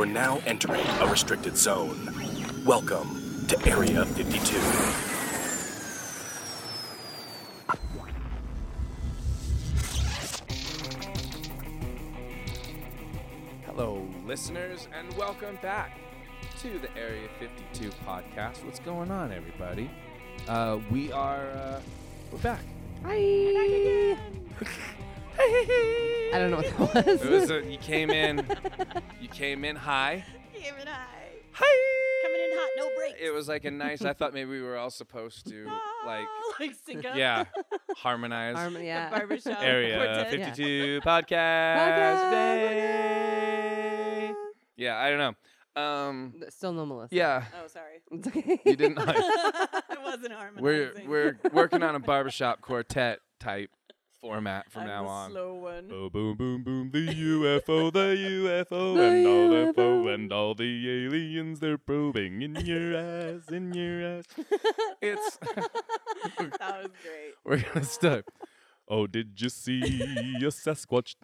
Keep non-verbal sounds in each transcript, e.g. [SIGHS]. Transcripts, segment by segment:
You're now entering a restricted zone. Welcome to Area 52. Hello, listeners, and welcome back to the Area 52 podcast. What's going on, everybody? Uh, we are, uh, we're back. Hi. [LAUGHS] I don't know what that was. It was a, you came in, you [LAUGHS] came in high. [LAUGHS] Came in high. Hi. Coming in hot, no breaks. It was like a nice. I thought maybe we were all supposed to [LAUGHS] like, Ah, [LAUGHS] like sync up. yeah, harmonize. Harmony, yeah. barbershop Area quartet. 52 podcast Podcast. day. Yeah, I don't know. Um, Still no Melissa. yeah, Oh, sorry. It's okay. you didn't. it wasn't harmonizing. we're we're working on a barbershop quartet type format from I'm now the on. Slow one. Oh, boom, boom, boom, the [LAUGHS] UFO, the UFO, The and all the UFO. and all the aliens they're probing in your [LAUGHS] eyes, in your eyes. It's [LAUGHS] that was great. we're gonna start. Oh, did you see a Sasquatch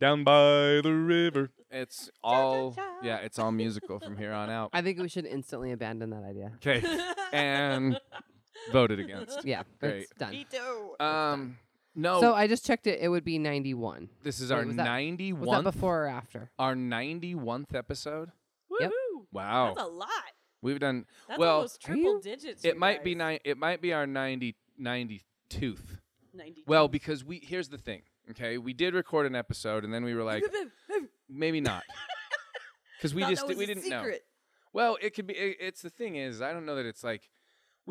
down by the river? It's all cha. yeah, it's all musical from here on out. I think we should instantly abandon that idea. Okay, and voted against. Yeah, Great. it's done. Veto. Um, no, So I just checked it. It would be 91. this is wait, our was that- ninety Was one that before or after? our ninety one episode. Yep. Wow, That's a lot. we've done That's well. almost Are triple you- digits. It you might be guys. nine. It might be our 90, 92th. 90 Well, because we here's the thing. Okay, we did record an episode, and then we were like, [LAUGHS] maybe not, [LAUGHS] because we Thought just that was we a didn't know. secret. Well, it could be. It, it's the thing is, I don't know that it's like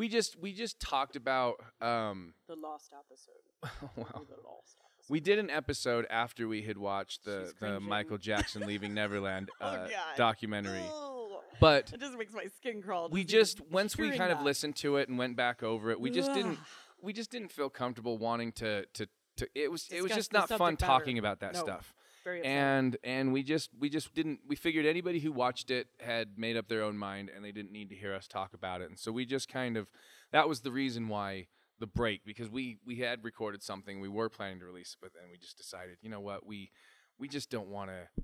we just we just talked about. um The lost episode. [LAUGHS] Wow. The lost episode. We did an episode after we had watched the the. Michael Jackson Leaving [LAUGHS] Neverland Oh, uh, God. documentary, Oh, but it just makes my skin crawl. we just once we kind of listened to it and went back over it, we just didn't we just didn't feel comfortable wanting to to to it was it was just not fun matter. talking about that No. stuff. Very. And and we just we just didn't we figured anybody who watched it had made up their own mind and they didn't need to hear us talk about it. And so we just kind of that was the reason why the break because we we had recorded something we were planning to release but then we just decided, you know what, we we just don't want to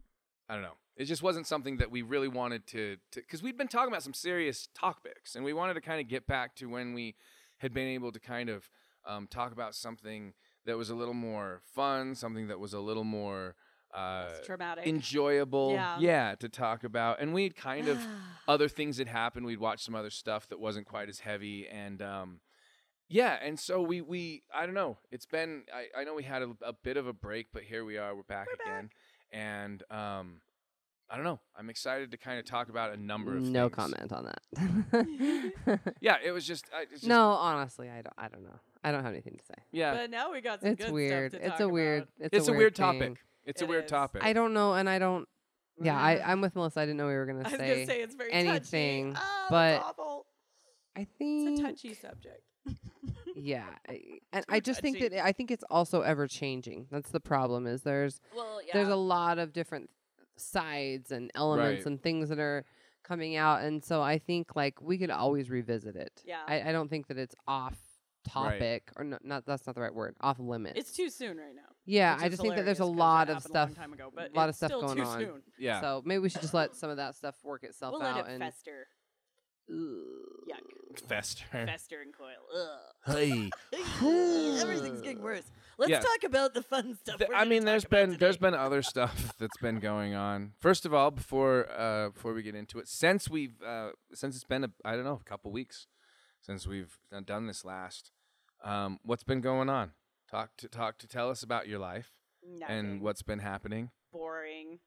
I don't know. It just wasn't something that we really wanted to because we'd been talking about some serious topics, and we wanted to kind of get back to when we had been able to kind of um, talk about something that was a little more fun, something that was a little more uh, traumatic. enjoyable, Yeah. to talk about. And we'd kind of [SIGHS] other things had happened. We'd watched some other stuff that wasn't quite as heavy, and um, yeah, and so we we I don't know. It's been I, I know we had a, a bit of a break, but here we are. We're back We're again, and um, I don't know. I'm excited to kind of talk about a number of no things. comment on that. [LAUGHS] Yeah, it was just I, it's just, no, honestly, I don't. I don't know. I don't have anything to say. Yeah, But now we got some It's good weird. stuff to It's talk a weird. about. It's, it's a a weird thing. topic. It's a weird is. topic. I don't know, and I don't. Yeah, I, mm. I'm with Melissa. I didn't know we were gonna [LAUGHS] I was say. gonna say it's very anything, touchy. Oh, but that's awful. I think It's a touchy subject. [LAUGHS] Yeah, I- and I just think that I think it's also ever changing. That's the problem. Is there's Well, yeah. there's a lot of different sides and elements Right. and things that are coming out, and so I think like we could always revisit it. Yeah. I, I don't think that it's off topic or no, not. That's not the right word. Off limits. It's too soon right now. yeah, I just think that there's a lot of stuff a long time ago, but lot of stuff still going too on. Soon. Yeah. So maybe we should just let some of that stuff work itself We'll out let it and fester. Yuck. Fester. Fester and coil. Ugh. Hey. [LAUGHS] Everything's getting worse. Let's Yeah. talk about the fun stuff. Th- we're I mean, there's about been there's been other stuff [LAUGHS] that's been going on. First of all, before uh, before we get into it, since we've uh, since it's been a, I don't know a couple weeks since we've done- done this last, um, what's been going on? Talk to talk to tell us about your life and what's been happening. boring.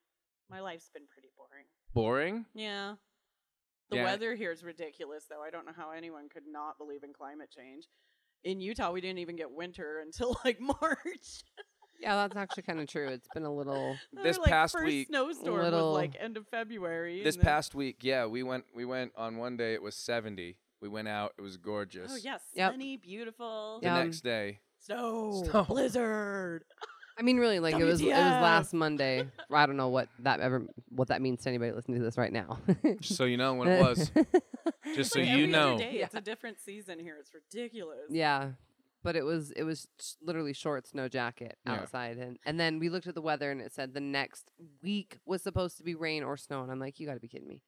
My life's been pretty boring. Boring. Yeah. The Yeah. weather here is ridiculous, though. I don't know how anyone could not believe in climate change. In Utah, we didn't even get winter [LAUGHS] until like March. yeah, that's actually kind of true. It's been a little. [LAUGHS] This like, past first week- snowstorm Little- was like end of February. This and then- past week, yeah, we went we went on one day. It was seventy. We went out. It was gorgeous. Oh yes, Yep. sunny, beautiful. The Yeah. next day, Snow, Snow. blizzard. I mean, really, like it was. It was WTF. last Monday. [LAUGHS] I don't know what that ever what that means to anybody listening to this right now. just so you know when it [LAUGHS] was. [LAUGHS] Just It's so like you every other know. day, it's a different season here. It's ridiculous. yeah, but it was it was s- literally shorts, no jacket Yeah. outside, and and then we looked at the weather and it said the next week was supposed to be rain or snow, and I'm like, you got to be kidding me.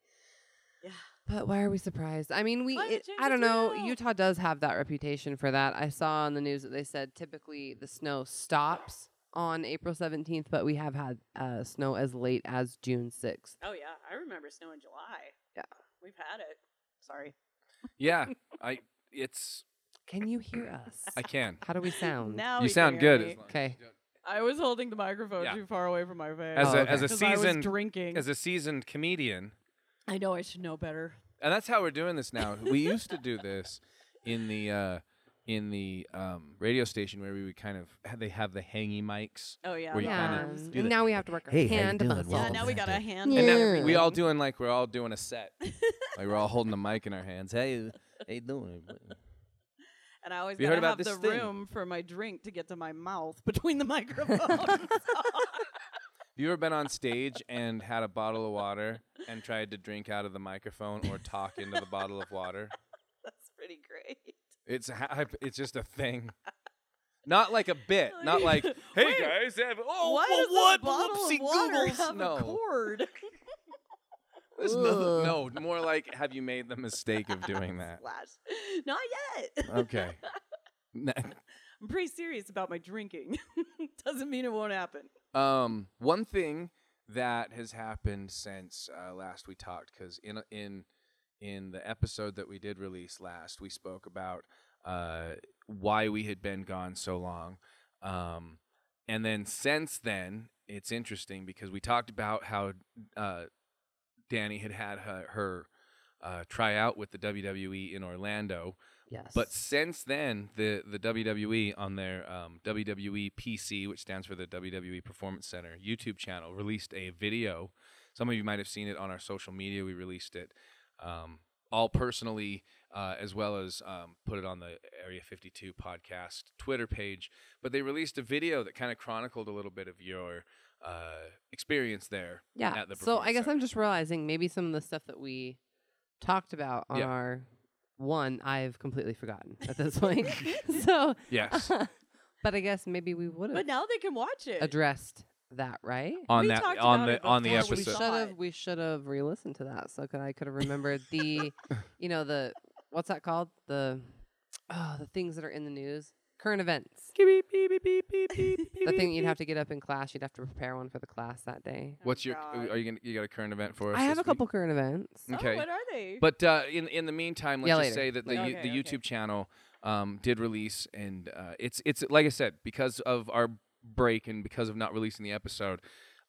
Yeah. But why are we surprised? I mean, we, it, I don't know. real. Utah does have that reputation for that. I saw on the news that they said typically the snow stops on April 17th, but we have had uh, snow as late as June 6th. Oh yeah, I remember snow in July. Yeah. we've had it. Sorry. Yeah, [LAUGHS] I. It's. Can you hear us? I can. How do we sound? Now you we sound can hear good. me. as long as Okay. I was holding the microphone Yeah. too far away from my face. As Oh, a okay. as a seasoned drinking. as a seasoned comedian, I know I should know better. and that's how we're doing this now. we used to do this in the uh, in the um, radio station where we would kind of they have the hangy mics, Oh yeah. Where you the kinda Yeah. do and the- now we have to work our Hey, hand doing? muscles. Yeah, now we got a hand. and Yeah. then we all doing like we're all doing a set, like we're all holding the mic in our hands. Hey, hey, you doing? And I always You heard gotta about have this the thing? room for my drink to get to my mouth [LAUGHS] between the microphones. [LAUGHS] [LAUGHS] You ever been on stage and had a bottle of water and tried to drink out of the microphone or talk into the bottle of water? [LAUGHS] That's pretty great. It's ha- it's just a thing. Not like a bit. Not [LAUGHS] like, hey Wait, guys, have, oh Why does what? bottle Whoopsie of water googles. have no, a cord? [LAUGHS] There's nothing- no. More like, have you made the mistake of doing that? Slash. Not yet. Okay. I'm pretty serious about my drinking. Doesn't mean it won't happen. Um, one thing that has happened since uh, last we talked, because in in in the episode that we did release last, we spoke about uh, why we had been gone so long. Um, and then since then, it's interesting because we talked about how uh, Danny had had her, her uh, try out with the WWE in Orlando. Yes. But since then, the the WWE on their um, WWE PC, which stands for the WWE Performance Center YouTube channel, released a video. Some of you might have seen it on our social media. We released it um, all personally, uh, as well as um, put it on the Area 52 podcast Twitter page. But they released a video that kind of chronicled a little bit of your uh, experience there. yeah. at the So I guess Center. I'm just realizing maybe some of the stuff that we talked about on Yeah. our one I've completely forgotten at this [LAUGHS] point. [LAUGHS] so Yes, [LAUGHS] but I guess maybe we would have. But have now they can watch it. addressed that, right? on We that talked on about the it on the before we we episode. should saw have it. we should have re-listened to that so could I could have remembered the you know the what's that called the oh the things that are in the news current events [LAUGHS] the thing you'd have to get up in class you'd have to prepare one for the class that day What's your? God. Are you gonna? You got a current event for us? I have this a week? couple current events Oh, Okay. what are they? But uh, in in the meantime, let's Yeah, just later. say that the Later. you- the Okay, okay. YouTube channel um, did release, and uh, it's it's like I said, because of our break and because of not releasing the episode,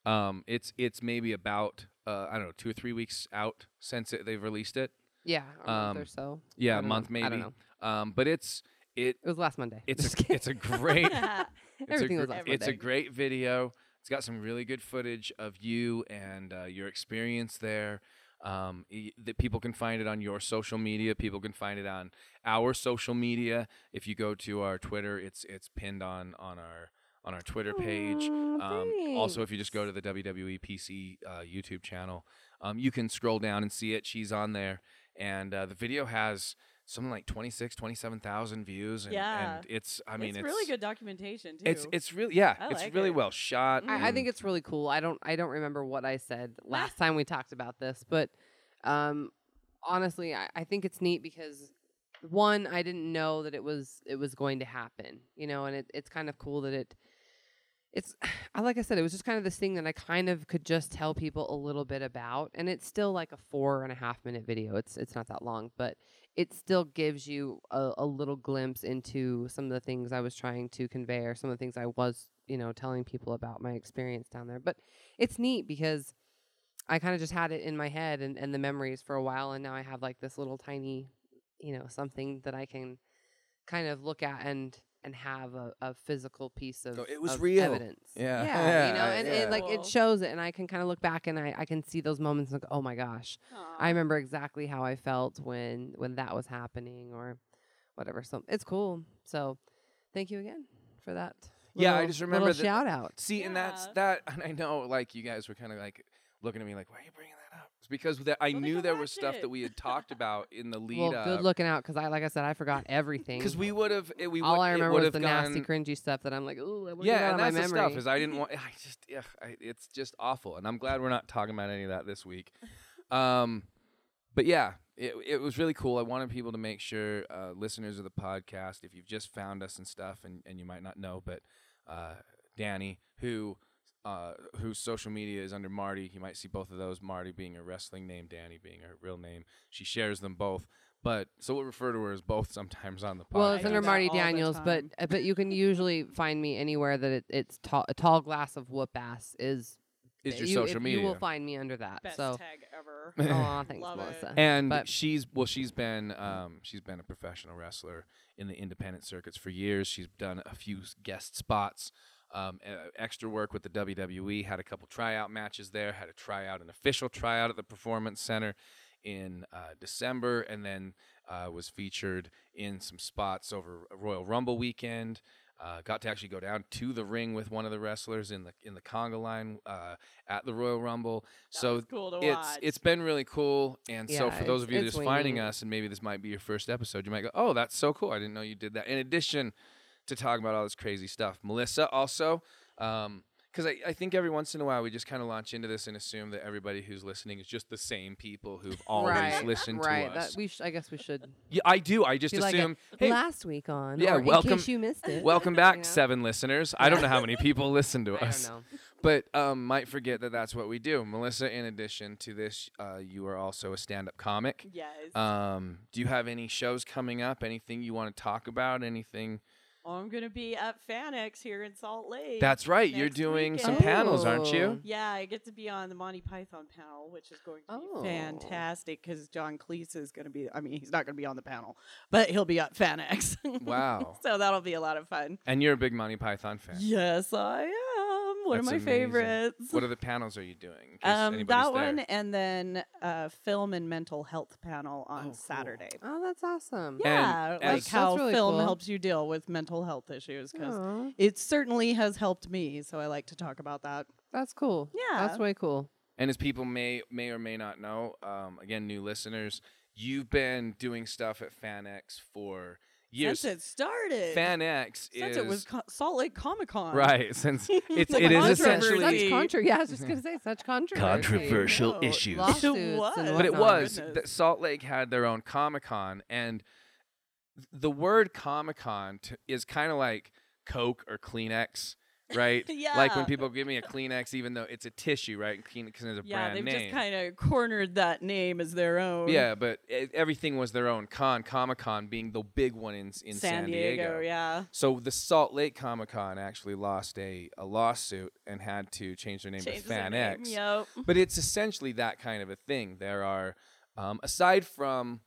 um, it's it's maybe about uh, I don't know two or three weeks out since it, they've released it. yeah a month Um, or so Yeah, I a don't month know. I don't maybe. know. Um, but it's it it was last Monday [LAUGHS] it's a, it's a great [LAUGHS] it's everything a, was gr- last it's a great video. It's got some really good footage of you and uh, your experience there. Um, y- that people can find it on your social media. People can find it on our social media. If you go to our Twitter, it's it's pinned on on our on our Twitter page. Aw, Um, also, if you just go to the WWE PC uh, YouTube channel, um, you can scroll down and see it. She's on there, and uh, the video has something like 26, 27,000 views. And, Yeah. and it's I mean it's, it's, really good documentation too. It's it's really yeah, I it's like really it. well shot. I, I think it's really cool. I don't I don't remember what I said [LAUGHS] last time we talked about this, but um, honestly, I, I think it's neat because one, I didn't know that it was it was going to happen, you know, and it, it's kind of cool that it. It's I [SIGHS] like I said, it was just kind of this thing that I kind of could just tell people a little bit about, and it's still like a four and a half minute video. It's it's not that long, but it still gives you a, a little glimpse into some of the things I was trying to convey or some of the things I was, you know, telling people about my experience down there. But it's neat because I kind of just had it in my head and, and the memories for a while. And now I have like this little tiny, you know, something that I can kind of look at and and have a, a physical piece of, Go, "It was of real." evidence. Yeah. Yeah, you know, Yeah, and yeah. it like it shows it, and I can kind of look back and I, I can see those moments and go, oh my gosh, I remember exactly how I felt when when that was happening or whatever. So it's cool. So thank you again for that. Yeah, I just remember little that- shout out. See, and that's that, [LAUGHS] and I know like you guys were kind of like looking at me like, "Why are you bringing that up?" It's because that I Well, knew there was watch stuff it. that we had talked [LAUGHS] about in the lead well, up. good looking out because I, like I said, I forgot everything. Because we would have, we would, all I remember would was the gone, nasty, cringy stuff that I'm like, ooh, I want yeah, to and my that's the memory. stuff is I didn't want. I just, ugh, I, it's just awful, and I'm glad we're not talking about any of that this week. [LAUGHS] Um, but yeah, it it was really cool. I wanted people to make sure uh, listeners of the podcast, if you've just found us and stuff, and and you might not know, but uh, Danny, who. Uh, whose social media is under Marty. You might see both of those. Marty being a wrestling name, Danny being her real name. She shares them both, but so we'll refer to her as both sometimes on the podcast. Well, it's I under do that Marty all the Daniels, but time. uh, but you can usually find me anywhere that it, it's tall, a tall glass of whoop ass is. is your you, social if- media. You will find me under that. Best so, tag ever. [LAUGHS] oh, [LAUGHS] thanks, Love it. Melissa. and But- she's well she's been um, she's been a professional wrestler in the independent circuits for years she's done a few guest spots um, uh, extra work with the WWE had a couple tryout matches there had a tryout an official tryout at the performance center in uh, December and then uh, was featured in some spots over Royal Rumble weekend uh, got to actually go down to the ring with one of the wrestlers in the in the conga line uh, at the Royal Rumble. That so was cool to it's watch. it's been really cool. And so for those of you it's just finding us, and maybe this might be your first episode, you might go, "Oh, that's so cool! I didn't know you did that." In addition to talk about all this crazy stuff, Melissa also. Um, because I, I think every once in a while we just kind of launch into this and assume that everybody who's listening is just the same people who've always right, listened right. to us. That we sh- I guess we should yeah, I do. I just do like assume. a, hey, last week on. Yeah, or in welcome- case you missed it. welcome back, [LAUGHS] You know? seven listeners. I don't know how many people listen to us. [LAUGHS] I don't know. but um, might forget that that's what we do. Melissa, in addition to this, uh, you are also a stand-up comic. yes. Um, do you have any shows coming up? Anything you want to talk about? Anything? I'm gonna be at FanX here in Salt Lake. That's right. You're next doing some weekend. panels, aren't you? Oh. Yeah, I get to be on the Monty Python panel, which is going to Oh. be fantastic because John Cleese is going to be. I mean, he's not going to be on the panel, but he'll be at FanX. [LAUGHS] Wow. so that'll be a lot of fun. And you're a big Monty Python fan. Yes, I am. One of my amazing. favorites. What other panels are you doing? um, that there? one, and then uh, film and mental health panel on Oh, cool. Saturday. Oh, that's awesome. Yeah, as- like how really film cool. helps you deal with mental health issues because it certainly has helped me. So I like to talk about that. that's cool. Yeah, that's way cool. And as people may may or may not know, um, again, new listeners, you've been doing stuff at FanX for years. Since it started, FanX since is it was Co- Salt Lake Comic Con, right since [LAUGHS] it's The it is controversy. essentially Such contra- yeah, I was just gonna say such [LAUGHS] controversy. Controversial No. issues. Lawsuits and was. but it was that Salt Lake had their own Comic Con, and the word Comic Con t- is kind of like Coke or Kleenex, right? yeah. [LAUGHS] Like when people give me a Kleenex, even though it's a tissue, right? Kleenex is a Yeah, brand they've just kind of cornered that name as their own. yeah, but e everything was their own con. Comic Con being the big one in in San, Diego, Yeah, So the Salt Lake Comic Con actually lost a, a lawsuit and had to change their name Changed to their Fan name, X. Yep. But it's essentially that kind of a thing. There are, um, aside from,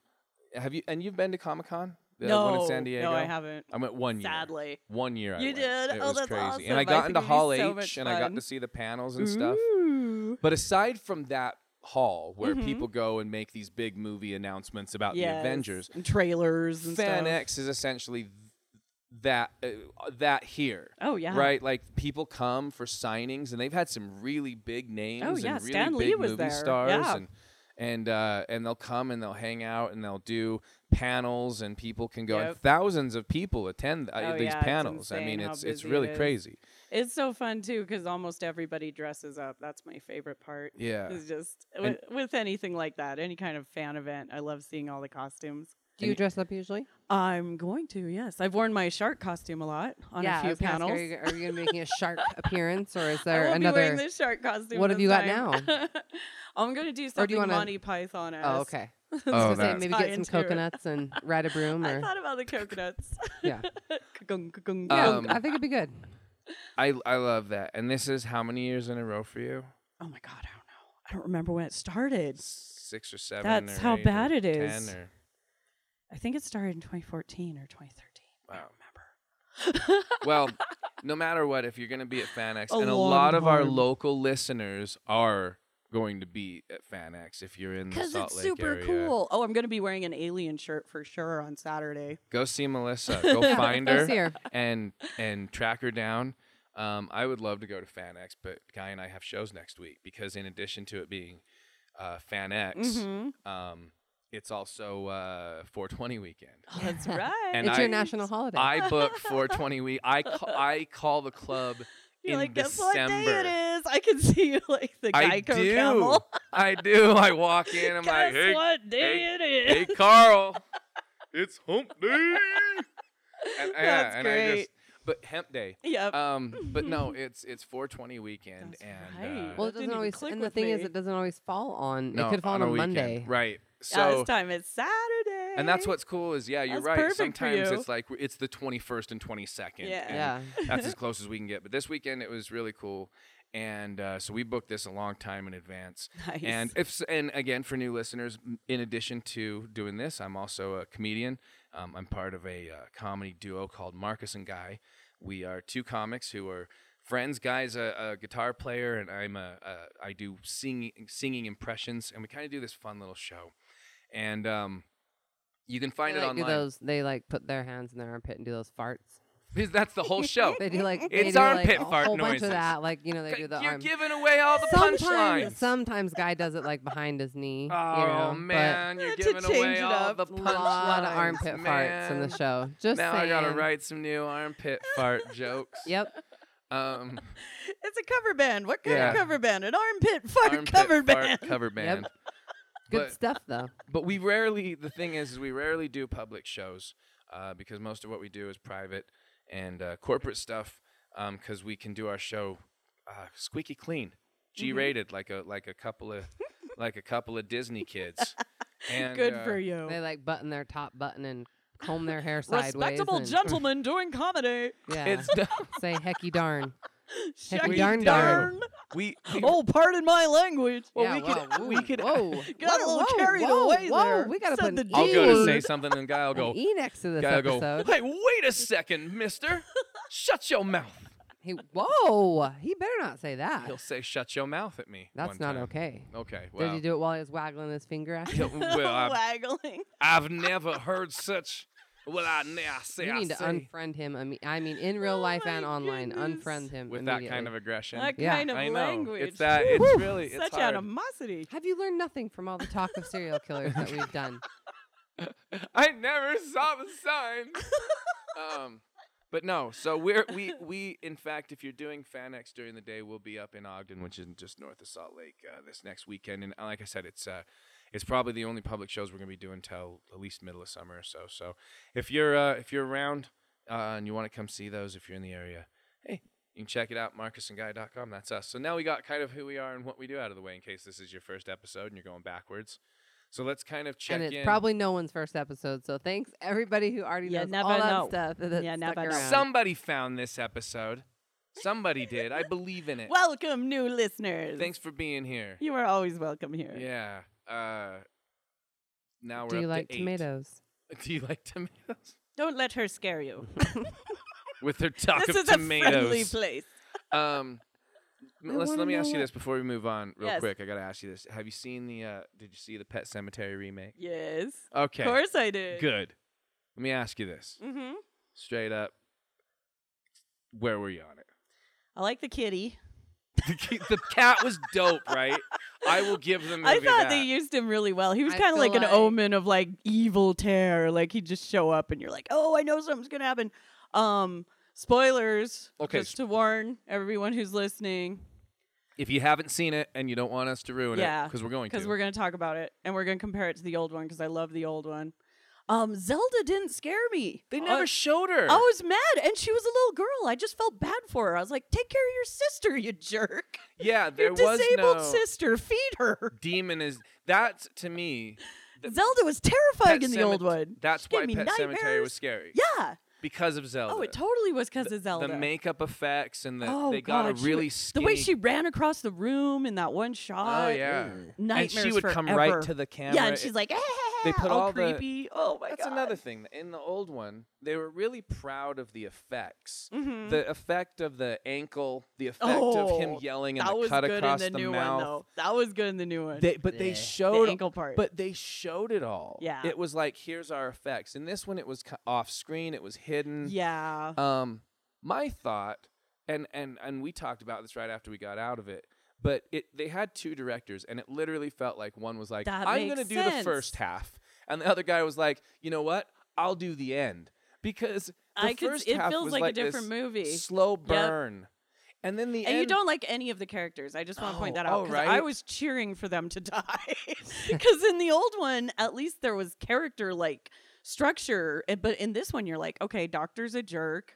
have you and you've been to Comic Con? The no, one in San Diego. no, I haven't. I went one year. Sadly. One year. I You did? It Oh, was that's crazy. awesome. And I I got think into Hall H much and I got to see the panels and stuff. But aside from that hall where Mhm. people go and make these big movie announcements about Yes, the Avengers, and trailers and Fan stuff. X is essentially that uh, that here. Oh yeah. Right, like people come for signings, and they've had some really big names Oh, yeah, and really Stan Lee big was movie there, stars, yeah. and and uh, and they'll come and they'll hang out and they'll do panels, and people can go. And thousands of people attend uh, Oh, these yeah, panels. I mean, it's it's busy it really crazy. It's so fun too because almost everybody dresses up. That's my favorite part. Yeah. Is just And- with, with anything like that, any kind of fan event. I love seeing all the costumes. Do you dress up usually? I'm going to. Yes, I've worn my shark costume a lot on yeah, a I few was gonna ask, panels. are you, are you gonna be making a shark [LAUGHS] appearance, or is I there won't be wearing another? the shark costume. What have this you got time. now? [LAUGHS] I'm gonna do Or do something you wanna- Monty Python as. Oh, okay. [LAUGHS] I was Oh, gonna say maybe get some into it. coconuts and [LAUGHS] ride a broom, I thought about the [LAUGHS] coconuts. yeah, Ka-gung, ka-gung, yeah. Um, I think it'd be good. I I love that. And this is how many years in a row for you? oh my god, I don't know. I don't remember when it started. Six or seven. That's or how eight bad or it is. 10 or, I think it started in 2014 or 2013. I Wow. don't remember. well, no matter what, if you're going to be at FanX, A and a long lot of our local listeners are going to be at FanX if you're in the Because Salt it's Lake super area. cool. Oh, I'm going to be wearing an alien shirt for sure on Saturday. Go see Melissa. [LAUGHS] Go find her see her. [LAUGHS] and and track her down. Um, I would love to go to FanX, but Guy and I have shows next week because in addition to it being uh, FanX, Mm-hmm. um, it's also uh, 420 weekend. Oh, that's [LAUGHS] right. And it's I- your national holiday. I book 420 week. I ca- I call the club You're in like, guess December. what day it is? I can [LAUGHS] see you like the I Geico do. camel. [LAUGHS] I do. I walk in. I'm guess like, hey, what day hey, it is? hey, Carl, [LAUGHS] it's Hump Day. And, yeah, That's and I great. just, but Hemp Day. Yep. Um, but no, it's it's 420 weekend, That's and right. uh, well, it doesn't always. And the with thing is, it doesn't always fall on. no, it could fall on, a a weekend. Monday. right? Yeah, So this time it's Saturday. and that's what's cool is yeah, you're That's right. Sometimes you. it's like it's the 21st and 22nd. Yeah. and Yeah. [LAUGHS] that's as close as we can get. But this weekend it was really cool, and uh, so we booked this a long time in advance. nice. And if and again for new listeners, in addition to doing this, I'm also a comedian. Um, I'm part of a uh, comedy duo called Marcus and Guy. We are two comics who are friends. Guy's a, a guitar player, and I'm a, a I do singing singing impressions, and we kind of do this fun little show. And um, you can find they, it like, do online. those. They like put their hands in their armpit and do those farts. Because That's the whole show. [LAUGHS] They do like they It's do, armpit like, a fart whole bunch of that. Like you know, they do the You're arm. giving away all the punchlines. sometimes guy does it like behind his knee. Oh you know, man, you're [LAUGHS] To giving change away it all up. the punchlines. a lot of armpit farts in the show. Just now saying. I gotta write some new armpit fart [LAUGHS] jokes. Yep. Um, it's a cover band. What kind Yeah. of cover band? An armpit fart armpit cover fart band. cover band. Good But- stuff though. But we rarely. The thing is, is we rarely do public shows uh, because most of what we do is private and uh, corporate stuff. Because we can do our show uh, squeaky clean, G-rated, like a like a couple of like a couple of Disney kids. [LAUGHS] And, Good uh, for you. They like button their top button and comb their hair [LAUGHS] sideways. Respectable gentlemen doing comedy. Yeah. It's done. [LAUGHS] say hecky darn. Shucky darn darn. we, we Oh, pardon my language. Well, yeah, we could- whoa, we could- Whoa. [LAUGHS] Got a little carried whoa, away whoa, there. We gotta Said put the an I'll go to say something, and guy will an go. E next to this Guy will go. episode. Hey, wait a second, Mister. Shut your mouth. He, whoa, he better not say that. He'll say, "Shut your mouth" at me. That's one not time. okay. Okay. Did Well, he do it while he was waggling his finger at [LAUGHS] you? Yeah, well, [LAUGHS] I've, Waggling. I've never heard such. Well, I now say You I need to say unfriend him. I mean, I mean, in real Oh life my and online, goodness. unfriend him with that kind of aggression. That Yeah. kind of I know. language. It's that. It's really. It's Such hard. animosity. Have you learned nothing from all the talk of serial killers that we've done? [LAUGHS] I never saw the sign. um, but no. So we're we we in fact, if you're doing FanX during the day, we'll be up in Ogden, which is just north of Salt Lake, uh, this next weekend. And uh, like I said, it's uh, it's probably the only public shows we're gonna be doing till at least middle of summer or so. So if you're uh, if you're around uh, and you want to come see those, if you're in the area, hey. You can check it out, marcusandguy.com. That's us. So now we got kind of who we are and what we do out of the way in case this is your first episode and you're going backwards. So let's kind of check and it's in. probably no one's first episode. So thanks everybody who already You knows never all that know. stuff that You stuck never know. Somebody found this episode. Somebody did. I believe in it. [LAUGHS] Welcome, new listeners. Thanks for being here. You are always welcome here. Yeah. Uh, now we're Do you up like to eight. [LAUGHS] tomatoes? Do you like tomatoes? Don't let her scare you. [LAUGHS] With her talk this of is a friendly place. um, I let's let me ask you this before we move on, real Yes. quick. I gotta ask you this. Have you seen the? uh Did you see the Pet Sematary remake? Yes. Okay. Of course I did. Good. Let me ask you this Mm-hmm. straight up. Where were you on it? I like the kitty. The, the cat was dope, right? I will give them the I thought that. they used him really well. He was kind of feel like, an omen of like evil terror. Like he'd just show up and you're like, oh, I know something's gonna happen. Um, spoilers. Okay, Just to warn everyone who's listening, If you haven't seen it and you don't want us to ruin it, Yeah, because we're going to. because we're gonna talk about it and we're gonna compare it to the old one because I love the old one. Um, Zelda didn't scare me. they never I- showed her. I was mad, and she was a little girl. I just felt bad for her. I was like, "Take care of your sister, you jerk! yeah, [LAUGHS] there Your was disabled no sister. Feed her." demon. Is that to me? th- Zelda was terrifying in the old one. That's She why Pet Sematary was scary. Yeah. because of Zelda. Oh, it totally was because of Zelda. The makeup effects and the oh they got God, a really was- skinny. the way she ran across the room in that one shot. Oh yeah, nightmares and she would come right to the camera. Yeah, and she's like, [LAUGHS] they put all, all the- creepy. oh my That's god. another thing. In the old one, they were really proud of the effects. Mhm. The effect of the ankle, the effect of him Oh, yelling and that the was cut good across in the, new mouth. one though. That was good in the new one. They, but they showed the ankle part. But they showed it all. Yeah. It was like, here's our effects. In this one, it was ki- off screen. It was hidden. yeah. Um, my thought and and and we talked about this right after we got out of it. But it they had two directors, and it literally felt like one was like, That "I'm gonna do the sense. first half," and the other guy was like, "You know what? I'll do the end." Because the I could s- first it half feels was like a this different movie. slow burn, and then the And end. you don't like any of the characters. I just want to point Oh, that out oh, because I right. was cheering for them to [LAUGHS] die. [LAUGHS] Because in the old one, at least there was character like structure, eh, but in this one, you're like, okay, Doctor's a jerk.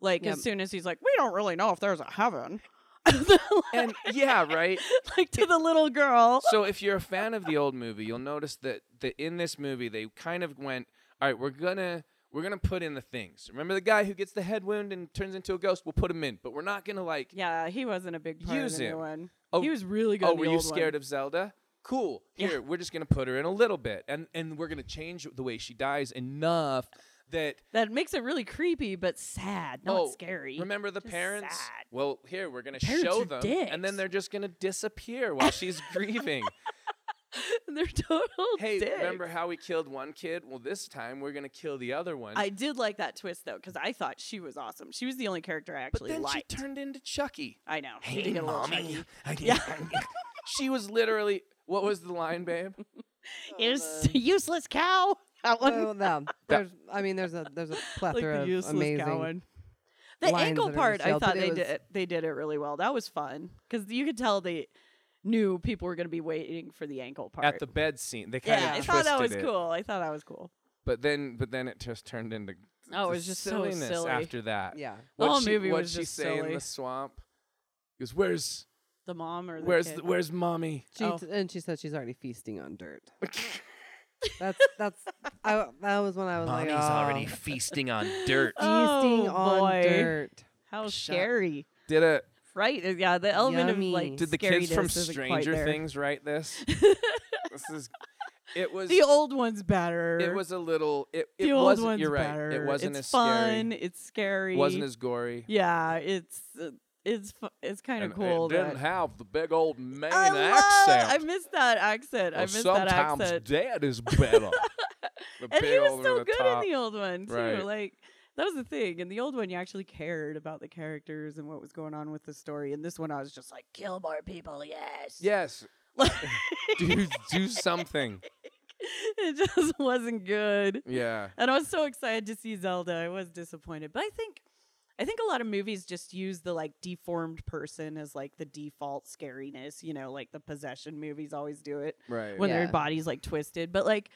Like Yep. as soon as he's like, we don't really know if there's a heaven. [LAUGHS] and yeah, right. like to the little girl. so if you're a fan of the old movie, you'll notice that that in this movie they kind of went, all right, we're gonna we're gonna put in the things. Remember the guy who gets the head wound and turns into a ghost? We'll put him in, but we're not gonna like. Yeah, he wasn't a big part Use of the him. one. Oh, he was really good. Oh, the were you scared one. of Zelda? Cool. Yeah. Here, we're just gonna put her in a little bit, and and we're gonna change the way she dies enough that That makes it really creepy, but sad, not oh, scary. Remember the Just parents? sad. Well, here we're gonna Parents show are them, and then they're just gonna disappear while [LAUGHS] she's grieving. [LAUGHS] They're total Hey, dicks. remember how we killed one kid? Well, this time we're gonna kill the other one. I did like that twist though, because I thought she was awesome. She was the only character I but actually then liked. she turned into Chucky. I know. she Hey, did get a little mommy. chunky. [LAUGHS] Yeah. she was literally. What was the line, babe? You oh, useless cow. That one. Oh, no. [LAUGHS] There's, I mean, there's a there's a [LAUGHS] like plethora the of useless amazing. cow. The lines ankle part, I thought they was- did they did it really well. That was fun because you could tell they knew people were going to be waiting for the ankle part. At the bed scene, they kind yeah, I thought that was it. cool. I thought that was cool. But then, but then it just turned into. Oh, it was just so silliness silly. after that. Yeah. The What'd whole she, movie what'd was she just say in the swamp? He goes, "Where's The mom or the where's kid? the, where's mommy?" She Oh. t- and she said she's already feasting on dirt. [LAUGHS] That's that's I, that was when I was Mommy's like, oh. already "Oh, feasting on dirt. [LAUGHS] feasting Oh, on boy. dirt. How Shut- scary. Did it? Right? uh, Yeah, the element Yummy. of like Did the kids from scariness isn't quite Stranger. Things write this? [LAUGHS] this is. It was. the old one's better. It was a little. It, it the old wasn't. one's You're right. better. It wasn't it's as fun. scary. It's scary. Wasn't as gory. Yeah, it's uh, it's fu- it's kind of cool. It didn't have the big old Maine I love- accent. I missed that accent. I Well, missed that sometimes accent. dad is better. [LAUGHS] The and he big was old so over the good top. in the old one too. Right. Like that was the thing. In the old one, you actually cared about the characters and what was going on with the story. In this one, I was just like, kill more people, yes. Yes, [LAUGHS] Like, [LAUGHS] do do something. it just wasn't good. Yeah. And I was so excited to see Zelda. I was disappointed, but I think I think a lot of movies just use the like deformed person as like the default scariness. You know, like the possession movies always do it Right. when their Yeah. body's like twisted. But like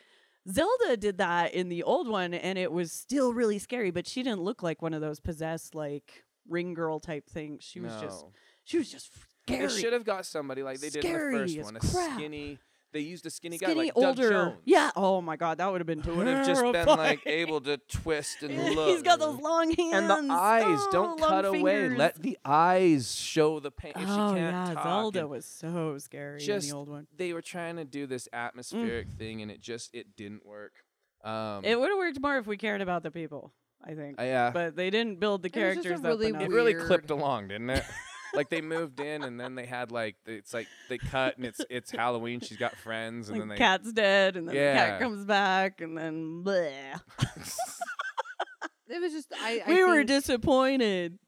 Zelda did that in the old one, and it was still really scary. But she didn't look like one of those possessed like ring girl type things. She was just she was just scary. They should have got somebody like they did in the first as one, a crap. skinny. They used a skinny, guy skinny like Doug. Jones. Yeah. Oh my god, that would have been who would have just been like able to twist and [LAUGHS] look. He's got those long hands and the eyes Oh, don't long cut away. fingers. Let the eyes show the pain. If she oh can't yeah, talk Zelda and was so scary in just the old one. they were trying to do this atmospheric thing, and it just it didn't work. Um, It would have worked more if we cared about the people. I think, uh, yeah, but they didn't build the It was just a characters really up enough. it really clipped along, didn't it? [LAUGHS] like they moved in, and then they had like it's like they cut, and it's it's Halloween. She's got friends, and like then they cat's dead, and then the cat comes back, and then bleh. It was just I. I we were disappointed.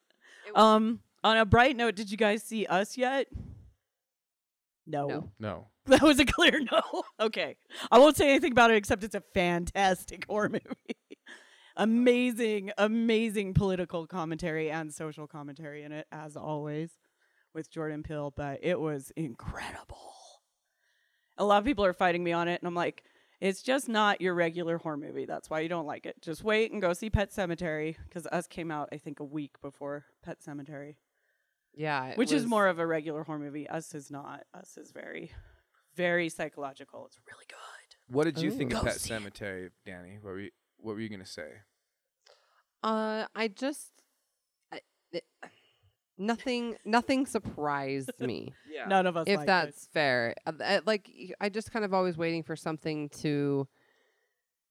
it- Um, on a bright note, did you guys see Us yet? No. No. no. [LAUGHS] That was a clear no. [LAUGHS] okay. I won't say anything about it except it's a fantastic horror movie. Amazing, amazing political commentary and social commentary in it, as always, with Jordan Peele, but it was incredible. A lot of people are fighting me on it, and I'm like, it's just not your regular horror movie. That's why you don't like it. Just wait and go see Pet Sematary, because Us came out, I think, a week before Pet Sematary yeah, it which is more of a regular horror movie. Us is not. Us is very, very psychological. It's really good. What did you think Ooh. of Go Pet see it. Cemetery, Danny? What were you What were you gonna say? Uh, I just I, it, nothing nothing surprised [LAUGHS] me. Yeah. None of us. if liked that's it. fair, Uh, I- like y- I just kind of always waiting for something to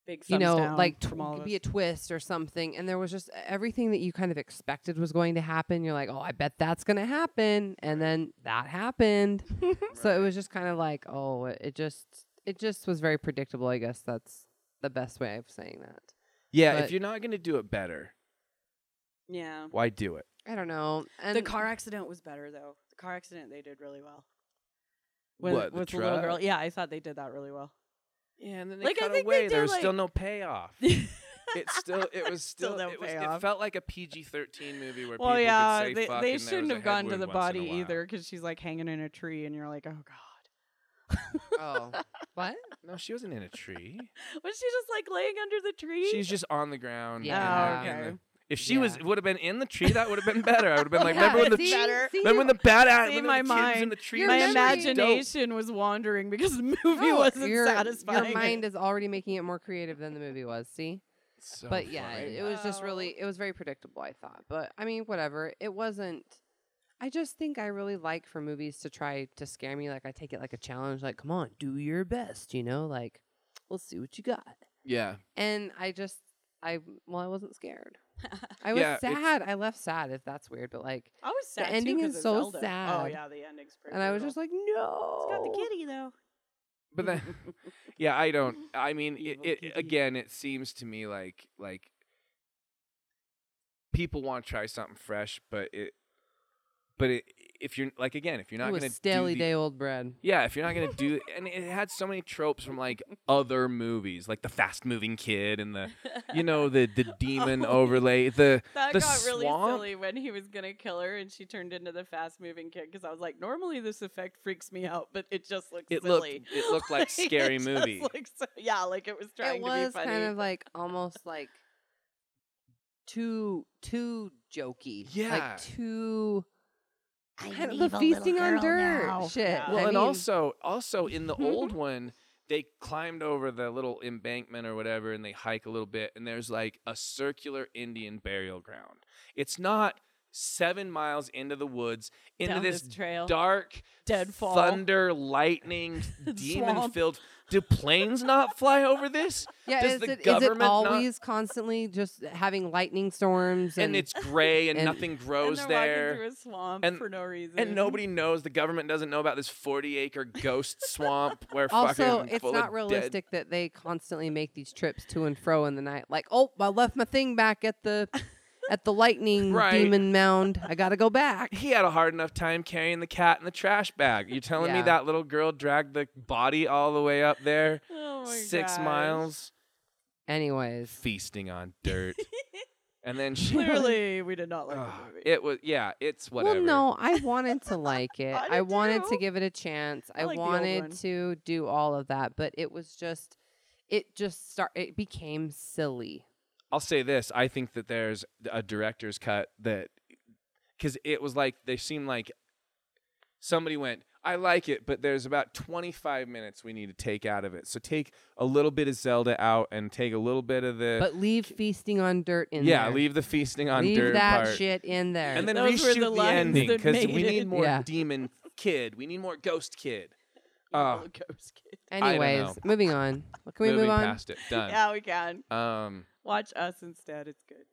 big, you know like tw- of be a twist or something, and there was just everything that you kind of expected was going to happen. You're like, oh, I bet that's gonna happen, and then that happened. [LAUGHS] so it was just kind of like, oh, it, it just it just was very predictable. I guess that's the best way of saying that. Yeah. But- if you're not gonna do it better, yeah. why do it? I don't know. And the car accident was better though. The car accident they did really well. With, What, the with the little girl? Yeah, I thought they did that really well. Yeah, and then they Like, I cut think they away. there did, was still like- no payoff. [LAUGHS] it still it was [LAUGHS] Still still, no it, was, it payoff. felt like a PG thirteen movie where well, people yeah, could say they, fuck they and there shouldn't was a have gone head to the once in a body while. either because she's like hanging in a tree, and you're like, oh god. oh, [LAUGHS] what? No, she wasn't in a tree. [LAUGHS] Was she just like laying under the tree? She's just on the ground. Yeah. Oh, in the- okay. if she was would have been in the tree, that would have been [LAUGHS] better. I would have been like, Yeah, remember when the see? better. See, remember when the badass See, when my the kid in mind- the tree? Your My was memory- dope. imagination was wandering because the [LAUGHS] movie No, wasn't your, satisfying. Your mind is already making it more creative than the movie was. See, So but yeah, funny. it was just really, oh. it was very predictable. I thought, but I mean, whatever. It wasn't. I just think I really like for movies to try to scare me. Like I take it like a challenge. Like, come on, do your best. You know, like let's see what you got. yeah. And I just, I well, I wasn't scared. [LAUGHS] I was Yeah, sad. I left sad. If that's weird, but like, I was sad too ending 'cause is of so Zelda. Oh sad. yeah, the ending's pretty. and I was just like, no. it's got the kitty though. But then, [LAUGHS] [LAUGHS] yeah, I don't. I mean, it, it again. It seems to me like like people want to try something fresh, but it, but it, if you're like again, if you're not it was gonna staley do the, day old bread. yeah, if you're not gonna do, [LAUGHS] and it had so many tropes from like other movies, like the fast moving kid and the, you know, the the [LAUGHS] demon Oh, overlay, the That the got really swamp. silly when he was gonna kill her and she turned into the fast moving kid because I was like, normally this effect freaks me out, but it just looks It looked- it looked like [LAUGHS] scary it just movie. looked so- yeah, like it was trying it to be was funny. kind of like almost like too too jokey. Yeah. like too I'm kind of the feasting on dirt now. shit. Yeah. Well, I and mean- also, also in the mm-hmm. old one, they climbed over the little embankment or whatever, and they hike a little bit, and there's like a circular Indian burial ground. It's not seven miles into the woods into Down this this trail. dark Deadfall. thunder, lightning, [LAUGHS] demon filled Do planes not fly over this? [LAUGHS] yeah. Does Is the it, is it government not- always constantly just having lightning storms and, And it's gray, and, [LAUGHS] and- nothing and grows they're there. walking through a swamp And- for no reason. and nobody knows. The government doesn't know about this forty-acre ghost swamp where also fucking it's full not of realistic that they constantly make these trips to and fro in the night. Like, oh, I left my thing back at the at the lightning [LAUGHS] Right. demon mound. I gotta go back. He had a hard enough time carrying the cat in the trash bag. You telling me that little girl dragged the body all the way up there, [LAUGHS] oh my six gosh. miles, Anyways, feasting on dirt, [LAUGHS] and then she. Clearly, we did not like Ugh, the ah, movie. it was yeah. It's whatever. Well, no, I wanted to like it. I I, wanted to give it a chance. I I, like wanted to do all of that, but it was just, it just start. It became silly. I'll say this: I think that there's a director's cut that, because it was like they seemed like somebody went, "I like it," but there's about 25 minutes we need to take out of it. So take a little bit of Zelda out and take a little bit of the But leave feasting on dirt in yeah, there. leave the feasting on leave dirt Leave that part, shit in there. and then Those were reshoot the the, ending because we need more Yeah. demon kid. We need more ghost kid. [LAUGHS] Evil Uh, ghost kid. Anyways, moving on. Well, Can we moving move on? past it, done. Yeah, we can Um, watch us instead. It's good.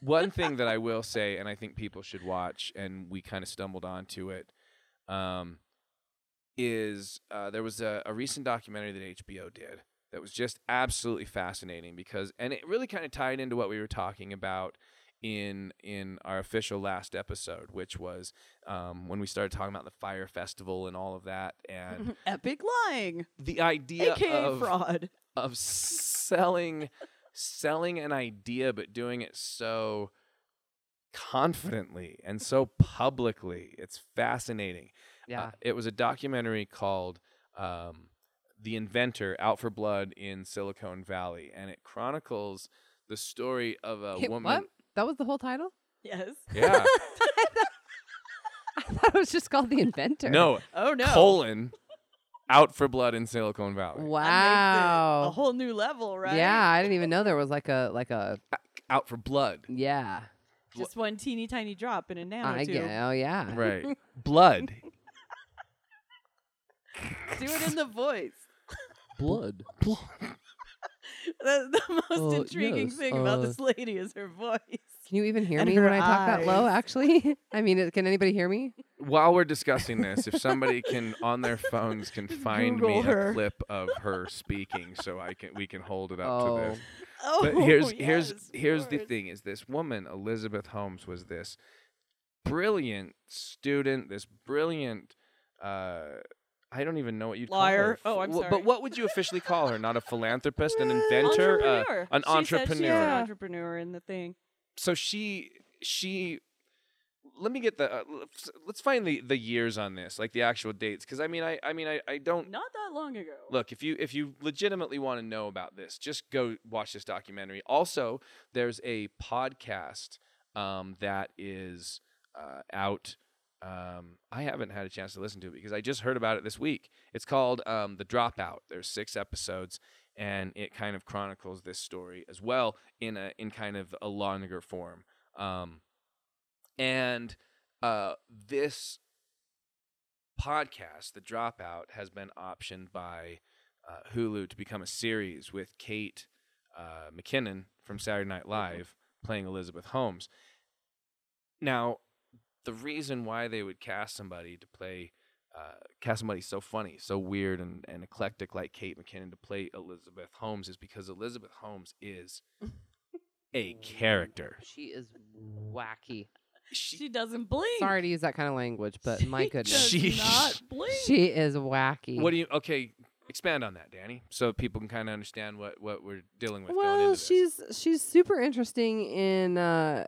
one [LAUGHS] thing that I will say, and I think people should watch, and we kind of stumbled onto it, um, is uh, there was a, a recent documentary that HBO did that was just absolutely fascinating because, and it really kind of tied into what we were talking about in in our official last episode, which was um, when we started talking about the fire festival and all of that, and [LAUGHS] Epic lying, the idea aka of fraud. of selling selling an idea but doing it so confidently and so publicly it's fascinating Yeah. Uh, it was a documentary called um, the inventor out for blood in silicon valley and it chronicles the story of a Hey, woman what? That was the whole title? Yes. yeah [LAUGHS] [LAUGHS] I thought it was just called The Inventor. no Oh no. colon out for blood in silicon valley That makes it Wow. A whole new level, right? Yeah, I didn't even know there was like a like a out for blood yeah. Just one teeny tiny drop in a nanotube. I get. Oh yeah. right [LAUGHS] blood Do it in the voice. Blood. [LAUGHS] The, the most Uh, intriguing yes, thing about uh, this lady is her voice. Can you even hear And me her when I talk that low? Actually, [LAUGHS] I mean, can anybody hear me? while we're discussing this, if somebody can on their phones can [LAUGHS] find Google me her. a clip of her speaking, so I can we can hold it up Oh. to this. Oh, But here's [LAUGHS] here's yes, of here's the thing: is this woman Elizabeth Holmes was this brilliant student, this brilliant. Uh, I don't even know what you'd Liar. call her. Oh, I'm sorry. But what would you officially call her? Not a philanthropist, an inventor, uh, entrepreneur. an She said she's entrepreneur. an entrepreneur in the thing. So she she let me get the uh, let's- find the the years on this like the actual dates because i mean i i mean i, I don't Not that long ago. look if you if you legitimately want to know about this just go watch this documentary. Also there's a podcast um, that is uh, out um, i haven't had a chance to listen to it because i just heard about it this week. It's called um, the dropout. There's six episodes and it kind of chronicles this story as well in a in kind of a longer form um, and uh, this podcast, The Dropout, has been optioned by uh, Hulu to become a series with Kate uh, McKinnon from Saturday Night Live playing Elizabeth Holmes. Now, the reason why they would cast somebody to play, uh, cast somebody so funny, so weird and, and eclectic like Kate McKinnon to play Elizabeth Holmes is because Elizabeth Holmes is a [LAUGHS] character. She is wacky. she doesn't blink. Sorry to use that kind of language, but my She goodness. does She- not [LAUGHS] blink. She is wacky. What do you? Okay, expand on that, Danny, so people can kind of understand what what we're dealing with. going well, into this. she's she's super interesting in. Uh,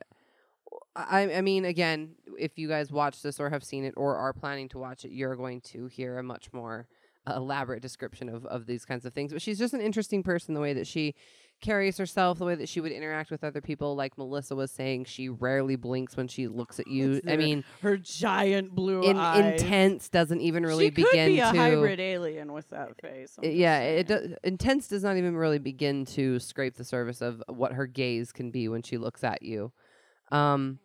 I I mean, again, if you guys watch this or have seen it or are planning to watch it, you're going to hear a much more uh, elaborate description of of these kinds of things. But she's just an interesting person, the way that she carries herself, the way that she would interact with other people. Like Melissa was saying, she rarely blinks when she looks at you. I mean, her giant blue in, eyes. intense doesn't even really she begin could be a to. hybrid alien with that face. I'm yeah, it does, intense does not even really begin to scrape the surface of what her gaze can be when she looks at you. Um,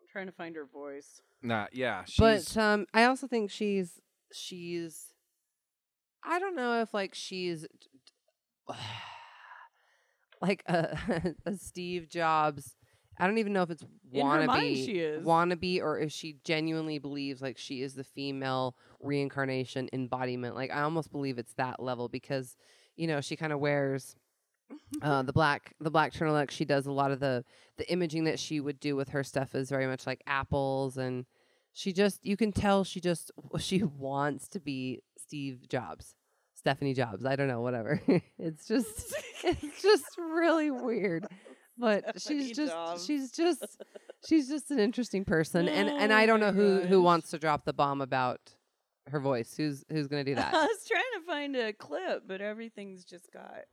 I'm trying to find her voice. Nah, yeah, she's but um, I also think she's she's. I don't know if like she's [SIGHS] like a, [LAUGHS] a Steve Jobs. I don't even know if it's In her wannabe, mind she is. wannabe, or if she genuinely believes like she is the female reincarnation embodiment. Like I almost believe it's that level because, you know, she kind of wears uh, the black the black turtleneck. She does a lot of the the imaging that she would do with her stuff is very much like apples, and she just you can tell she just [LAUGHS] she wants to be Steve Jobs. Stephanie Jobs. I don't know, whatever. [LAUGHS] it's just [LAUGHS] it's just really weird. But Stephanie she's just Jobs. she's just she's just an interesting person and and I don't know who who wants to drop the bomb about her voice. Who's who's going to do that I was trying to find a clip, but everything's just got.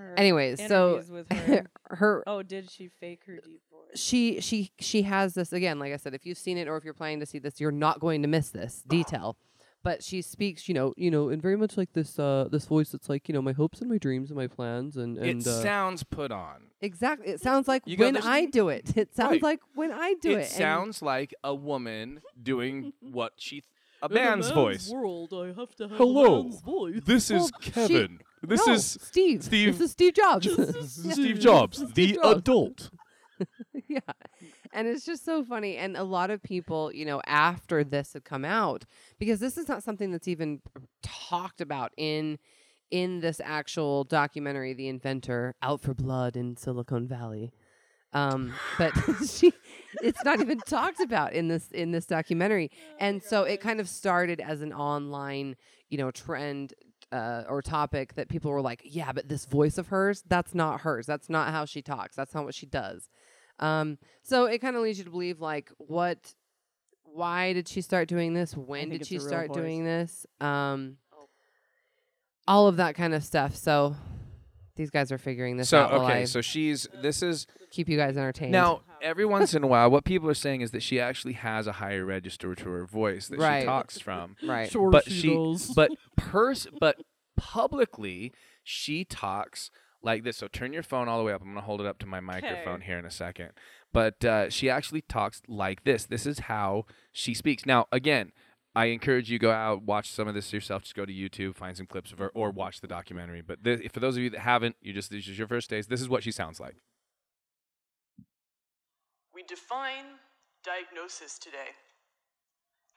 Her Anyways, so with [LAUGHS] her. her oh, did she fake her deep voice? she she she has this again like i said if you've seen it or if you're planning to see this you're not going to miss this detail but she speaks you know you know in very much like this uh this voice that's like you know my hopes and my dreams and my plans and and it uh, sounds put on. exactly it sounds like You go, when "There's- i do it it sounds Right. like when i do it, it and- sounds like a woman doing what she a man's voice. world, I have to have Hello. a man's voice. This Well, is she- Kevin. This No, is steve Steve- this is steve jobs this is [LAUGHS] Yeah. Steve Jobs, Steve the Jobs. adult. [LAUGHS] yeah. And it's just so funny. And a lot of people, you know, after this had come out, because this is not something that's even talked about in in this actual documentary, The Inventor, Out for Blood in Silicon Valley. Um, but [LAUGHS] she it's not even talked about in this in this documentary. And so it kind of started as an online, you know, trend uh, or topic that people were like, yeah, but this voice of hers, that's not hers. That's not how she talks. That's not what she does. Um, so it kind of leads you to believe like what why did she start doing this? When did she start voice. doing this? Um, all of that kind of stuff. So these guys are figuring this So out while okay, I so she's this is keep you guys entertained. now every once in a while what people are saying is that she actually has a higher register to her voice that Right. she talks from. right. Sure, but she, she, but [LAUGHS] pers but publicly she talks like this. So turn your phone all the way up. I'm gonna hold it up to my microphone here in a second. But uh, she actually talks like this. This is how she speaks. Now, again, I encourage you go out watch some of this yourself. Just go to YouTube, find some clips of her, or watch the documentary. But thi- for those of you that haven't, you just this is your first days. This is what she sounds like. We define diagnosis today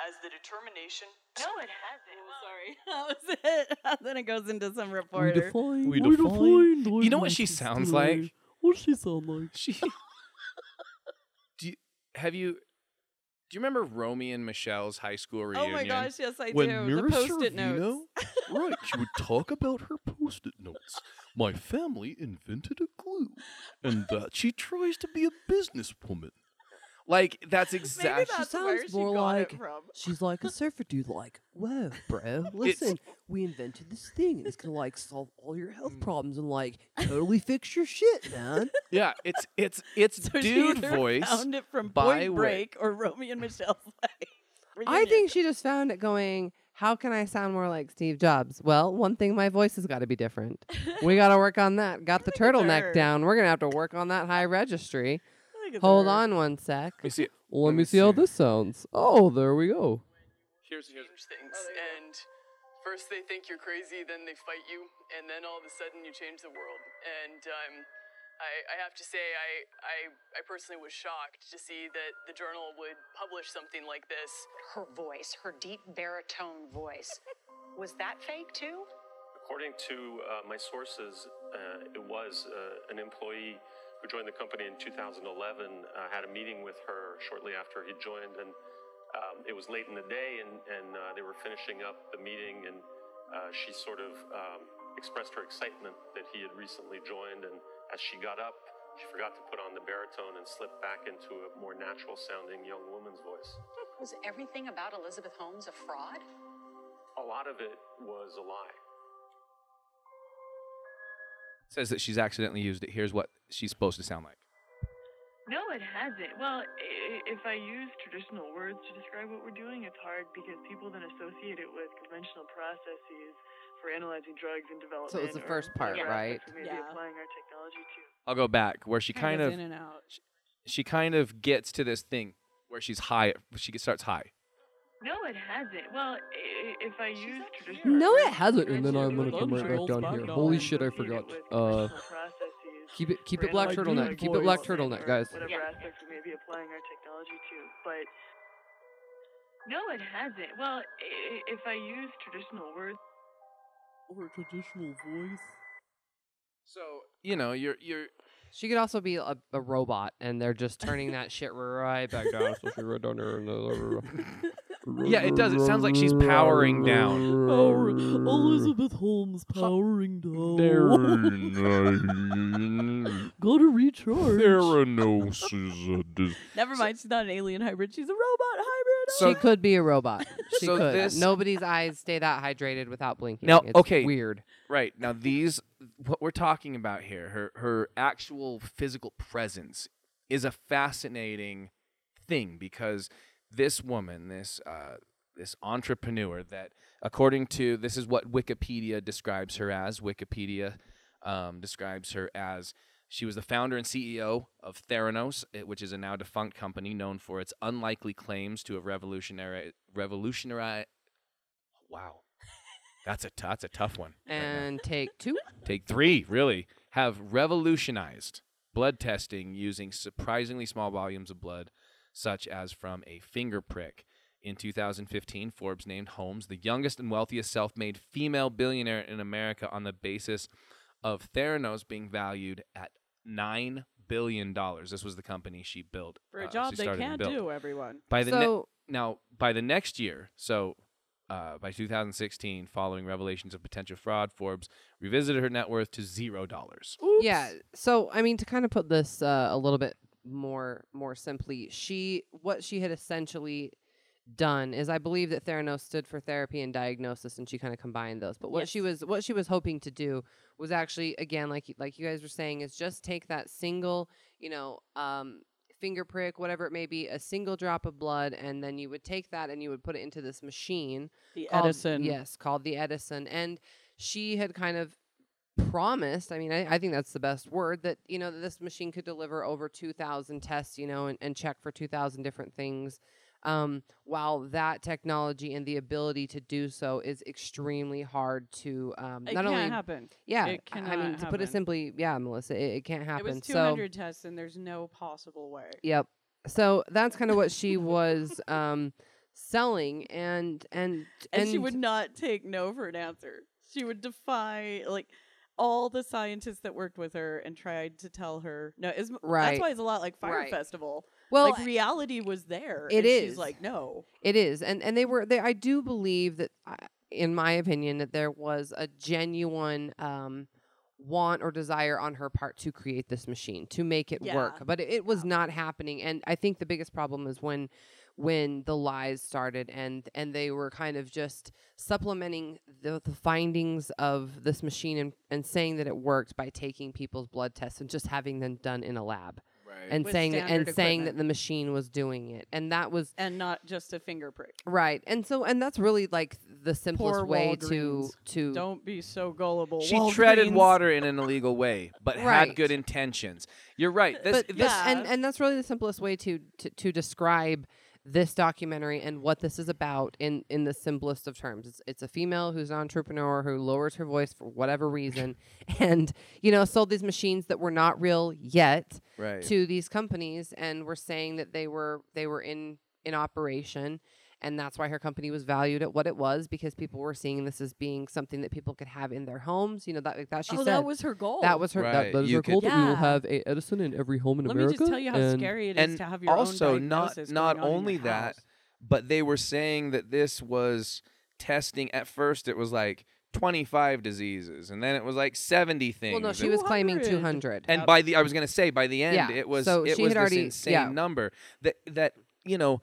as the determination. no, it hasn't. Oh, sorry, [LAUGHS] that was it. [LAUGHS] then it goes into some reporter. We define. We we define- define You know what she sounds today. like? What does she sound like? She. [LAUGHS] Do you, have you Do you remember Romy and Michelle's high school reunion? Oh my gosh, yes I when do. Mira the post-it Sorvino- notes. right, she would talk about her post-it notes. My family invented a glue, and that she tries to be a businesswoman. Like that's Maybe exactly. that's where sounds she more got like- it from. She's like a surfer dude, like, whoa, [LAUGHS] bro, listen, we invented this thing and it's gonna like solve all your health mm. problems and like totally fix your shit, man. [LAUGHS] Yeah, it's it's it's So she dude either voice. found it from by Point way- Break or Romeo and Michelle. like, [LAUGHS] I think she just found it going, how can I sound more like Steve Jobs? Well, one thing, my voice has got to be different. [LAUGHS] we got to work on that. Got the Look at turtleneck down. We're going to have to work on that high registry. Hold her. on one sec. Let me see. Well, Let let me me see how see. this sounds. Oh, there we go. Here's here's. change things. and first they think you're crazy, then they fight you, and then all of a sudden you change the world. And um, I, I have to say, I, I, I personally was shocked to see that the journal would publish something like this. her voice, her deep baritone voice. Was that fake too? According to uh, my sources, uh, it was uh, an employee who joined the company in 2011. Uh, had a meeting with her shortly after he joined, and um, it was late in the day, and, and uh, they were finishing up the meeting, and uh, she sort of um, expressed her excitement that he had recently joined, and as she got up, she forgot to put on the baritone and slipped back into a more natural-sounding young woman's voice. Was everything about Elizabeth Holmes a fraud? A lot of it was a lie. Says that she's accidentally used it. Here's what she's supposed to sound like. No, it hasn't. Well, if I use traditional words to describe what we're doing, it's hard because people then associate it with conventional processes for analyzing drugs and development. the first part, whatever right? aspects we may be Yeah. applying our technology to. I'll go back where she Kinda kind goes of in and out. she kind of gets to this thing where she's high. She starts high. No, it hasn't. Well, if I use traditional No, it hasn't. And then I'm gonna come right back down here. then Holy shit, I forgot. Uh, keep it, keep it black turtleneck. drug Keep it black turtleneck, guys. Whatever aspects we may be applying our technology to, but no, it hasn't. Well, if I use traditional words. Or a traditional voice. So you know you're you're She could also be a, a robot, and they're just turning that shit right back down. So [LAUGHS] she right down there. and, uh, [LAUGHS] yeah. It does. It sounds like she's powering down. Power, Elizabeth Holmes powering down. [LAUGHS] Gotta recharge. Theranos is a dis- Never mind, she's not an alien hybrid. She's a robot hybrid. So she could be a robot. [LAUGHS] She So could. this- Nobody's eyes stay that hydrated without blinking. Now, It's okay. weird. Right now, these what we're talking about here, her her actual physical presence, is a fascinating thing because this woman, this uh, this entrepreneur, that according to this is what Wikipedia describes her as. Wikipedia um, describes her as she was the founder and CEO of Theranos, eh, which is a now defunct company known for its unlikely claims to have revolutionary revolutionary. Wow, that's a t- that's a tough one. right And take two. take three really have revolutionized blood testing using surprisingly small volumes of blood such as from a finger prick in 2015 forbes named holmes the youngest and wealthiest self-made female billionaire in america on the basis of theranos being valued at nine billion dollars this was the company she built For a uh, job she they started and can't do, everyone. by the ne- So now by the next year so uh, by 2016 following revelations of potential fraud forbes revisited her net worth to zero dollars Yeah. So I mean, to kind of put this uh, a little bit more more simply, she what she had essentially done is I believe that Theranos stood for therapy and diagnosis, and she kind of combined those. But what she was what she was hoping to do was actually again, like like you guys were saying, is just take that single, you know, um, finger prick, whatever it may be, a single drop of blood, and then you would take that and you would put it into this machine The called- Edison. Yes, called the Edison. And she had kind of promised, I mean, I, I think that's the best word, that, you know, that this machine could deliver over 2,000 tests, you know, and, and check for 2,000 different things. Um, while that technology and the ability to do so is extremely hard to um, It not can't only happen. yeah, It I- I mean cannot to put it simply, yeah, Melissa, it, it can't happen. It was so 200 tests, and there's no possible way. Yep. So that's kind of what she [LAUGHS] was um, selling, and and And, she would not take no for an answer. She would defy like all the scientists that worked with her and tried to tell her no. It's, Right. That's why it's a lot like Fire Right. Festival. Well, like reality was there. it She's like, no. It is, and and they were. They, I do believe that, uh, in my opinion, that there was a genuine um, want or desire on her part to create this machine to make it work, but it, it was not happening. And I think the biggest problem is when when the lies started and and they were kind of just supplementing the, the findings of this machine and, and saying that it worked by taking people's blood tests and just having them done in a lab Right. and With saying that, and saying that equipment. the machine was doing it and that was And not just a finger prick. Right. And so and that's really like the simplest Poor way to Walgreens. to Don't be so gullible. She treaded Walgreens. water in an illegal way, but Right. had good intentions. You're right. This, but this, this, yeah. and and that's really the simplest way to, to to describe this documentary and what this is about in in the simplest of terms. It's it's a female who's an entrepreneur who lowers her voice for whatever reason [LAUGHS] and you know sold these machines that were not real yet right. to these companies and were saying that they were they were in in operation and that's why her company was valued at what it was because people were seeing this as being something that people could have in their homes you know that like that she oh, said that was her goal. that was her Right, that, that is you her goal could- that we will have a Edison in every home in Let America me just tell you how and scary it is and to have your also own not not on only that, house. but they were saying that this was testing. At first, it was like 25 diseases, and then it was like 70 things. well no she and- was claiming 200. 200 and by the I was gonna say by the end Yeah, it was so it she was had this already- insane yeah. number that that you know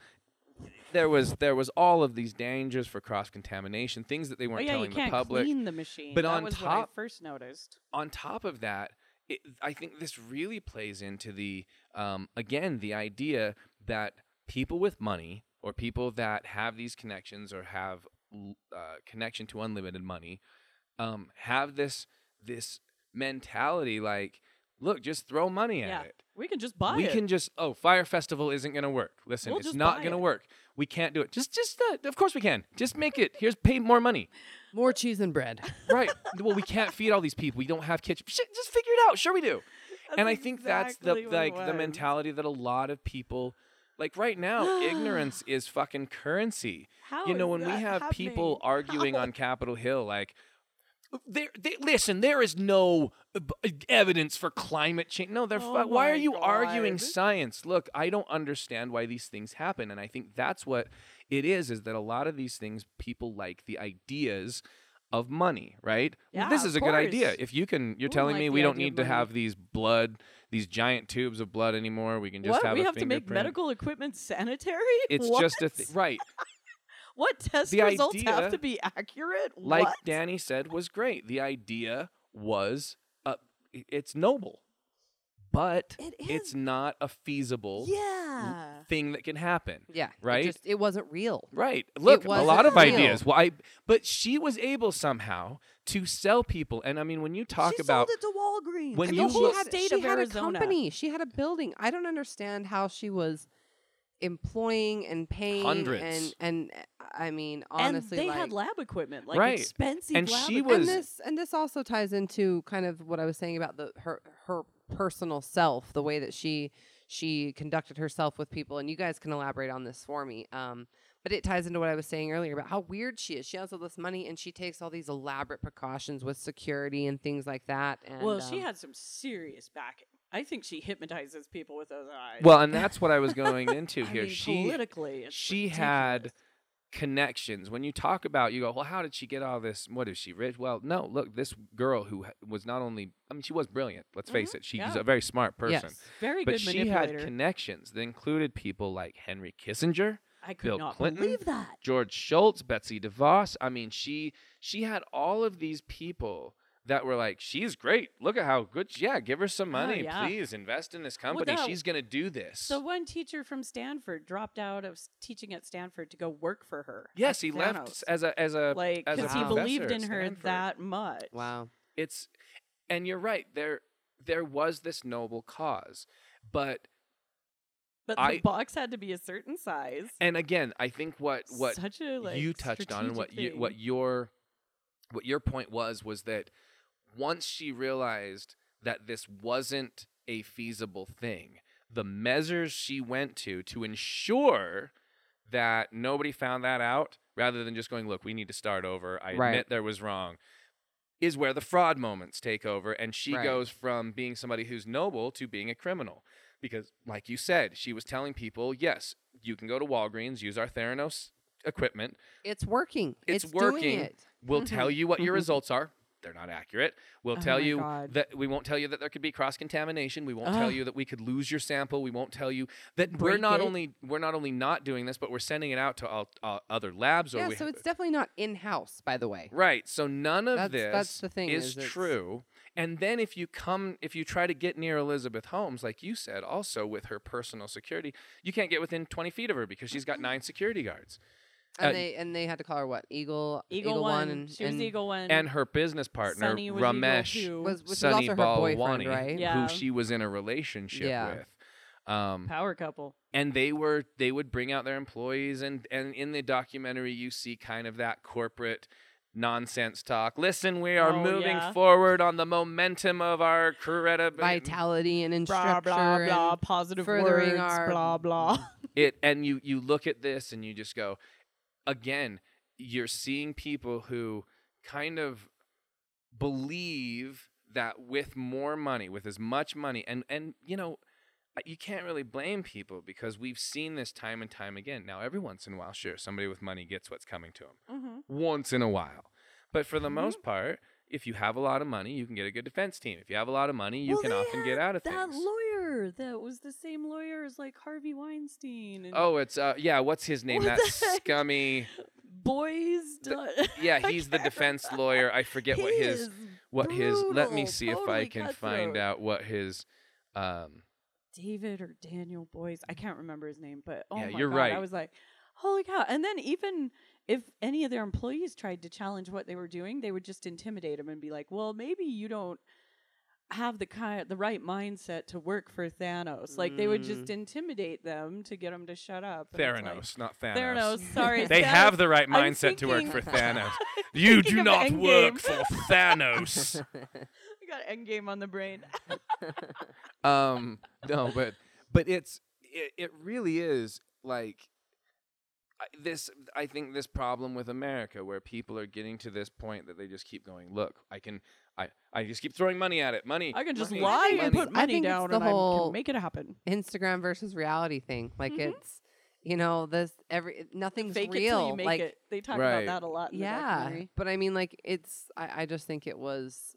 there was there was all of these dangers for cross contamination things that they Oh weren't oh, yeah, you telling the can't public clean the machine. But that on was what I top- first noticed. on top of that it, I think this really plays into the um, again the idea that people with money or people that have these connections or have uh, connection to unlimited money um, have this this mentality like look just throw money at Yeah, it we can just buy we it. can just oh fire festival isn't going to work listen We'll it's not going to work we can't do it. Just just uh, of course we can. Just make it. Here's pay more money. More cheese and bread. [LAUGHS] Right. Well we can't feed all these people. We don't have kitchen. Shit, just figure it out. Sure we do. And i That's think that's the exactly what it like the mentality that a lot of people like right now [GASPS] ignorance is fucking currency. How you know is when we that have people happening? arguing How? on capitol hill like there, they, listen. There is no uh, evidence for climate change. No, they're. Oh fu- why are you arguing science? Look, I don't understand why these things happen, and I think that's what it is. Is that a lot of these things people like the ideas of money, right? Well, this is a good idea. If you can, you're Who telling like me we don't need to have these blood, these giant tubes of blood anymore. We can just what? have we have to make medical equipment sanitary? It's [LAUGHS] What? just a th- right. What test The results idea- have to be accurate? like what? Danny said, was great. The idea was, uh, it's noble, but It it's not a feasible Yeah. thing that can happen. yeah Right? it, just, it wasn't real Right. Look, a lot of real. ideas. Why? But she was able somehow to sell people. And I mean, when you talk she about sold it to Walgreens. when And you then she look- had, state she of had Arizona. a company she had a building i don't understand how she was employing and paying Hundreds. and and i mean honestly and they like, had lab equipment, like Right. expensive And lab she equipment. was- and this and this also ties into kind of what I was saying about the her her personal self, the way that she she conducted herself with people, and you guys can elaborate on this for me. Um, but it ties into what I was saying earlier about how weird she is. She has all this money, and she takes all these elaborate precautions with security and things like that. And well, she um, had some serious backing. I think she hypnotizes people with those eyes. well, and that's what I was [LAUGHS] going into I here. mean, she politically, she had connections. When you talk about, you go, well, how did she get all this? What is she rich? Well, no. Look, this girl who was not only, I mean, she was brilliant. Let's face Mhm, it. She's yeah. a very smart person. yes. very But good she had connections that included people like Henry Kissinger, I could Bill not Clinton, believe that. George Shultz, Betsy DeVos. I mean, she she had all of these people that were like, she's great. Look at how good. she- Yeah, give her some Oh, money, yeah. please. Invest in this company. that- she's gonna do this. So one teacher from Stanford dropped out of teaching at Stanford to go work for her. yes, at he left Thanos. as a as a like as a because he believed in her Stanford. that much. wow. it's and you're right there there was this noble cause but But I- the box had to be a certain size. and again i think what what Such a like you touched on and what you what your what your point was was that once she realized that this wasn't a feasible thing the measures she went to to ensure that nobody found that out rather than just going look we need to start over i Right. admit there was wrong is where the fraud moments take over and she Right. goes from being somebody who's noble to being a criminal because, like you said, she was telling people, yes, you can go to Walgreens, use our Theranos equipment. It's working. It's, Doing working. it. We'll tell mm-hmm. you what your [LAUGHS] results are. They're not accurate. We'll Oh tell you God. that we won't tell you that there could be cross contamination. We won't tell you that we could lose your sample. We won't tell you that we're not it. only we're not only not doing this, but we're sending it out to all, uh, other labs. Or Yeah, so ha- it's definitely not in house, by the way. Right. So none of That's- this that's the thing, is, is true. And then if you come if you try to get near Elizabeth Holmes, like you said, also with her personal security, you can't get within twenty feet of her because she's got nine security guards. And Uh, they and they had to call her what? Eagle Eagle, One, one. and she was and Eagle one. And her business partner, Sunny was Eagle Ramesh two. was which was Sunny also her boyfriend, Balwani, right? Yeah. who she was in a relationship Yeah. with. Um, power couple. and they were they would bring out their employees and and in the documentary you see kind of that corporate nonsense talk listen we are Oh, moving yeah. forward on the momentum of our credibility Vitality and Blah instructor blah blah. and Positive furthering words. our- blah blah. it and you you look at this and you just go again you're seeing people who kind of believe that with more money with as much money and and you know you can't really blame people because we've seen this time and time again. Now every once in a while sure somebody with money gets what's coming to them mm-hmm. once in a while. But for the Mhm. most part if you have a lot of money you can get a good defense team. If you have a lot of money you Well, can often get out of that things. lawyer that was the same lawyer as like Harvey Weinstein. Oh it's uh yeah what's his name What that [LAUGHS] scummy boys. the- yeah [LAUGHS] he's the defense lawyer i forget what his is what his let me brutal, see if i can find cutthroat. out what his um David or Daniel Boies. I can't remember his name, but oh Yeah, my you're god, right. I was like, holy cow! And then even if any of their employees tried to challenge what they were doing, they would just intimidate them and be like, "Well, maybe you don't have the kind the right mindset to work for Thanos." Like they would just intimidate them to get them to shut up. and it's like- theranos not thanos Theranos. Sorry, [LAUGHS] they Thanos. have the right I'm mindset to work for [LAUGHS] thanos I'm you thinking do of not work for thanos [LAUGHS] I got Endgame on the brain. um no but but it's it, it really is like I- this i think this problem with america where people are getting to this point that they just keep going look i can i i just keep throwing money at it money I can just money, lie and money. put I money think it's down the and I whole- can make it happen. Instagram versus reality thing. Like Mhm. it's you know this every nothing's Fake real. it till you make like it. They talk Right. about that a lot. In the yeah, documentary. but I mean, like it's. I, I just think it was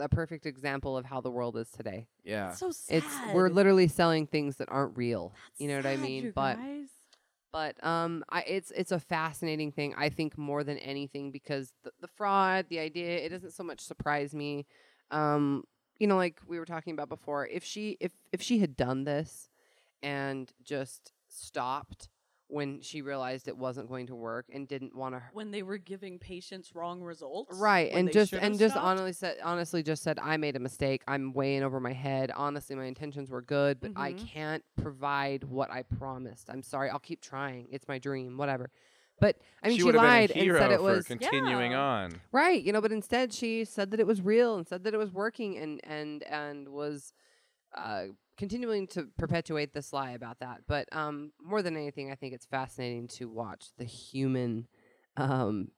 a perfect example of how the world is today. yeah It's so sad. It's we're literally selling things that aren't real. you know what I sad, mean? you But guys. But um, I it's it's a fascinating thing. I think more than anything because the, the fraud, the idea, it doesn't so much surprise me. Um, you know, like we were talking about before, if she if if she had done this and just stopped when she realized it wasn't going to work and didn't want to when they were giving patients wrong results, right and just and just stopped. honestly said honestly just said i made a mistake. I'm way in over my head. Honestly my intentions were good but i Mhm. can't provide what i promised. I'm sorry. I'll keep trying. It's my dream whatever. But i mean she, would have lied been a and said it for was continuing Yeah. on. Right you know but instead she said that it was real and said that it was working and and and was uh continuing to perpetuate this lie about that but um more than anything i think it's fascinating to watch the human um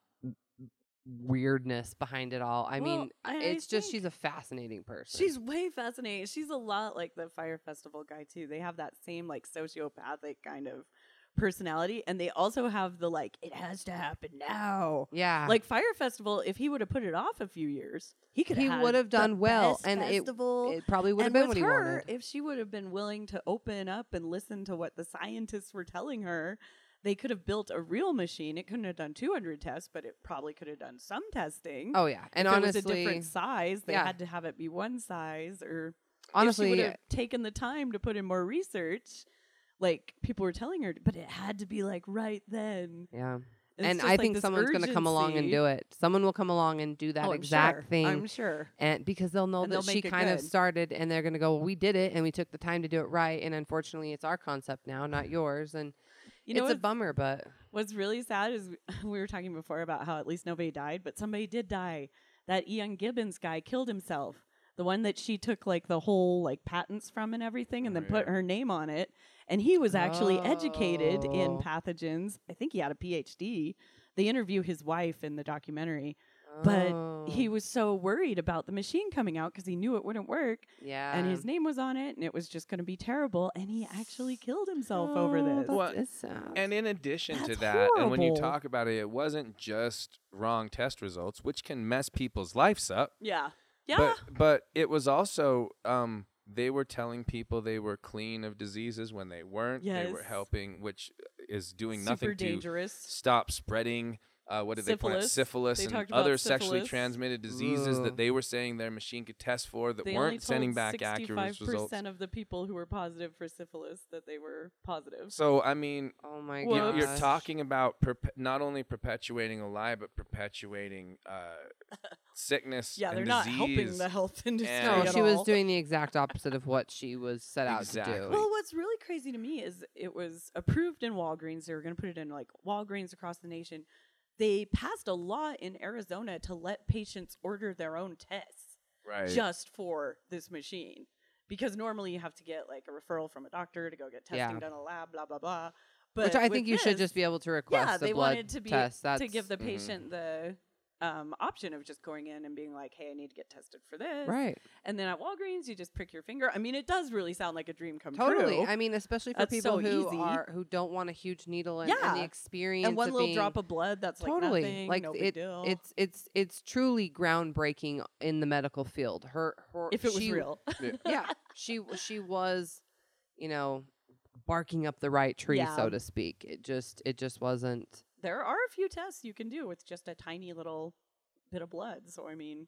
weirdness behind it all i mean Well, I- I it's just she's a fascinating person She's way fascinating. She's a lot like the Fire Festival guy too. They have that same like sociopathic kind of personality, and they also have the like it has to happen now. yeah Like Fire Festival, if he would have put it off a few years, he could. he would have done well and it, festival. it probably would have been what he wanted if she would have been willing to open up and listen to what the scientists were telling her, they could have built a real machine. It couldn't have done 200 tests, but it probably could have done some testing. oh yeah and if honestly it was a different size, they yeah. had to have it be one size. Or honestly would have taken the time to put in more research, like people were telling her, but it had to be like right then. yeah It's and I like think someone's going to come along and do it. Someone will come along and do that Oh, exact sure. thing. I'm sure. and because they'll know And that they'll she kind of started and they're going to go well, we did it and we took the time to do it right and unfortunately it's our concept now not yours and You know it's a bummer but What's really sad is [LAUGHS] we were talking before about how at least nobody died, but somebody did die. That Ian Gibbons guy killed himself. The one that she took like the whole like patents from and everything and Oh, then put her name on it. And he was actually educated in Oh. pathogens. I think he had a PhD. They interview his wife in the documentary. But he Oh. was so worried about the machine coming out because he knew it wouldn't work. Yeah. And his name was on it and it was just going to be terrible. And he actually killed himself over Oh, this. that Well, is sad. And in addition to That's that, and when you talk about it, it wasn't just wrong test results, which can mess people's lives up. Yeah. Yeah. But but it was also um they were telling people they were clean of diseases when they weren't. They were helping, which is doing Super nothing to dangerous. stop spreading. Uh, what did they point out? Syphilis. Syphilis They and talked about other sexually transmitted diseases Ugh. that they were saying their machine could test for that they weren't sending told back accurate results. percent of the people who were positive for syphilis that they were positive. So I mean, oh my you- god. you're talking about perpe- not only perpetuating a lie, but perpetuating uh, [LAUGHS] sickness. yeah, and they're not helping disease. the health industry. And- No, at she was doing the exact opposite of what she was set out to do. Well, what's really crazy to me is it was approved in Walgreens. They were going to put it in like Walgreens across the nation. They passed a law in Arizona to let patients order their own tests Right. just for this machine. Because normally you have to get like a referral from a doctor to go get testing Yeah. done in a lab, blah blah blah. But Which I think you should just be able to request yeah, a they blood wanted to be test. That's to give the Mhm. patient the um, option of just going in and being like, "Hey, I need to get tested for this." right. And then at Walgreens, you just prick your finger. I mean, it does really sound like a dream come Totally. true. Totally. I mean, especially for That's people so who easy. are who don't want a huge needle and, and the experience and one of little being, drop of blood that's like totally nothing, like no big it, deal. it's it's it's truly groundbreaking in the medical field. Her her if it was she- real. [LAUGHS] yeah, she she was, you know, barking up the right tree, Yeah. so to speak. It just it just wasn't. There are a few tests you can do with just a tiny little bit of blood. So I mean,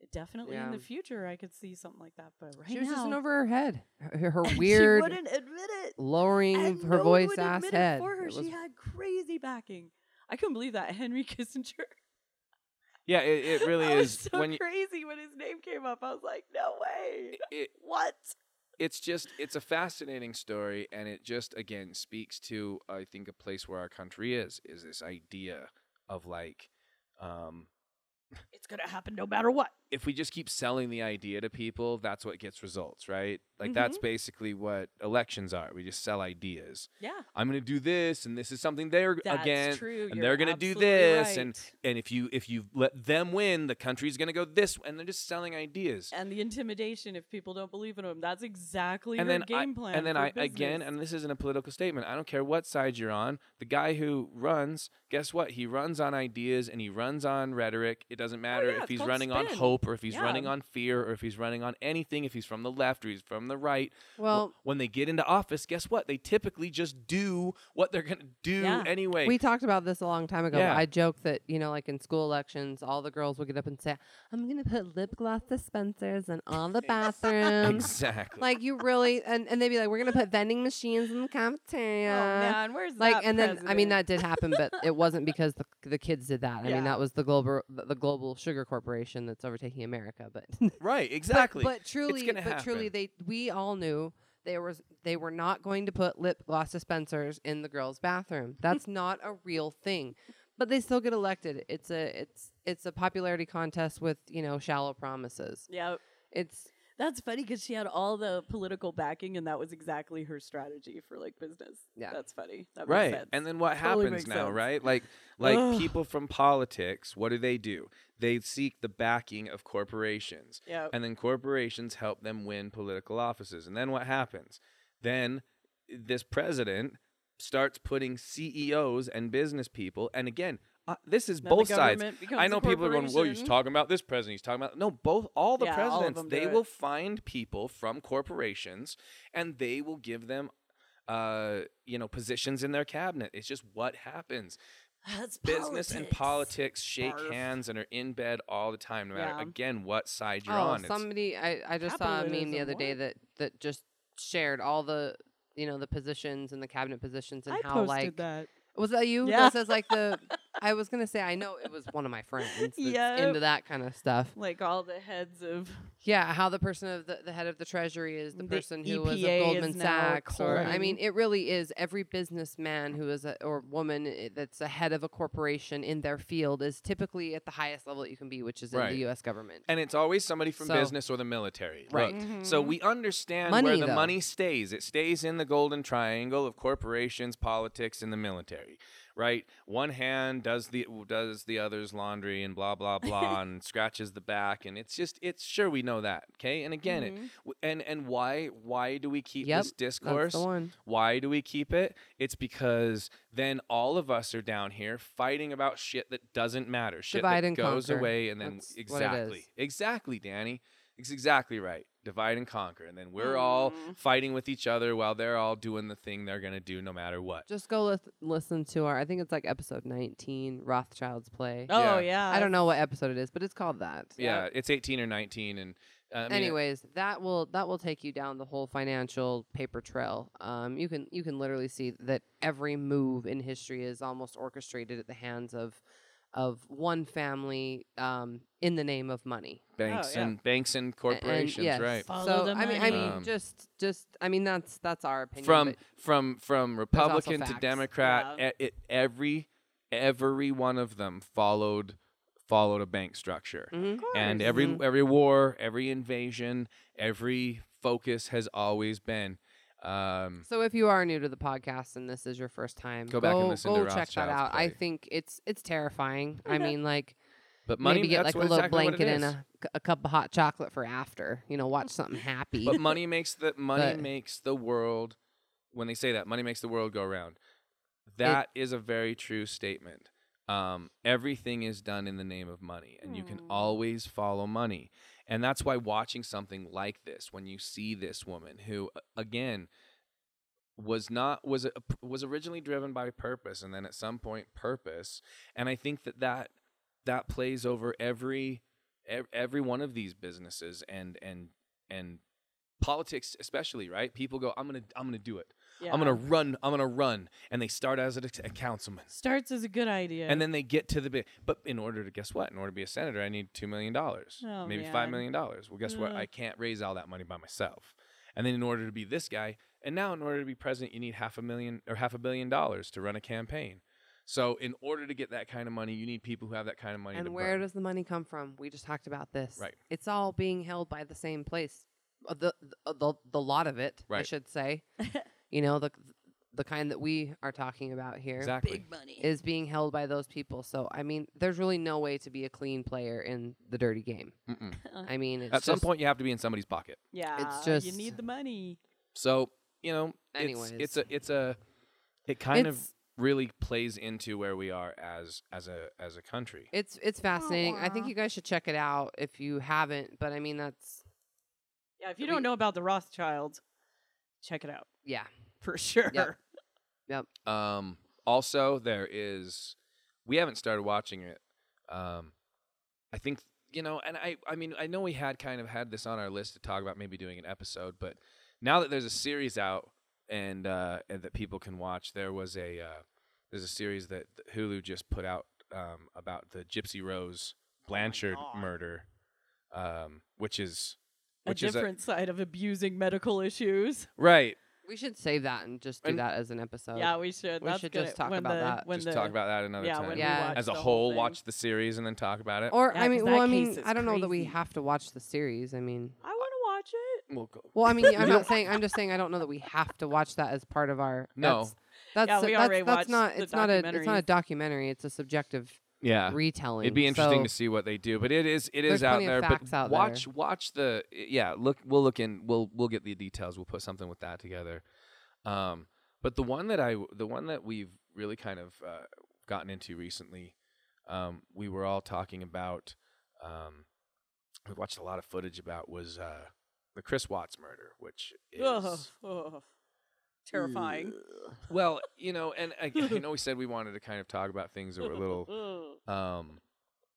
it definitely in the future I could see something like that. But right now. she was now, just in over her head. Her, her [LAUGHS] weird she wouldn't admit it. lowering And her no one voice would ass admit it head. For her, It was- she had crazy backing. I couldn't believe that [LAUGHS] Henry Kissinger. Yeah, it, it [LAUGHS] really I was is. so when you, crazy when his name came up. I was like, no way. it, What? It's just it's a fascinating story, and it just again speaks to I think a place where our country is is this idea of like, um, It's gonna happen no matter what. If we just keep selling the idea to people, that's what gets results, right? Like that's Mm-hmm. basically what elections are. We just sell ideas. Yeah. I'm going to do this, and this is something they're That's against, true. and You're they're going to do this, and right. and if you if you let them win, the country's going to go this, and they're just selling ideas. and the intimidation if people don't believe in them. That's exactly and then game I, plan. and then I again, and this isn't a political statement. I don't care what side you're on. The guy who runs, guess what? He runs on ideas and he runs on rhetoric. It doesn't matter Oh, yeah, if he's running on spin. Hope or if he's Yeah. running on fear or if he's running on anything. If he's from the left or he's from the right. Wh- Well- when they get into office, guess what? They typically just do what they're gonna do Yeah. anyway. We talked about this a long time ago. Yeah. I joke that, you know, like in school elections, all the girls would get up and say, I'm going to put lip gloss dispensers in all the [LAUGHS] bathrooms. exactly. like, you really, and, and they'd be like, we're going to put vending machines in the cafeteria. oh man, where's like that and then I mean that did happen, but it wasn't because the the kids did that. I Yeah. mean that was the global the, the global sugar corporation that's overtaking America. But [LAUGHS] right, exactly. But, truly, gonna but truly, they we all knew they was they were not going to put lip gloss dispensers in the girls' bathroom. [LAUGHS] That's not a real thing. But they still get elected. It's a it's it's a popularity contest with you know shallow promises. yeah. It's That's funny because she had all the political backing, and that was exactly her strategy for like business. Yeah. that's funny. That makes right sense. and then what Totally happens now sense. right like like people from politics what do they do they seek the backing of corporations yeah, and then corporations help them win political offices and then what happens then this president starts putting CEOs and business people and again uh, this is Then both sides I know people are going well he's talking about this president he's talking about no both all the Yeah, presidents them they do it. will find people from corporations and they will give them uh, you know, positions in their cabinet. It's just what happens. That's Business and politics shake Barf. hands and are in bed all the time, no matter Yeah. again what side you're oh on. Somebody I I just saw a meme the Capitalism, other day that that just shared all the you know the positions and the cabinet positions and I how posted like that. Was that you? Yeah. That says like the. [LAUGHS] I was gonna say I know it was one of my friends [LAUGHS] that's Yep. into that kind of stuff. Like all the heads of Yeah, how the person of the, the head of the treasury is the The person who was a Goldman Sachs, or I mean, it really is every businessman who is a, or woman eh, that's a head of a corporation in their field is typically at the highest level that you can be, which is in the U.S. government. and it's always somebody from So- business or the military. Right. Look, so mm-hmm. we understand where the though. money stays. It stays in the golden triangle of corporations, politics, and the military. Right? One hand does the does the other's laundry and blah blah blah [LAUGHS] and scratches the back and it's just it's sure we know that, okay? And again, it Mm-hmm. w- and and why why do we keep Yep, this discourse? Why do we keep it? It's because then all of us are down here fighting about shit that doesn't matter. Shit Divide that goes conquer. away and then That's it exactly. Exactly, Danny. It's exactly right. Divide and conquer. And then we're all fighting with each other while they're all doing the thing they're going to do no matter what. Just go lis- listen to our. I think it's like episode 19, Rothschild's play. Oh Yeah. yeah. I don't know what episode it is, but it's called that. yeah, it's 18 or 19 and uh, I mean, Anyways, that will that will take you down the whole financial paper trail. Um, you can you can literally see that every move in history is almost orchestrated at the hands of of one family um, in the name of money. banks yeah. and banks and A- and corporations, yes, right? Follow so I mean, I mean. Um, just just I mean that's that's our opinion. from from from Republican to. Democrat, Yeah. e- it, every every one of them followed followed a bank structure. Mhm. and every Mhm. every war, every invasion, every focus has always been um, So if you are new to the podcast and this is your first time, Go back and listen go to check that out. I think it's it's terrifying. I mean, like but money maybe get like a little exactly blanket and a, a, cup of hot chocolate for after. You know, watch something happy. but money makes the money But- makes the world when they say that money makes the world go round That is a very true statement um, everything is done in the name of money and you can always follow money and that's why watching something like this when you see this woman who again was not was uh, a, was originally driven by purpose and then at some point purpose and i think that that that plays over every every one of these businesses and and and politics especially right? People go i'm gonna i'm gonna do it i'm gonna run i'm gonna run and they start as a, a councilman Starts as a good idea. and then they get to the big but in order to guess what in order to be a senator i need two million dollars Oh, maybe man. five million dollars well guess what Ugh. i can't raise all that money by myself and then in order to be this guy and now in order to be president you need half a million or half a billion dollars to run a campaign so in order to get that kind of money you need people who have that kind of money to And where burn. does the money come from? We just talked about this. Right. It's all being held by the same place. Uh, The the the, the lot of it, I should say. [LAUGHS] you know the the kind that we are talking about here exactly is being held by those people. So I mean, there's really no way to be a clean player in the dirty game. Mm-mm. [LAUGHS] I mean, it's at some just- point you have to be in somebody's pocket yeah, it's just- you need the money. So you know, Anyways. it's, it's a it's a it kind of It's- really plays into where we are as as a as a country. It's it's fascinating. I think you guys should check it out if you haven't. But I mean, that's Yeah, if you We- don't know about the Rothschilds, check it out yeah. For sure. [LAUGHS] Yep. Um, also, there is we haven't started watching it. Um, I think you know, and I I mean I know we had kind of had this on our list to talk about maybe doing an episode, but now that there's a series out and uh, and that people can watch, there was a uh, there's a series that that Hulu just put out um, about the Gypsy Rose Blanchard God. murder, um, which is A which is different side of abusing medical issues. right. We should save that and just do And- that as an episode. yeah, we should. we That's should good. just talk when about the, that. When Just the, talk about that another yeah, time. when Yeah. we watch As a the whole, thing. watch the series and then talk about it. Or Yeah, I mean, 'cause well, that I mean, is I don't know that we crazy. have to watch the series. I mean, I want to watch it. We'll go. well, I mean, [LAUGHS] I'm not saying. I'm [LAUGHS] just saying I don't know that we have to watch that as part of our. No. That's, that's Yeah, we that's, already that's watched not. the It's not a. It's not a documentaries. documentary. It's a subjective Yeah. retelling. It'd be interesting So to see what they do, but it is it is out there. But out watch watch the yeah look we'll look in we'll we'll get the details. We'll put something with that together. Um, but the one that I the one that we've really kind of uh, gotten into recently, um, we were all talking about. Um, we watched a lot of footage about was uh, the Chris Watts murder, which [LAUGHS] is Ugh, ugh. Terrifying. [LAUGHS] well, you know, and [LAUGHS] I, I know we said we wanted to kind of talk about things that were a little [LAUGHS] um,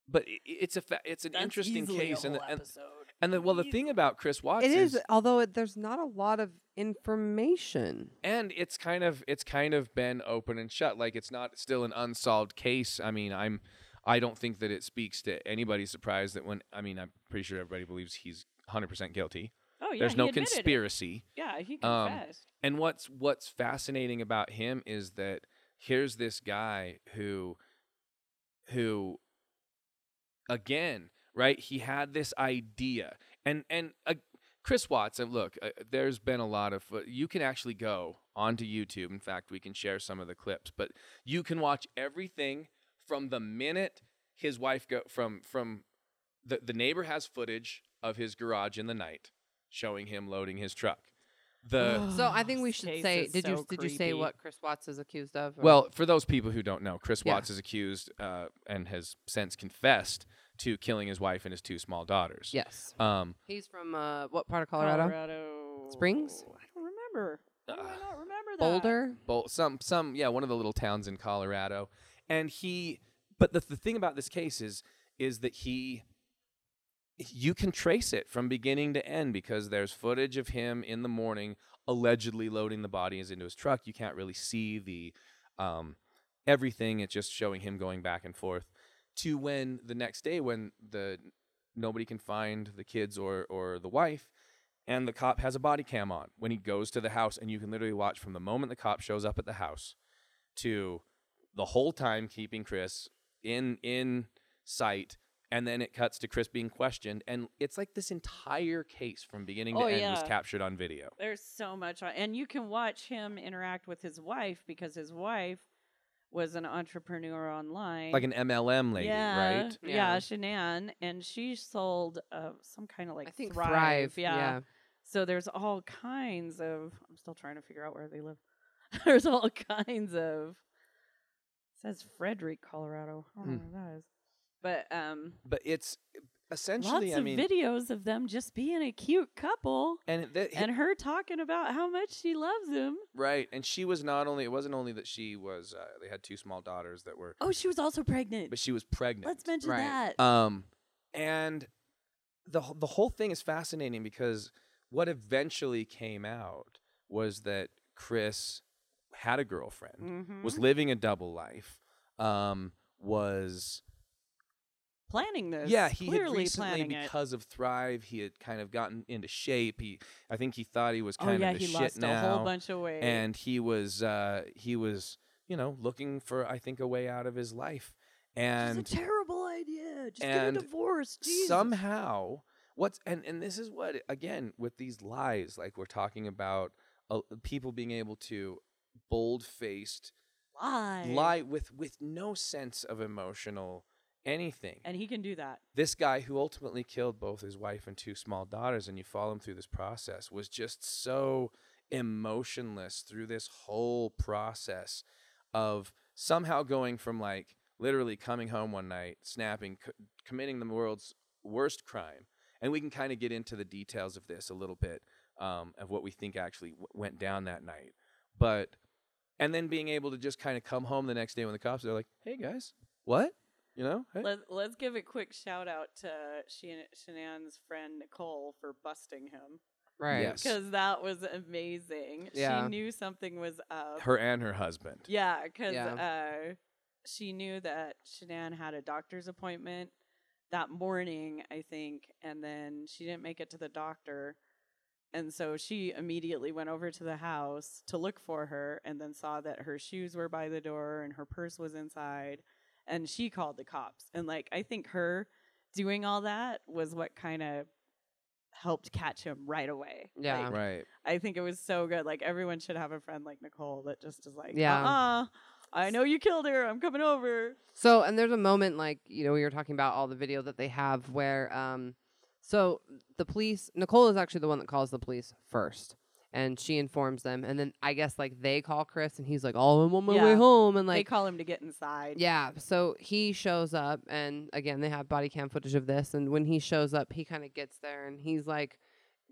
but i- it's a fa- it's an That's interesting easily a case, and whole the, and, episode. and the, well, the thing about Chris Watts it is, is, although it, there's not a lot of information. and it's kind of it's kind of been open and shut. Like it's not still an unsolved case. I mean, I'm I don't think that it speaks to anybody's surprise that when I mean I'm pretty sure everybody believes he's 100 percent guilty. Oh yeah, There's no admitted it. conspiracy. Yeah, he Um, confessed. And what's what's fascinating about him is that here's this guy who who again, right? He had this idea. And and uh, Chris Watts, and look, uh, there's been a lot of. Uh, you can actually go onto YouTube. In fact, we can share some of the clips, but you can watch everything from the minute his wife go from from the the neighbor has footage of his garage in the night, showing him loading his truck. The [GASPS] So I think we should Case say. is Did you so did you say creepy. what Chris Watts is accused of? or- Well, for those people who don't know, Chris Yeah. Watts is accused uh, and has since confessed to killing his wife and his two small daughters. yes, Um, he's from uh, what part of Colorado? Colorado Springs? I don't remember. How do I not remember that? Boulder. Bol- some some yeah, one of the little towns in Colorado. And he but the, the thing about this case is is that he you can trace it from beginning to end because there's footage of him in the morning allegedly loading the bodies into his truck. You can't really see the um, everything. It's just showing him going back and forth. To when the next day when the nobody can find the kids or or the wife, and the cop has a body cam on when he goes to the house, and you can literally watch from the moment the cop shows up at the house to the whole time keeping Chris in in sight. And then it cuts to Chris being questioned, and it's like this entire case from beginning to Oh, end was captured on video. There's so much, on, and you can watch him interact with his wife because his wife was an entrepreneur online, Like an MLM lady, yeah, right? Yeah, Yeah. Shanann, and she sold uh, some kind of like I think Thrive, Thrive. yeah. yeah. So there's all kinds of. I'm still trying to figure out where they live. [LAUGHS] there's all kinds of. It says Frederick, Colorado. I don't know Hmm. where that is, but um, But it's essentially, lots I of mean, videos of them just being a cute couple. and that, and her talking about how much she loves him. right, and she was not only. It wasn't only that she was. Uh, they had two small daughters that were, Oh, she was also pregnant. but she was pregnant. Let's mention Right. that. Um, and the the whole thing is fascinating because what eventually came out was that Chris had a girlfriend, was Mhm. living a double life, um, was planning this. yeah, he had recently planning it. because of Thrive, he had kind of gotten into shape. He, I think he thought he was kind Oh kind yeah, of the he shit lost now, a whole bunch of weight. and he was uh, he was you know looking for I think a way out of his life, and it's a terrible idea. Just get a divorce. Jesus. somehow what's and and this is what again with these lies like we're talking about uh, people being able to bold faced lie. lie with with no sense of emotional anything. And he can do that. this guy who ultimately killed both his wife and two small daughters and you follow him through this process was just so emotionless through this whole process of somehow going from like literally coming home one night snapping co- committing the world's worst crime and we can kind of get into the details of this a little bit um, of what we think actually w- went down that night. But and then being able to just kind of come home the next day when the cops are like hey guys what you know hey? Let, let's give a quick shout out to Shan- Shanann's friend Nicole for busting him Right. Yes. because that was amazing. Yeah. She knew something was up. her and her husband Yeah, because Yeah. uh, she knew that Shanann had a doctor's appointment that morning, I think, and then she didn't make it to the doctor. And so she immediately went over to the house to look for her and then saw that her shoes were by the door and her purse was inside. And she called the cops. And, like, I think her doing all that was what kind of helped catch him right away. Yeah. Like, right I think it was so good. Like everyone should have a friend like Nicole that just is like, Yeah. uh I know you killed her. I'm coming over. So, and there's a moment like, you know, we were talking about all the video that they have where, um, so the police, Nicole is actually the one that calls the police first. And she informs them. And then I guess like they call Chris and he's like, oh, I'm on my way home. And like they call him to get inside. yeah. So he shows up. And again, they have body cam footage of this. And when he shows up, he kind of gets there and he's like,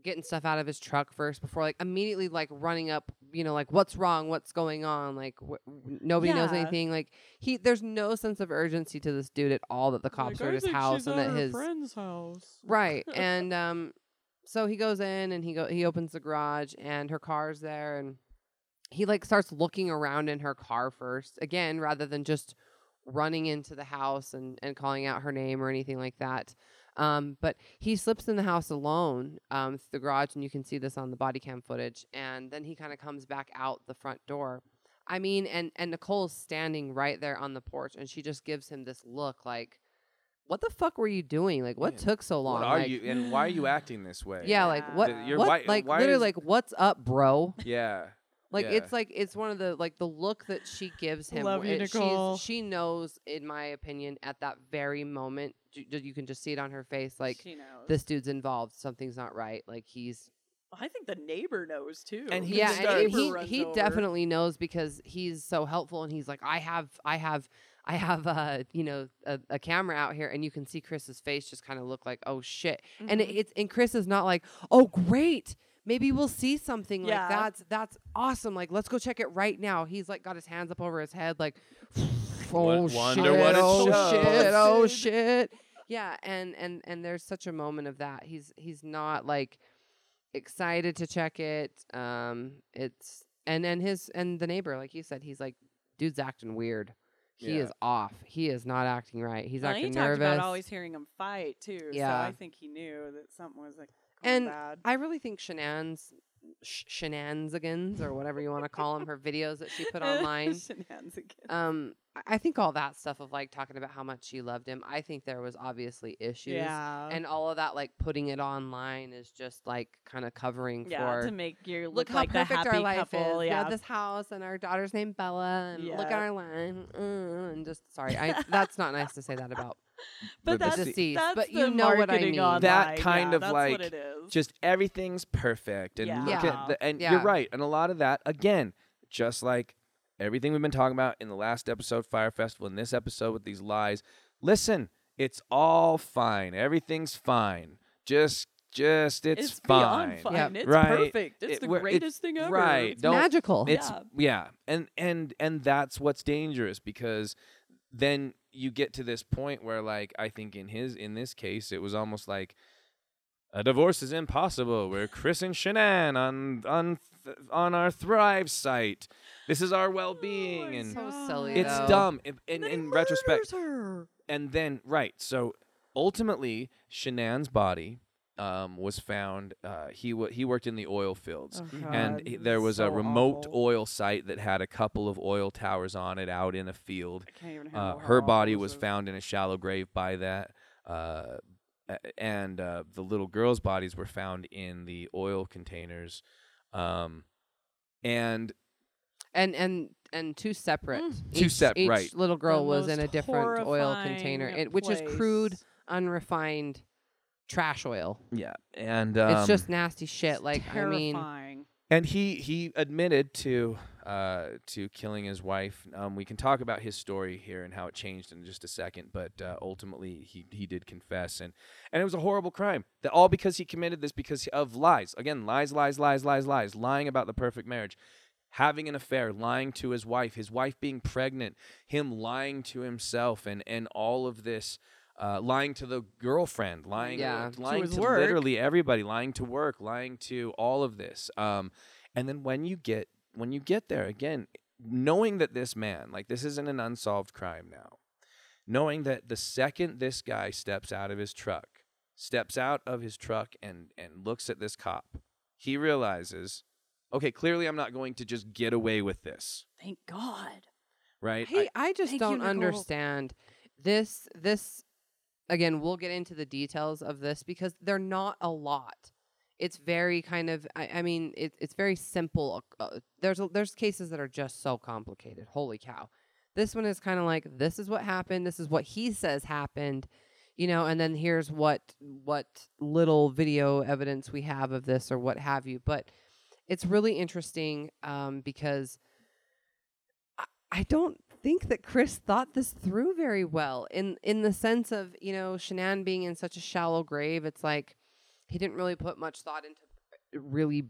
getting stuff out of his truck first before like immediately like running up you know like what's wrong what's going on like wh- nobody knows anything like he there's no sense of urgency to this dude at all that the cops are at his house and that his friend's house. right [LAUGHS] and um so he goes in and he go he opens the garage and her car's there and he like starts looking around in her car first again rather than just running into the house and and calling out her name or anything like that. Um but he slips in the house alone um through the garage and you can see this on the body cam footage and then he kind of comes back out the front door. I mean and and nicole's standing right there on the porch and she just gives him this look like what the fuck were you doing? Like, what Yeah. took so long? What are Like, you and why are you acting this way? Yeah, like what? The- you're what why- like why literally, is- like what's up, bro? [LAUGHS] Yeah. Like yeah. it's like it's one of the like the look that she gives him. Love you, it- she's- Nicole. She knows, in my opinion, at that very moment, you, you can just see it on her face. Like she knows. this dude's involved. Something's not right. Like he's I think the neighbor knows too. And he yeah, just and starts- he he over. definitely knows because he's so helpful, and he's like, I have, I have, I have, a you know, a, a camera out here, and you can see Chris's face just kind of look like, oh shit, and it, it's and Chris is not like, oh great, maybe we'll see something Yeah. like that's that's awesome, like let's go check it right now. He's like got his hands up over his head, like, [LAUGHS] oh shit, what oh shows. shit, oh shit, yeah, and and and there's such a moment of that. He's he's not like excited to check it. Um, it's and and his and the neighbor, like you said, he's like, dude's acting weird. He Yeah. is off. He is not acting right. He's Well, acting he talked nervous. about always hearing him fight too. So Yeah. I think he knew that something was like going and bad. I really think Shenan's sh- shenanigans or whatever you want to call them, her videos that she [LAUGHS] put online. Shenanigans. Um, I- think all that stuff of like talking about how much she loved him. I think there was obviously issues. yeah. And all of that, like putting it online, is just like kind of covering yeah, for to make you look look, how like the perfect happy our life couple. is. Yeah, We have this house and our daughter's named Bella, and look at our line. Mm, and just sorry, I that's not nice to say that about. [LAUGHS] but the that's, deceased, that's but the you know what I mean. online, That kind yeah, of that's like what it is. just everything's perfect and Yeah. look Yeah. at the and Yeah. you're right and a lot of that again just like everything we've been talking about in the last episode Fyre festival in this episode with these lies listen it's all fine everything's fine just just it's, it's fine beyond fine. Yep. It's Right. perfect. It's It- the we're- it's- greatest thing ever. right It's don't magical. it's Yeah. yeah and and and that's what's dangerous because then you get to this point where like i think in his in this case it was almost like a divorce is impossible we're chris and shanann on on th- on our thrive site this is our oh, well-being my and so silly. it's though. dumb in, in, And in retrospect her. and then right so ultimately shanann's body um, was found uh, he w- he worked in the oil fields Oh, and God, he- this there is was a remote awful. oil site that had a couple of oil towers on it out in a field. I can't even Uh, handle her body was found in a shallow grave by that, uh, and uh, the little girls' bodies were found in the oil containers, um, and and and and two separate. Mm. Two Each- sep- each right. little girl The was in a different oil container, it, which is crude, unrefined trash oil. yeah, and um, it's just nasty shit. Like I mean, and he he admitted to uh to killing his wife um we can talk about his story here and how it changed in just a second but uh, ultimately he he did confess and and it was a horrible crime that all because he committed this because of lies again lies lies lies lies lies lying about the perfect marriage having an affair lying to his wife his wife being pregnant him lying to himself and and all of this uh, lying to the girlfriend, lying, Yeah. To lying his to literally everybody, lying to work, lying to all of this. Um, and then when you get when you get there again, knowing that this man, like this isn't an unsolved crime now, knowing that the second this guy steps out of his truck, steps out of his truck and and looks at this cop, he realizes, okay, clearly I'm not going to just get away with this, Thank God. right? Hey, I, just don't Nicole. understand this. This again, we'll get into the details of this because they're not a lot. It's very kind of. I, I mean, it, it's very simple. Uh, there's a, there's cases that are just so complicated. Holy cow! This one is kind of like this is what happened. This is what he says happened. You know, and then here's what what little video evidence we have of this or what have you. But it's really interesting um, because I- I don't think that Chris thought this through very well in in the sense of you know Shanann being in such a shallow grave. It's like he didn't really put much thought into really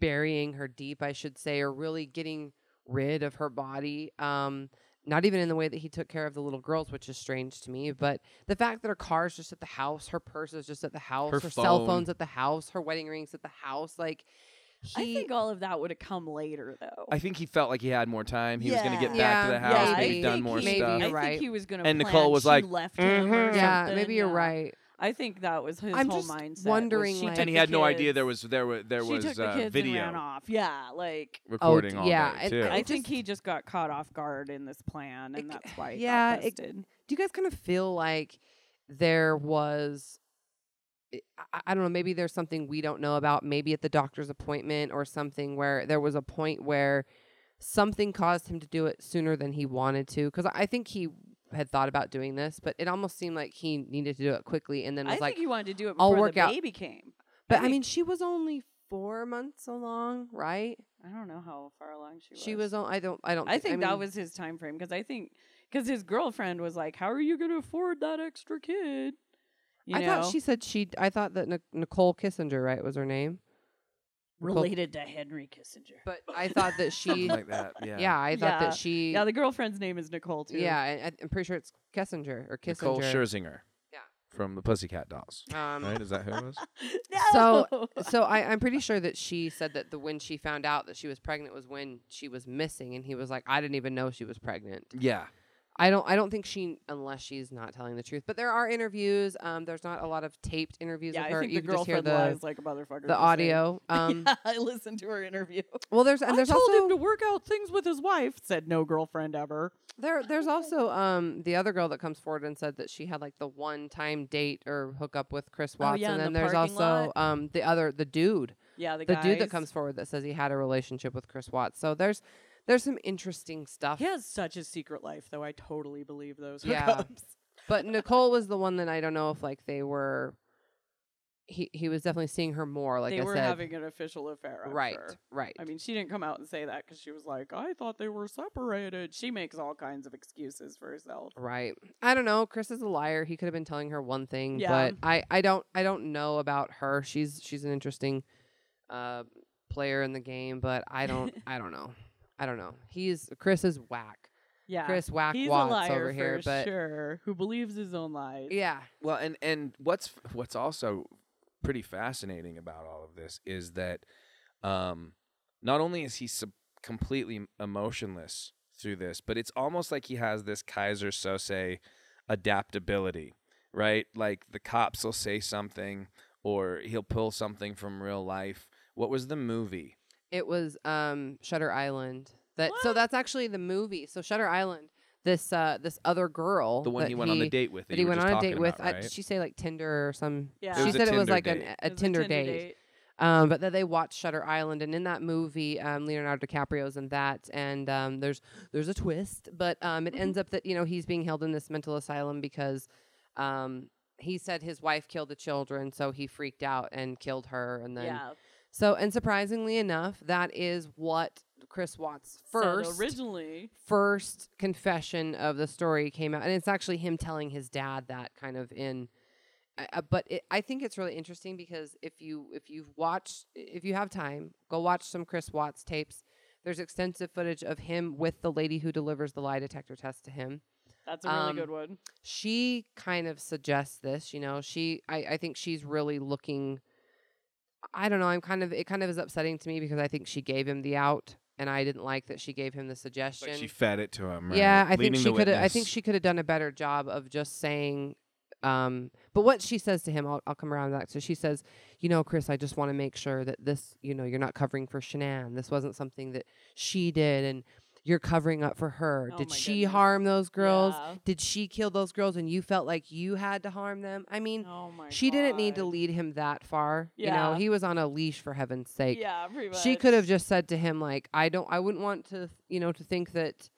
burying her deep, I should say, or really getting rid of her body. Um, not even in the way that he took care of the little girls, which is strange to me. But the fact that her car's just at the house, her purse is just at the house, Her her, cell phone's at the house, her wedding rings at the house, like. I think all of that would have come later, though. I think he felt like he had more time. He was going to get Yeah. back to the house, yeah, maybe I done more he- maybe stuff. you're I right. think he was going to. And Nicole was like, left him. Or "Mhm." yeah, something, maybe you're yeah. right. I think that was his I'm whole just mindset. wondering, she like- took and he the had no idea there was there was there she was took the uh, kids video and ran off. Yeah, like recording d- all yeah, day too. I I think he just got caught off guard in this plan, and It- that's why he yeah, got it- do you guys kind of feel like there was I- I, I don't know maybe there's something we don't know about maybe at the doctor's appointment or something where there was a point where something caused him to do it sooner than he wanted to because i think he had thought about doing this but it almost seemed like he needed to do it quickly and then I was like think he wanted to do it I'll before work the out- baby came. but i mean she was only four months along right I don't know how far along she was. she was on i don't i don't I thi- think that mean, was his time frame because I think because his girlfriend was like, "How are you going to afford that extra kid?" You i know? thought she said she i thought that Nic- nicole kissinger right was her name Nicole- related to Henry Kissinger. but i thought that she Something like that. Yeah. yeah i thought Yeah. that she Yeah, the girlfriend's name is Nicole too. Yeah, I, I'm pretty sure it's Kissinger or Kissinger. Nicole Scherzinger. Yeah. From the Pussycat Dolls. Um, right? Is that who it was? [LAUGHS] So, No. so I, I'm pretty sure that she said that the when she found out that she was pregnant was when she was missing, and he was like, I didn't even know she was pregnant. Yeah. I don't, I don't think she, unless she's not telling the truth. But there are interviews. Um, there's not a lot of taped interviews yeah, with I her. think you the can just hear the lies like a motherfucker. the audio. [LAUGHS] Um, yeah, I listened to her interview. well, there's and I there's told also him to work out things with his wife. Said no girlfriend ever. There, there's also um the other girl that comes forward and said that she had like the one time date or hookup with Chris Oh, Watts, yeah, and then the there's also lot. um the other the dude, Yeah, the, guy the dude that comes forward that says he had a relationship with Chris Watts. So there's there's some interesting stuff. He has such a secret life, though. I totally believe those Yeah. [LAUGHS] But Nicole was the one that I don't know if like they were. He he was definitely seeing her more. Like they I were said, having an official affair. Right, right. I mean, she didn't come out and say that because she was like, I thought they were separated. She makes all kinds of excuses for herself. Right. I don't know. Chris is a liar. He could have been telling her one thing, Yeah. but I, I don't I don't know about her. She's she's an interesting uh player in the game, but I don't [LAUGHS] I don't know. I don't know. He's Chris is whack. Yeah. Chris Whack He's Watts liar over here, for but sure, who believes his own lies. yeah. Well, and and what's what's also pretty fascinating about all of this is that um, not only is he sub- completely emotionless through this, but it's almost like he has this Keyser Söze adaptability, right? Like the cops will say something or he'll pull something from real life. What was the movie? It was um Shutter Island. That so that's actually the movie. So Shutter Island. This uh this other girl The one that he went on the date with that that he you were went just on a date talking with. about, I- right? did she say like Tinder or some? Yeah. She It was a said it was Tinder like date. an, It a was Tinder, date. Um, but that they watched Shutter Island, and in that movie, um, Leonardo DiCaprio's in that, and um, there's there's a twist, but um, it ends up that you know he's being held in this mental asylum because um, he said his wife killed the children, so he freaked out and killed her, and then Yeah. So and surprisingly enough, that is what Chris Watts Said first originally. first confession of the story came out, and it's actually him telling his dad that kind of in. Uh, uh, but it, I think it's really interesting because if you if you've watched if you have time, go watch some Chris Watts tapes. There's extensive footage of him with the lady who delivers the lie detector test to him. That's a really Um, good one. She kind of suggests this, you know. She I, I think she's really looking I don't know, I'm kind of it kind of is upsetting to me because I think she gave him the out and I didn't like that she gave him the suggestion. Like she fed it to him, right? Yeah, I think she could. I think she could have done a better job of just saying. Um, but what she says to him, I'll, I'll come around to that. So she says, you know, Chris, I just want to make sure that this, you know, you're not covering for Shanann. This wasn't something that she did, and you're covering up for her. Oh did she goodness. harm those girls? Yeah. Did she kill those girls, and you felt like you had to harm them? I mean, Oh she didn't need to lead him that far. Yeah. You know, he was on a leash for heaven's sake Yeah, pretty much. she could have just said to him like i don't i wouldn't want to you know to think that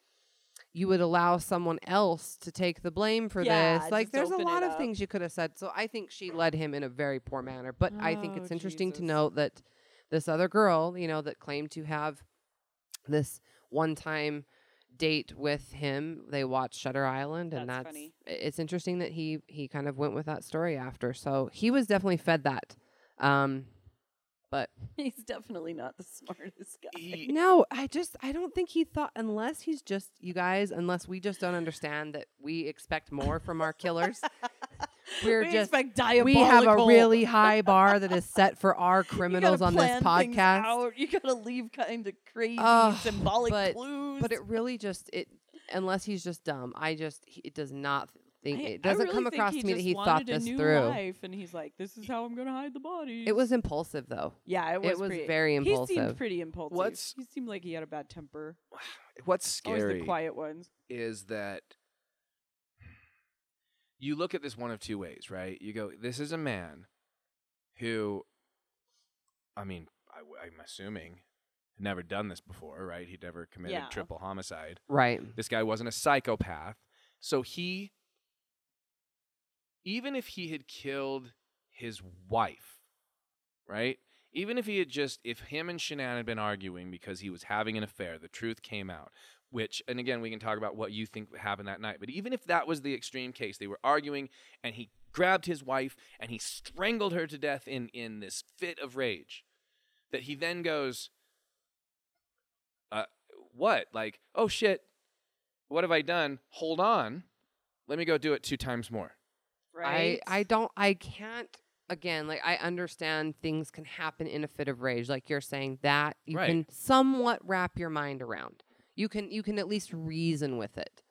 you would allow someone else to take the blame for Yeah, this like there's a lot of things you could have said so i think she led him in a very poor manner but i think Oh, it's interesting to note that this other girl you know that claimed to have this one time date with him they watched shutter island and That's that's, funny. it's interesting that he he kind of went with that story after so he was definitely fed that um but [LAUGHS] He's definitely not the smartest guy. [LAUGHS] no, I just I don't think he thought unless he's just you guys unless we just don't understand that we expect more from our killers. [LAUGHS] We're we just expect we have a really [LAUGHS] high bar that is set for our criminals on this podcast. out. You gotta leave kind of crazy Ugh, symbolic but- clues. But it really just it unless he's just dumb. I just he, it does not think I- it doesn't really come across to me that he thought wanted a this new through. Life, and he's like, "This is how I'm gonna hide the body." It was impulsive though. yeah, it was. it was pretty- very impulsive. He seemed pretty impulsive. What's- he seemed like he had a bad temper. What's Always scary the quiet ones. is that you look at this one of two ways, right? You go, this is a man who, I mean, I, am assuming, had never done this before, right? He'd never committed Yeah. triple homicide. Right. This guy wasn't a psychopath. So he, even if he had killed his wife, right? Even if he had just, if him and Shanann had been arguing because he was having an affair, the truth came out, which, and again, we can talk about what you think happened that night, but even if that was the extreme case, they were arguing and he grabbed his wife and he strangled her to death in, in this fit of rage, that he then goes, uh, what? Like, oh shit, what have I done? Hold on. Let me go do it two times more. Right. I I don't I can't again like I understand things can happen in a fit of rage like you're saying that you Right. can somewhat wrap your mind around. You can you can at least reason with it.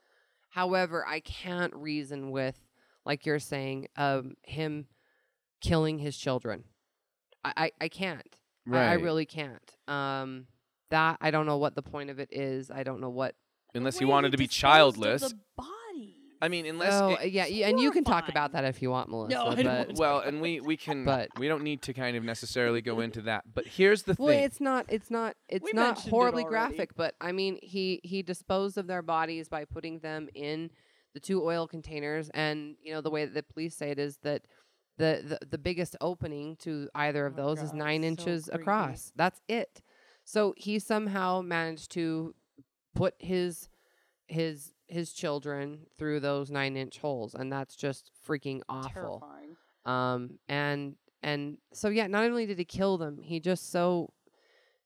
However, I can't reason with like you're saying um him killing his children. I I, I can't. I, I really can't. Um that I don't know what the point of it is. I don't know what Unless he way wanted to be disposed of childless. The body. I mean, unless Oh, it- yeah, yeah, and you can talk horrifying. about that if you want, Melissa. No, I don't want to. well, and we we can [LAUGHS] But- we don't need to kind of necessarily go into that. But here's the Well, thing. it's not. It's not. It's We not mentioned it horribly already. graphic, but I mean, he he disposed of their bodies by putting them in the two oil containers, and you know the way that the police say it is that the the, the biggest opening to either of Oh, those is God, nine so inches creepy. across. That's it. So he somehow managed to put his his his children through those nine inch holes, and that's just freaking awful. Terrifying. Um, and and so yeah, not only did he kill them, he just so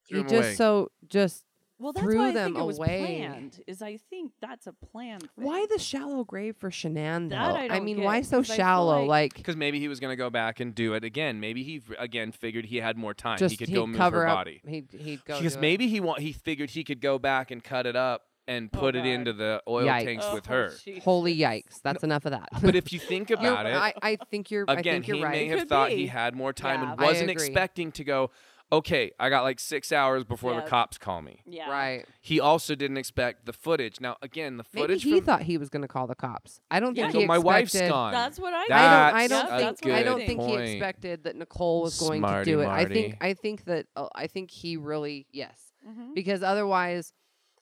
Threw he 'em just away. so just Well, that's threw why I them think it was away. planned. Is I think that's a plan. Why the shallow grave for Shanann though? That I don't mean, get, why so 'cause I feel shallow? like- Like, because maybe he was going to go back and do it again. Maybe he f- again figured he had more time. just he could he'd go move cover her up. body. He'd he'd go Because do it. maybe he wa- he figured he could go back and cut it up and Oh, put it God. into the oil Yikes. tanks with Oh, her. Jesus. Holy yikes! That's enough of that. But if you think [LAUGHS] about it, I, I think you're. I again, think you're he right. may have Could thought be. he had more time Yeah. and I wasn't agree. expecting to go. Okay, I got like six hours before Yeah. the cops call me. Yeah. Right. He also didn't expect the footage. Now, again, the Maybe footage he from thought he was going to call the cops. I don't Yeah. think So he my wife's expected- gone. That's what I. I That's don't. I a don't think. that's what I don't good think he point. expected that Nicole was going Smarty to do it. I Marty. think. I think that. Uh, I think he really yes. Mhm. because otherwise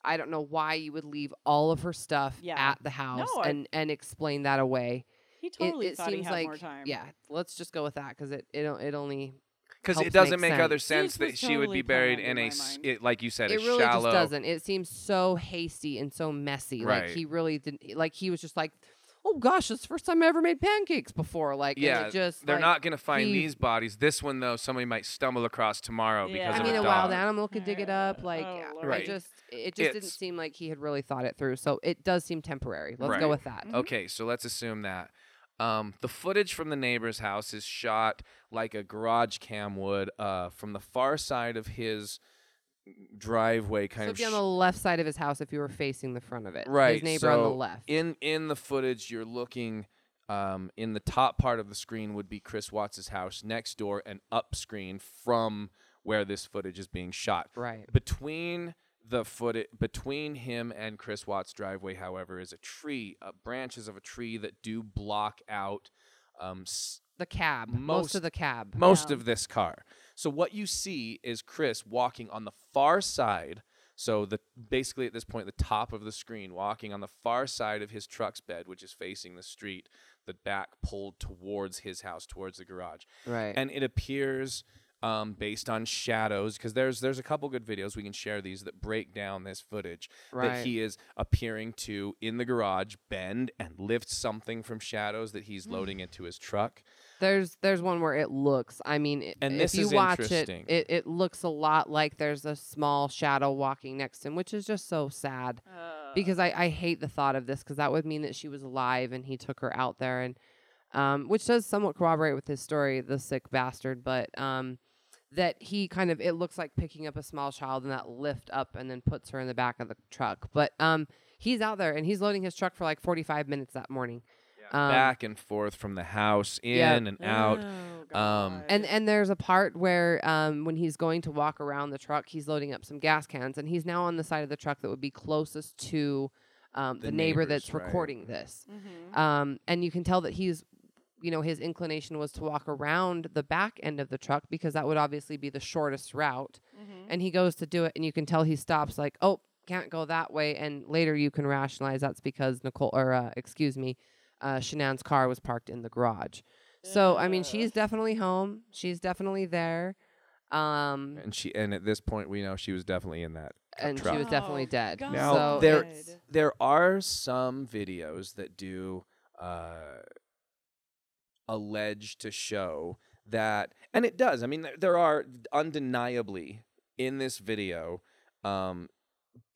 I don't know why you would leave all of her stuff Yeah. at the house No, I- and and explain that away. He It- totally it, thought he seems had like more time. yeah, let's just go with that because it it it only because it doesn't make make, other sense. sense that was she would be buried in in a, my s- mind. it, like you said, it a really shallow. just doesn't. It seems so hasty and so messy. Right. Like he really didn't. Like he was just like, oh gosh, it's the first time I ever made pancakes before. Like Yeah, just they're like, not going to find he- these bodies. This one though, somebody might stumble across tomorrow because of the Yeah. because I of mean, a a dog. wild animal could dig it up. Like Oh, I just it just didn't seem like he had really thought it through. So it does seem temporary. Let's go with that. Okay, so let's assume that. Um, the footage from the neighbor's house is shot like a garage cam would uh, from the far side of his driveway, kind So of it'd be on the left side of his house if you were facing the front of it. right. His neighbor on the left. In in the footage, you're looking. Um, in the top part of the screen would be Chris Watts's house next door, and up screen from where this footage is being shot. right. Between the foot between him and Chris Watts' driveway, however, is a tree, uh, branches of a tree that do block out um, s- The cab. Most, most- of the cab. most Yeah. of this car. So what you see is Chris walking on the far side. So the basically at this point, the top of the screen, walking on the far side of his truck's bed, which is facing the street, the back pulled towards his house, towards the garage Right. and it appears um, based on shadows because there's there's a couple good videos we can share these that break down this footage Right. that he is appearing to in the garage bend and lift something from shadows that he's loading into his truck There's there's one where it looks. I mean, it, And if you watch it, it, it looks a lot like there's a small shadow walking next to him, which is just so sad. Uh, because I, I hate the thought of this because that would mean that she was alive and he took her out there and um, which does somewhat corroborate with his story, the sick bastard, but um, that he kind of it looks like picking up a small child and that lift up and then puts her in the back of the truck. But um, he's out there and he's loading his truck for like 45 minutes that morning. Um, back and forth from the house in yeah. and out Oh, um, And and there's a part where um, when he's going to walk around the truck, he's loading up some gas cans, and he's now on the side of the truck that would be closest to um, the, The neighbor neighbors, that's right. recording this. Mhm. Um, and you can tell that he's, you know, his inclination was to walk around the back end of the truck because that would obviously be the shortest route. Mhm. And he goes to do it, and you can tell he stops, like, oh, can't go that way. And later you can rationalize that's because Nicole, or uh, excuse me, uh, Shanann's car was parked in the garage. So I mean, she's definitely home. She's definitely there. Um, And she and at this point we know she was definitely in that and truck. she was definitely Oh, dead. God. Now so there it's- there are some videos that do uh, allege to show that, and it does. I mean, there, there are undeniably in this video, um,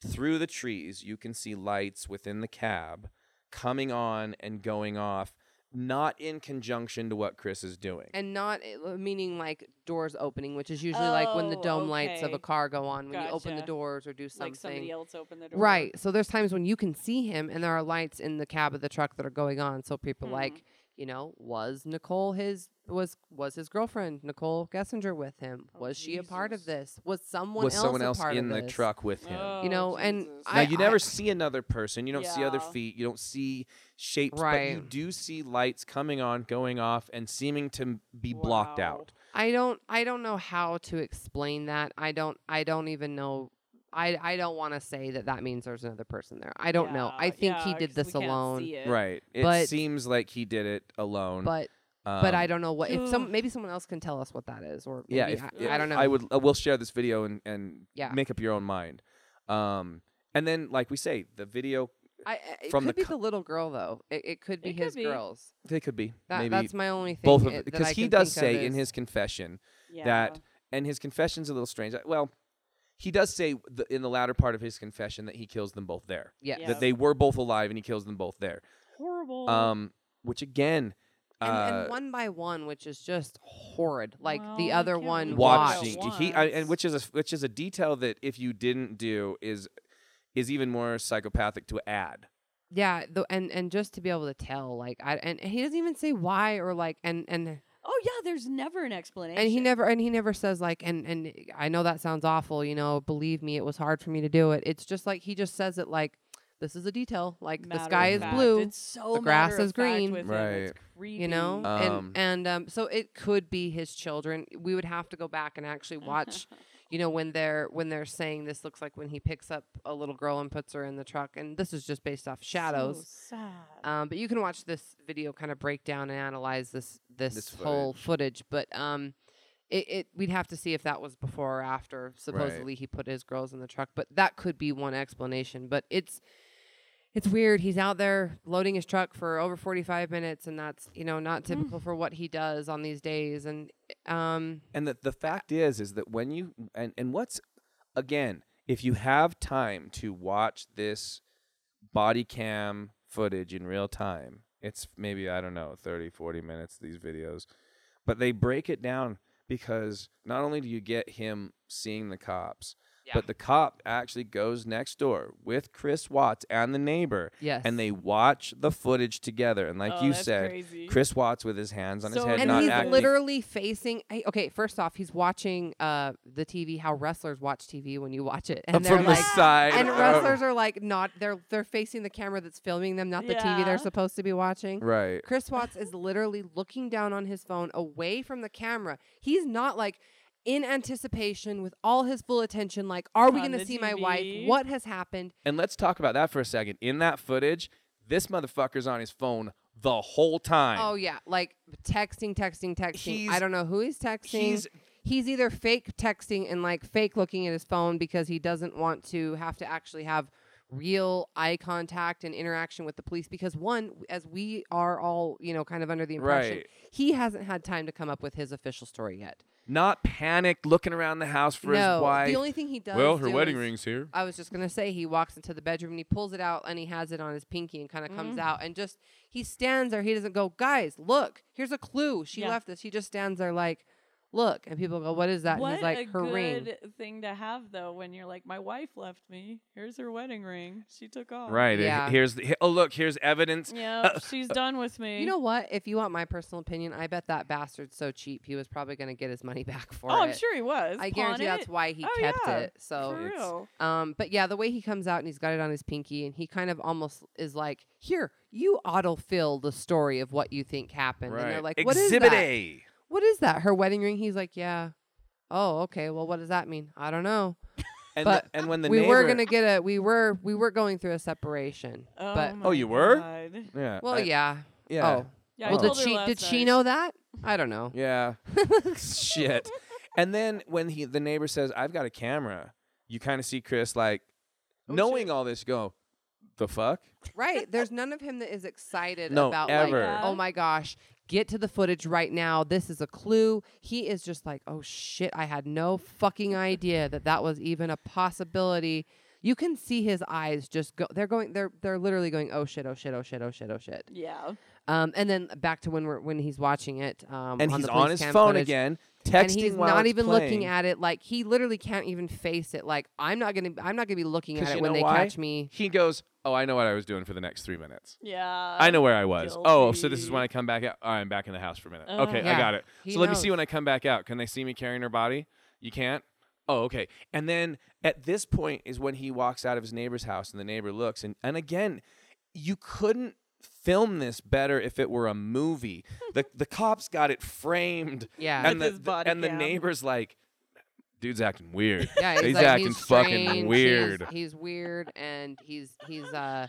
through the trees, you can see lights within the cab coming on and going off, not in conjunction to what Chris is doing. and not uh, meaning like doors opening, which is usually like when the Oh, dome lights of a car go on when you open the doors or do something. Like somebody else opened the door. Right. So there's times when you can see him and there are lights in the cab of the truck that are going on. So people Hmm. like, you know, was Nicole his was was his girlfriend Nicole Kessinger with him? Oh, was she a part of this? Was someone was else someone a else part in the truck with him? Oh, You know, and Jesus. Now I, you never I- see another person. You don't see other feet. You don't see shapes, but you do see lights coming on, going off, and seeming to m- be blocked out. I don't I don't know how to explain that. I don't I don't even know I I don't want to say that that means there's another person there. I don't know. I Yeah, think he yeah, did 'cause this we can't alone. see it. Right. It But- seems like he did it alone. But but I Um, don't know what if some maybe someone else can tell us what that is or Yeah, if, I, if- I don't know. I would. Uh, we'll share this video and and Yeah. make up your own mind. Um, and then like we say, the video I, I- it from could the be co- the little girl though. It, it could be It could his be. girls. they could be That, maybe that's my only thing. both of it- that because I he can does think of say in is- his confession Yeah. that and his confession's a little strange. Uh, Well, he does say the, in the latter part of his confession that he kills them both there. yeah. Yeah. That they were both alive and he kills them both there. horrible. Um, which again, And, uh, and one by one, which is just horrid. Like Well, the you other can't one really watched. watching he I, and which is a which is a detail that if you didn't do is is even more psychopathic to add. Yeah, the, and and just to be able to tell, like, I and he doesn't even say why or like, and and oh yeah, there's never an explanation. and he never and he never says like, and and I know that sounds awful, you know. Believe me, it was hard for me to do it. It's just like he just says it like, this is a detail. Like the Matter sky is fact. blue. It's so the grass is green. with him. It's you know Um, and and um so it could be his children we would have to go back and actually [LAUGHS] watch you know when they're when they're saying this looks like when he picks up a little girl and puts her in the truck and this is just based off shadows So sad. um but you can watch this video kind of break down and analyze this this, This whole footage but um it, it we'd have to see if that was before or after supposedly he put his girls in the truck but that could be one explanation but it's it's weird. He's out there loading his truck for over 45 minutes, and that's you know not typical for what he does on these days. And um, And the the fact is is that when you and and what's again, if you have time to watch this body cam footage in real time, it's maybe I don't know, 30 40 minutes these videos. But they break it down because not only do you get him seeing the cops, but the cop actually goes next door with Chris Watts and the neighbor yes, and they watch the footage together and like Oh, you said crazy. Chris Watts with his hands on his head and not he's acting literally facing. hey, Okay, first off, he's watching uh the TV. How wrestlers watch TV when you watch it, and they're from like. the side And wrestlers are like not they're they're facing the camera that's filming them, not the TV they're supposed to be watching. right Chris Watts is literally looking down on his phone away from the camera. He's not like in anticipation with all his full attention, like, are we going to the see my wife? What has happened? And let's talk about that for a second. In that footage, this motherfucker's on his phone the whole time. Oh, yeah. Like texting, texting, texting. He's- I don't know who he's texting. he's he's either fake texting and like fake looking at his phone because he doesn't want to have to actually have real eye contact and interaction with the police because one as we are all you know kind of under the impression Right. he hasn't had time to come up with his official story yet not panicked, looking around the house for no his wife. the only thing he does well, her do wedding is- ring's here. I was just gonna say he walks into the bedroom and he pulls it out and he has it on his pinky and kind of comes mm. out and just he stands there. He doesn't go, guys, look, here's a clue. She Yeah. left this. He just stands there like, look, and people go, what is that? And What he's like, a her good ring. thing to have though when you're like, my wife left me. Here's her wedding ring. She took off. Right. uh, Yeah. Here's the, oh look, here's evidence. Yeah, [LAUGHS] she's done with me. You know what? If you want my personal opinion, I bet that bastard's so cheap he was probably going to get his money [LAUGHS] back for oh, it. I'm sure he was. I Pawn guarantee that's why he Oh, kept yeah, it. So For. Um, but yeah, the way he comes out and he's got it on his pinky, and he kind of almost is like, "Here, you autofill the story of what you think happened." And they're like, "What is Exhibit that? A. What is that? Her wedding ring?" He's like, "Yeah." Oh, okay. Well, what does that mean? I don't know. And but the, and when the we neighbor, were gonna get a, we were, we were going through a separation. Oh, but oh, my Oh, you were? God. yeah. well, I- yeah. yeah. Oh, Yeah, well, did she last did she know that? I don't know. Yeah. [LAUGHS] Shit. And then when he the neighbor says, "I've got a camera," you kind of see Chris like Oh, knowing all this go, "The fuck?" Right. There's none of him that is excited No, about ever. like, oh my gosh, get to the footage right now. This is a clue. He is just like, oh shit, I had no fucking idea that that was even a possibility. You can see his eyes just go. They're going. They're they're literally going. Oh shit. Oh shit. Oh shit. Oh shit. Oh shit. Yeah. Um, and then back to when we're when he's watching it. Um, And on he's the on his phone footage, again, texting and he's while not it's even playing. looking at it. Like he literally can't even face it. Like I'm not gonna. I'm not gonna be looking at it when they why? catch me. He goes, "Oh, I know what I was doing for the next three minutes. Yeah. I know where I was. Oh, so this is when I come back out. Oh, I'm back in the house for a minute. Uh, okay, I got it. he So let me see when I come back out. Can they see me carrying her body? You can't. Oh, okay. And then at this point is when he walks out of his neighbor's house, and the neighbor looks, and and again, you couldn't film this better if it were a movie. [LAUGHS] the The cops got it framed, Yeah. and the, body and the neighbor's like, dude's acting weird. Yeah, he's, he's like, acting he's fucking strange, he's- weird. He's, weird, and he's he's uh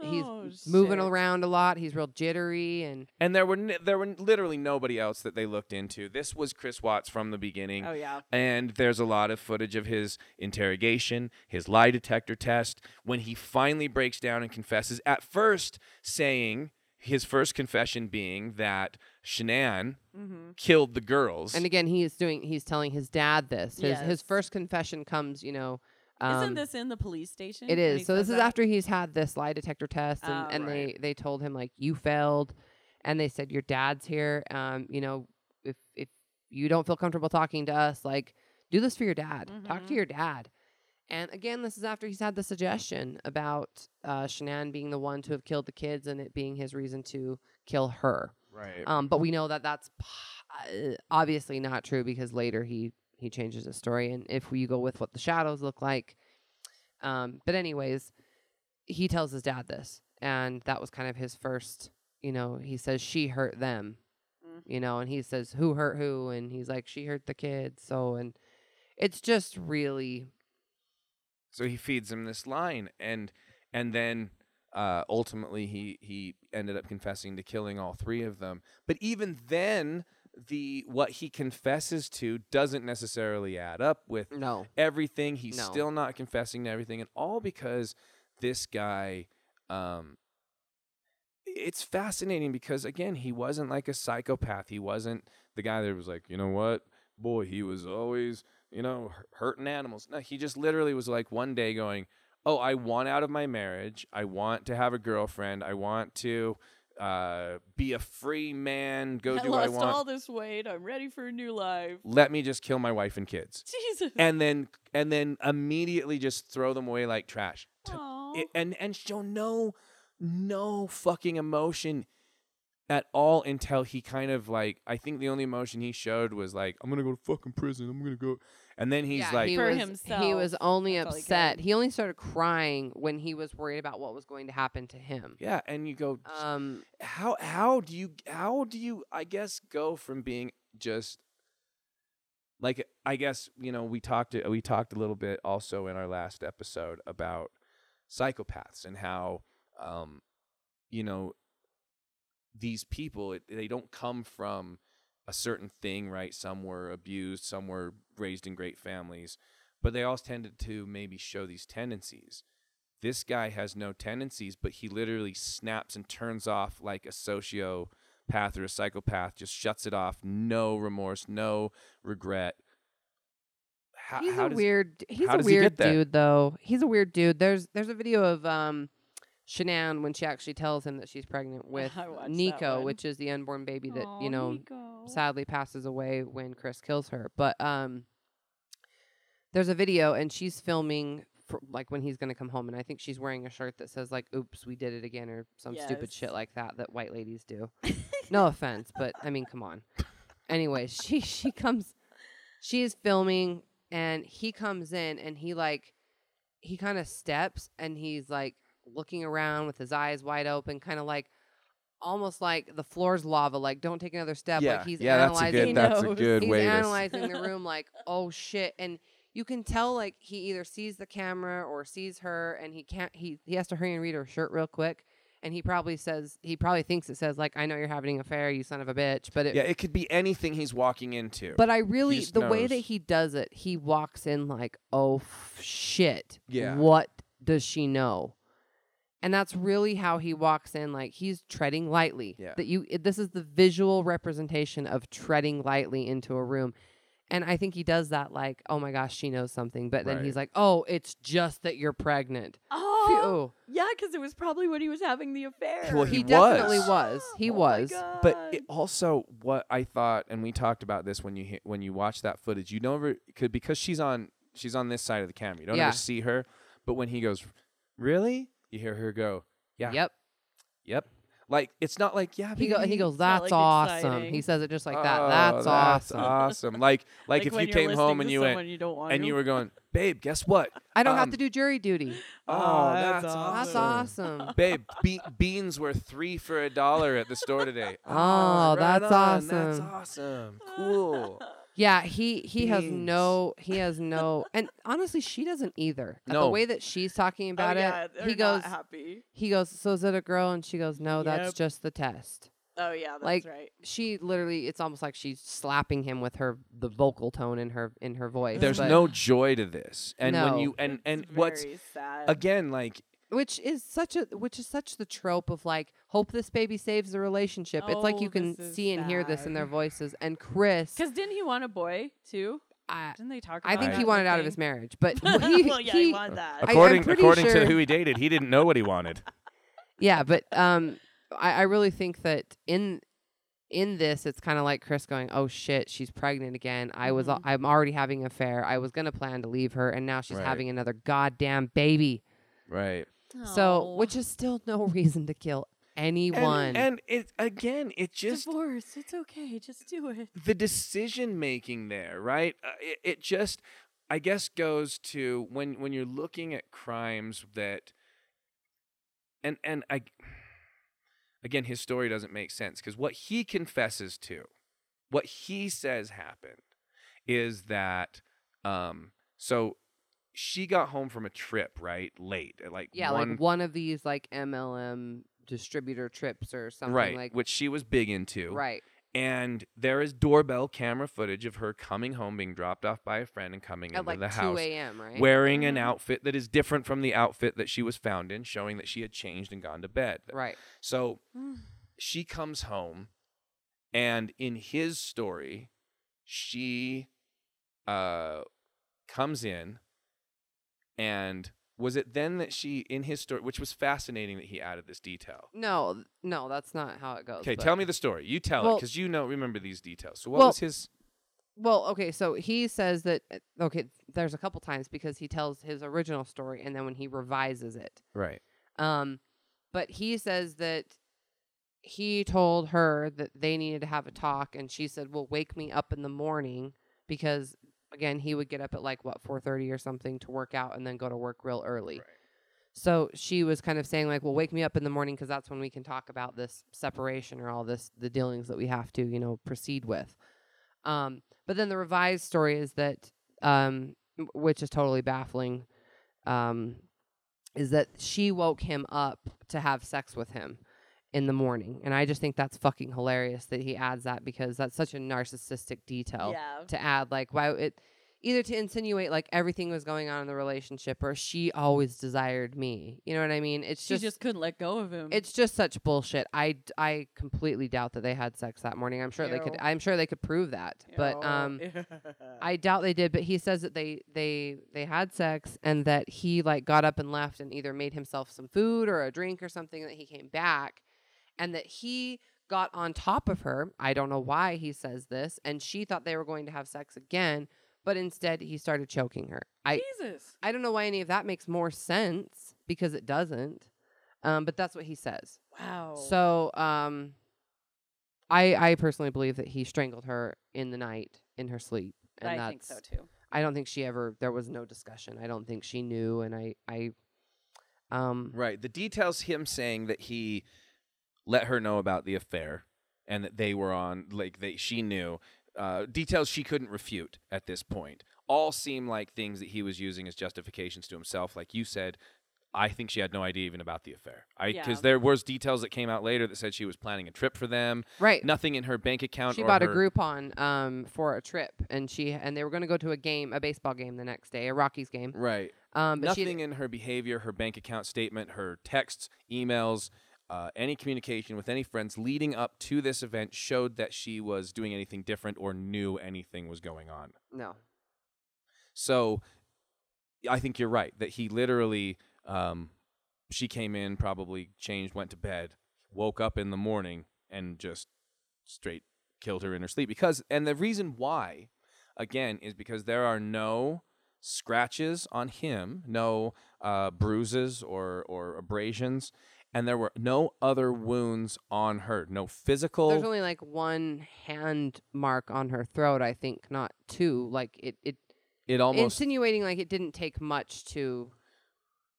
he's Oh, moving shit. around a lot. He's real jittery, and And there were n- there were literally nobody else that they looked into. This was Chris Watts from the beginning. Oh yeah. And there's a lot of footage of his interrogation, his lie detector test, when he finally breaks down and confesses. At first, saying his first confession being that Shanann Mm-hmm. killed the girls. and again he's doing he's telling his dad this. His his first confession comes, you know. Um, Isn't this in the police station? It when he is. So this is that? after he's had this lie detector test, and, Ah, and they right. they told him like you failed, and they said your dad's here. Um, you know, if if you don't feel comfortable talking to us, like do this for your dad. Talk to Mhm. your dad. And again, this is after he's had the suggestion about uh, Shanann being the one to have killed the kids and it being his reason to kill her. right. Um, but we know that that's p- uh, obviously not true because later he he changes his story, and if we go with what the shadows look like, um, but anyways, he tells his dad this, and that was kind of his first. You know, he says she hurt them, Mhm. you know, and he says who hurt who, and he's like she hurt the kids. So, and it's just really So he feeds him this line, and and then uh, ultimately he he ended up confessing to killing all three of them. But even then, the what he confesses to doesn't necessarily add up with no, everything. He's No. still not confessing to everything, and all because this guy. Um, it's fascinating because again, he wasn't like a psychopath. He wasn't the guy that was like, you know what, boy, he was always, you know, hurting animals. No, he just literally was like one day going, oh, I want out of my marriage. I want to have a girlfriend. I want to uh, be a free man. Go I do what I lost all this weight. I'm ready for a new life. Let me just kill my wife and kids Jesus. and then and then immediately just throw them away like trash To- it- and and show no no fucking emotion at all until he kind of like I think the only emotion he showed was like I'm gonna go to fucking prison I'm gonna go and then he's yeah, like he For was, He was only that's all he upset. cared. He only started crying when he was worried about what was going to happen to him. yeah and you go Um, how how do you how do you I guess go from being just like I guess you know we talked we talked a little bit also in our last episode about psychopaths and how um you know these people it, they don't come from a certain thing right some were abused some were raised in great families but they all tended to maybe show these tendencies this guy has no tendencies, but he literally snaps and turns off like a sociopath or a psychopath, just shuts it off, no remorse, no regret. How, he's how a does- weird. He's a weird dude, though. He's a weird dude. There's there's a video of um, Shanann when she actually tells him that she's pregnant [LAUGHS] with I watched that Niko, which is the unborn baby that Aw, you know Niko. sadly passes away when Chris kills her. But um, there's a video, and she's filming for, like when he's gonna come home, and I think she's wearing a shirt that says like "Oops, we did it again" or some stupid shit like that that white ladies do. [LAUGHS] no offense, but I mean, come on. Anyway, [LAUGHS] she she comes, she is filming, and he comes in, and he like, he kind of steps, and he's like looking around with his eyes wide open, kind of like. Almost like the floor's lava, like don't take another step. yeah, like he's yeah, that's a analyzing good. [LAUGHS] That's a good he's way to. analyzing the room like oh shit and you can tell like he either sees the camera or sees her and he can't he he has to hurry and read her shirt real quick and he probably says he probably thinks it says like i know you're having an affair you son of a bitch but it Yeah, it could be anything he's walking into. but i really the way that he does it he walks in like oh f- shit Yeah. what does she know and that's really how he walks in like he's treading lightly Yeah. that you it, this is the visual representation of treading lightly into a room and i think he does that like oh my gosh she knows something but then Right. he's like oh it's just that you're pregnant Oh, Phew. yeah, because it was probably when he was having the affair. Well, he, He definitely was. was he Oh my was But it also, what I thought, and we talked about this when you hit, when you watch that footage, you never could because she's on she's on this side of the camera. You don't Yeah. ever see her, but when he goes, "Really?" You hear her go, "Yeah, yep yep." Like it's not like yeah. he, go, he goes that's like, awesome exciting. he says it just like that Oh, that's, awesome awesome. [LAUGHS] Like like, if you came home and you someone went you don't want and to. you were going, "Babe, guess what? i don't Um, have to do jury duty Oh, that's that's that's awesome." awesome [LAUGHS] Babe, be- beans were three for a dollar at the store today. [LAUGHS] Oh, right that's on, That's awesome. awesome. Cool. Yeah, he he has Beans. no he has no and honestly she doesn't either. At The No. way that she's talking oh, about yeah, it, they're he goes not happy. he goes, "So is it a girl?" and she goes, "No, that's Yep. just the test." Oh yeah, that's Like, right. She literally it's almost like she's slapping him with her the vocal tone in her in her voice. There's but- no joy to this. And when No. you and and It's what's very sad. again like which is such a which is such the trope of like hope this baby saves the relationship. it's like Oh, you can this is see and hear this in their voices. And Chris, Because didn't he want a boy too? I, Didn't they talk? About I think he that wanted in out of his thing? marriage, but [LAUGHS] he, well, yeah, he- he wanted that. I- I'm according pretty according sure- to who he dated, he didn't know what he wanted. Yeah, but um, I, I really think that in in this, it's kind of like Chris going, "Oh shit, she's pregnant again. I was, al- I'm already having an affair. I was gonna plan to leave her, and now she's Right. having another goddamn baby. Right. So, which is still [LAUGHS] no reason to kill anyone. And, and it again, it [LAUGHS] just divorce. It's okay. Just do it. the decision making there, right? Uh, it, it just, I guess, goes to when when you're looking at crimes that, and and I, again, his story doesn't make sense because what he confesses to, what he says happened, is that, um, so she got home from a trip right late at like yeah, one like one of these like MLM distributor trips or something right, like which she was big into, right. and there is doorbell camera footage of her coming home, being dropped off by a friend, and coming At into like the two house a.m. Right. wearing an outfit that is different from the outfit that she was found in, showing that she had changed and gone to bed. right. So she comes home, and in his story, she uh, comes in, and was it then that she, in his story, which was fascinating that he added this detail. No, no, that's not how it goes. Okay, but- tell me the story. You tell it Well- because you know remember these details. So what Well, was his? Well, okay, so he says that uh, okay, there's a couple times because he tells his original story and then when he revises it. Right. Um but he says that he told her that they needed to have a talk and she said, "Well, wake me up in the morning because again, he would get up at like what 4:30 or something to work out and then go to work real early." Right. So she was kind of saying like, "Well, wake me up in the morning because that's when we can talk about this separation or all this the dealings that we have to, you know, proceed with." Um, but then the revised story is that, um, which is totally baffling, um, is that she woke him up to have sex with him in the morning, and I just think that's fucking hilarious that he adds that because that's such a narcissistic detail Yeah. to add. Like, why it either to insinuate like everything was going on in the relationship or she always desired me. You know what I mean? It's She just, just, couldn't let go of him. it's just such bullshit. I I completely doubt that they had sex that morning. I'm sure they could. I'm sure they could prove that, but um. [LAUGHS] I doubt they did, but he says that they they they had sex and that he like got up and left and either made himself some food or a drink or something that he came back and that he got on top of her. I don't know why he says this, and she thought they were going to have sex again, but instead he started choking her. I Jesus. I don't know why any of that makes more sense because it doesn't. Um, but that's what he says. Wow. So, um, I I personally believe that he strangled her in the night in her sleep, and I that's think so too. I don't think she ever. There was no discussion. I don't think she knew, and I I um Right. The details him saying that he let her know about the affair and that they were on like they she knew uh, details she couldn't refute at this point all seem like things that he was using as justifications to himself like you said I think she had no idea even about the affair. I because Yeah. there was details that came out later that said she was planning a trip for them. Right. Nothing in her bank account. she bought a Groupon um for a trip, and she and they were going to go to a game, a baseball game the next day, a Rockies game. Right. Um, Nothing in her behavior, her bank account statement, her texts, emails, uh, any communication with any friends leading up to this event showed that she was doing anything different or knew anything was going on. no. So I think you're right that he literally, um, she came in, probably changed, went to bed, woke up in the morning, and just straight killed her in her sleep. Because, and the reason why, again, is because there are no scratches on him, no uh, bruises or, or abrasions. And there were no other wounds on her, no physical. There's only like one hand mark on her throat, I think, not two. Like it, it, It almost insinuating like it didn't take much to.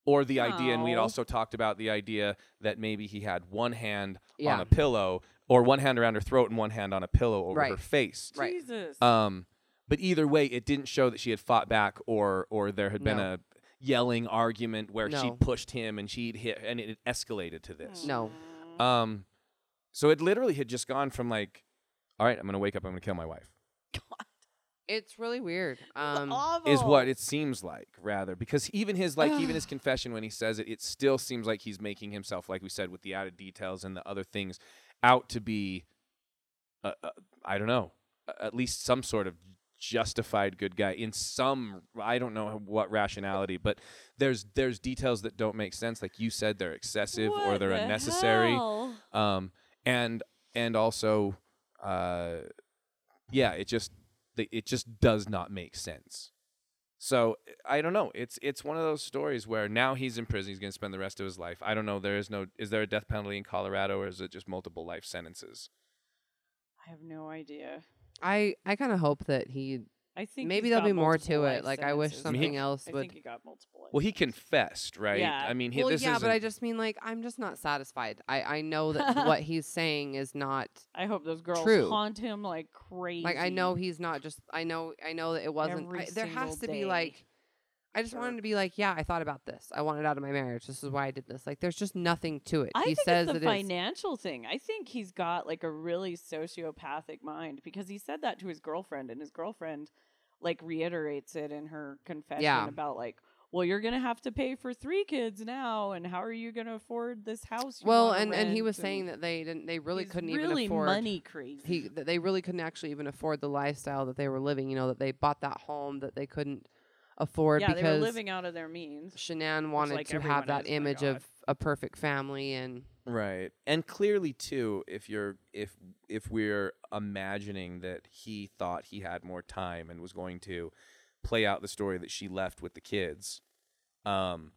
or the idea and we'd Oh. also talked about the idea that maybe he had one hand on a pillow or one hand around her throat and one hand on a pillow over her Right. face Right. Jesus. um but either way it didn't show that she had fought back or or there had been No. a yelling argument where she pushed him and she'd hit and it escalated to this. No. um so it literally had just gone from like all right i'm gonna wake up i'm gonna kill my wife. [LAUGHS] It's really weird. Um, is what it seems like rather because even his like even his [SIGHS] confession when he says it it still seems like he's making himself like we said with the added details and the other things out to be uh, uh, i don't know a- at least some sort of justified good guy in some i don't know what rationality but there's there's details that don't make sense. Like you said they're excessive or they're the unnecessary. hell? um and and also uh yeah it just it just does not make sense. So i don't know. It's it's one of those stories where now he's in prison he's going to spend the rest of his life. I don't know. There is no is there a death penalty in colorado or is it just multiple life sentences? I have no idea. I I kind of hope that he. I think maybe he's there'll got be more multiple to life it. Like I wish sentences. something else I would. think he got multiple. life well he confessed right Yeah. i mean he, this is well, this yeah, but isn't- I just mean like I'm just not satisfied. I I know that [LAUGHS] what he's saying is not I hope those girls true. haunt him like crazy. Like I know he's not just. I know. I know that it wasn't. Every I, there has single to be day. like. I just wanted to be like, yeah, I thought about this. I wanted out of my marriage. This is why I did this. Like, there's just nothing to it. I he think says it's the that it's financial thing. I think he's got like a really sociopathic mind because he said that to his girlfriend, and his girlfriend like reiterates it in her confession Yeah. about like, well, you're gonna have to pay for three kids now, and how are you gonna afford this house? You well, and and he rent?" was saying that they didn't. They really couldn't really even afford money crazy. He that they really couldn't actually even afford the lifestyle that they were living. You know that they bought that home that they couldn't afford yeah, they because were living out of their means. Shanann wanted like to have that is, image of a perfect family and Right. And clearly too, if you're if if we're imagining that he thought he had more time and was going to play out the story that she left with the kids, um,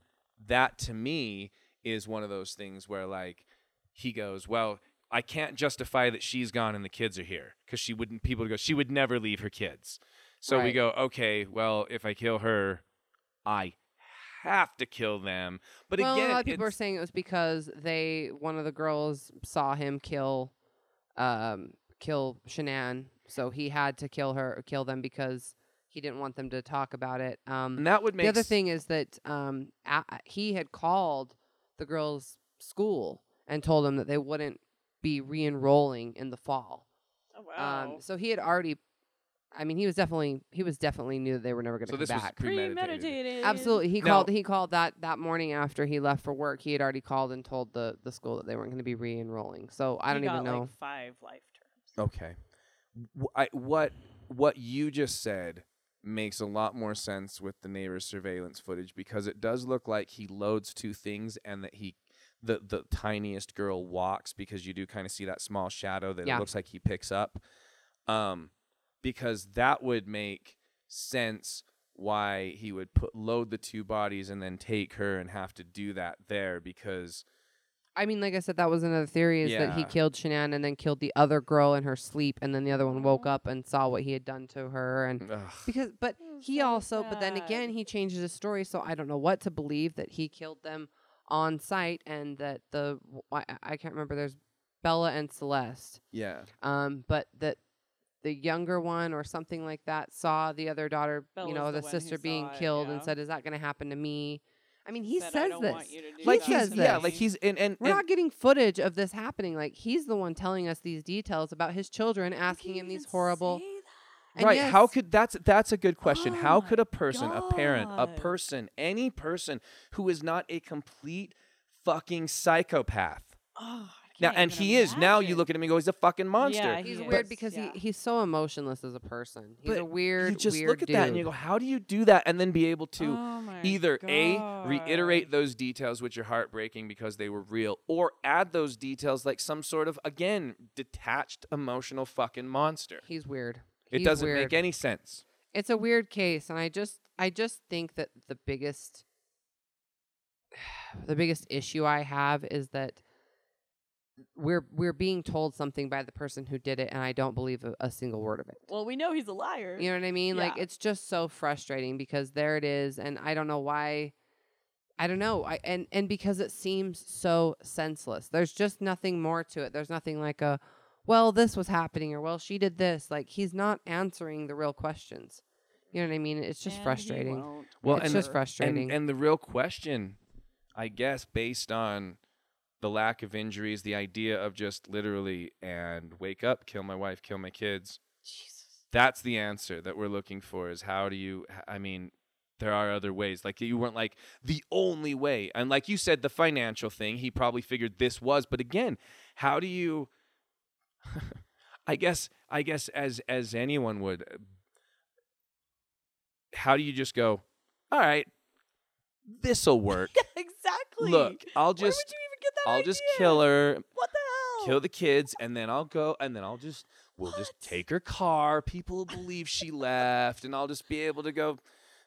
that to me is one of those things where like he goes, Well, I can't justify that she's gone and the kids are here because she wouldn't people go, she would never leave her kids. So we go, Okay, well, if I kill her, I have to kill them. But well, again, a lot of people are saying it was because they one of the girls saw him kill, um, kill Shanann, so he had to kill her, or kill them because he didn't want them to talk about it. Um, And that would make the other s- thing is that um, a- he had called the girls' school and told them that they wouldn't be re-enrolling in the fall. Oh wow. Um, so he had already. I mean, he was definitely he was definitely knew that they were never going to So come this was back. premeditated. Premeditated. Absolutely, he Now- called. He called that that morning after he left for work. He had already called and told the the school that they weren't going to be re-enrolling. So I don't even got, know. Like five life terms. Okay. Wh- I, what what you just said makes a lot more sense with the neighbor's surveillance footage because it does look like he loads two things and that he the the tiniest girl walks because you do kind of see that small shadow that Yeah. it looks like he picks up. Um, because that would make sense why he would put load the two bodies and then take her and have to do that there because I mean, like I said, that was another theory is that he killed Shanann and then killed the other girl in her sleep, and then the other one woke up and saw what he had done to her, and ugh, because, but he so also, but then again, he changes his story, so I don't know what to believe that he killed them on site and that the I, I can't remember. There's Bella and Celeste, yeah. um, but that the younger one or something like that saw the other daughter, you know, the the, sister being saw it, killed yeah. and said, "Is that going to happen to me?" I mean, he Said, "I says don't this. want you to do Like that says he's to yeah, like he's and and, We're and not getting footage of this happening. Like he's the one telling us these details about his children, asking him these horrible. And right how could that's that's a good question Oh how could a person a parent a person any person who is not a complete fucking psychopath Oh, I now and even he is now you look at him and go he's a fucking monster Yeah, he's he weird is, because yeah. he he's so emotionless as a person. He's a But weird, you just weird look at dude. that and you go how do you do that and then be able to Oh my either a reiterate those details which are heartbreaking because they were real or add those details like some sort of again detached emotional fucking monster he's weird. it He's doesn't weird. make any sense It's a weird case, and I just I just think that the biggest [SIGHS] the biggest issue I have is that we're we're being told something by the person who did it, and I don't believe a, a single word of it. Well, we know he's a liar. You know what I mean? Like it's just so frustrating because there it is, and I don't know why. I don't know. I and and because it seems so senseless. There's just nothing more to it. There's nothing like a, well, this was happening, or well, she did this. Like he's not answering the real questions. You know what I mean? It's just And frustrating. Well, it's and just the- frustrating. And, and the real question, I guess, based on the lack of injuries, the idea of just literally and wake up, kill my wife, kill my kids. Jesus. That's the answer that we're looking for. Is how do you? I mean, there are other ways. Like you weren't like the only way, and like you said, the financial thing. He probably figured this was, but again, how do you? [LAUGHS] I guess. I guess as as anyone would. uh, How do you just go? All right, this'll work. [LAUGHS] exactly. Look, I'll just would you even get that I'll just idea? kill her, What the hell? kill the kids, and then I'll go, and then I'll just we'll just take her car. People will believe she left, and I'll just be able to go.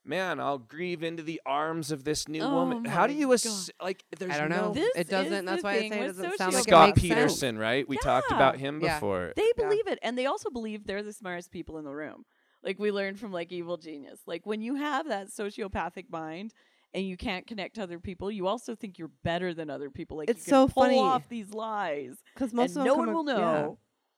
Man, I'll grieve into the arms of this new Oh woman. How do you ass- like? There's I don't know. no- This it doesn't. That's why I say it doesn't sound like Scott it makes sense. Peterson, right? We talked about Yeah. him Yeah. before. They Yeah. believe it, and they also believe they're the smartest people in the room. Like we learned from like Evil Genius. Like when you have that sociopathic mind and you can't connect to other people, you also think you're better than other people. Like It's you can so pull funny. off these lies, Because most and of them no come one will ac- yeah. know.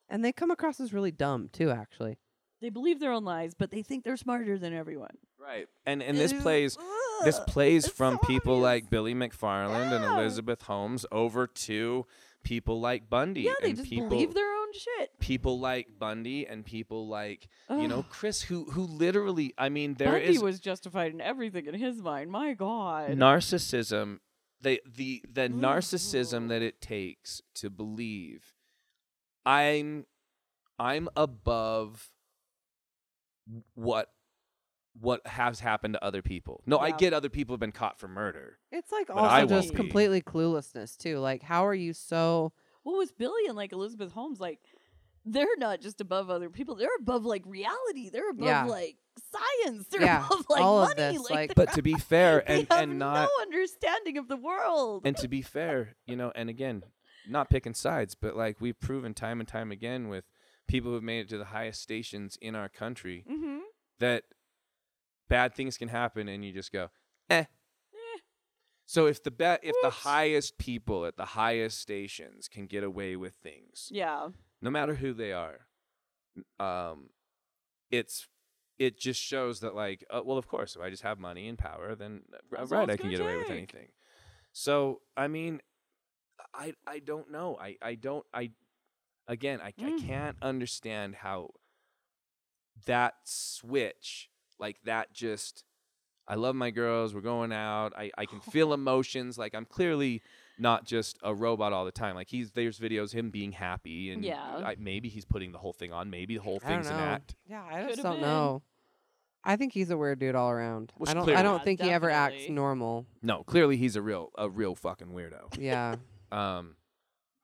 and they come across as really dumb too. Actually, They believe their own lies, but they think they're smarter than everyone. Right. And and this Ew. plays this plays it's from so people obvious. like Billy McFarland and Elizabeth Holmes over to people like Bundy Yeah, they and just people believe their own shit. people like Bundy and people like you know Chris who who literally I mean there Bundy is was justified in everything in his mind. My God. narcissism the the the narcissism that it takes to believe I'm I'm above what what has happened to other people. No, I get other people have been caught for murder. it's like But I also just be. completely cluelessness too. Like, how are you so? What was Billy and like Elizabeth Holmes like? They're not just above other people. They're above like reality. They're above Yeah. like science. They're Yeah, above like all of money. this, like, like- But to be fair [LAUGHS] they and have and not no understanding of the world. and to be fair, you know, and again, not picking sides, but like we've proven time and time again with people who've made it to the highest stations in our country mm-hmm. that bad things can happen and you just go, eh. So if the be- if the highest people at the highest stations can get away with things, Yeah. no matter who they are, um, it's it just shows that like, uh, well, of course, if I just have money and power, then uh, right, I can get away with anything. So I mean, I I don't know. I I don't I again I, I Mm. can't understand how that switch like that just I love my girls. We're going out. I, I can feel [LAUGHS] emotions. Like I'm clearly not just a robot all the time. Like he's there's videos him being happy and Yeah. I, maybe he's putting the whole thing on. Maybe the whole I thing's an know. act. Yeah, I just Could've don't been. know. I think he's a weird dude all around. Well, I don't. I clearly. don't Yeah, think he ever acts definitely. normal. No, clearly he's a real a real fucking weirdo. Yeah. [LAUGHS] Um,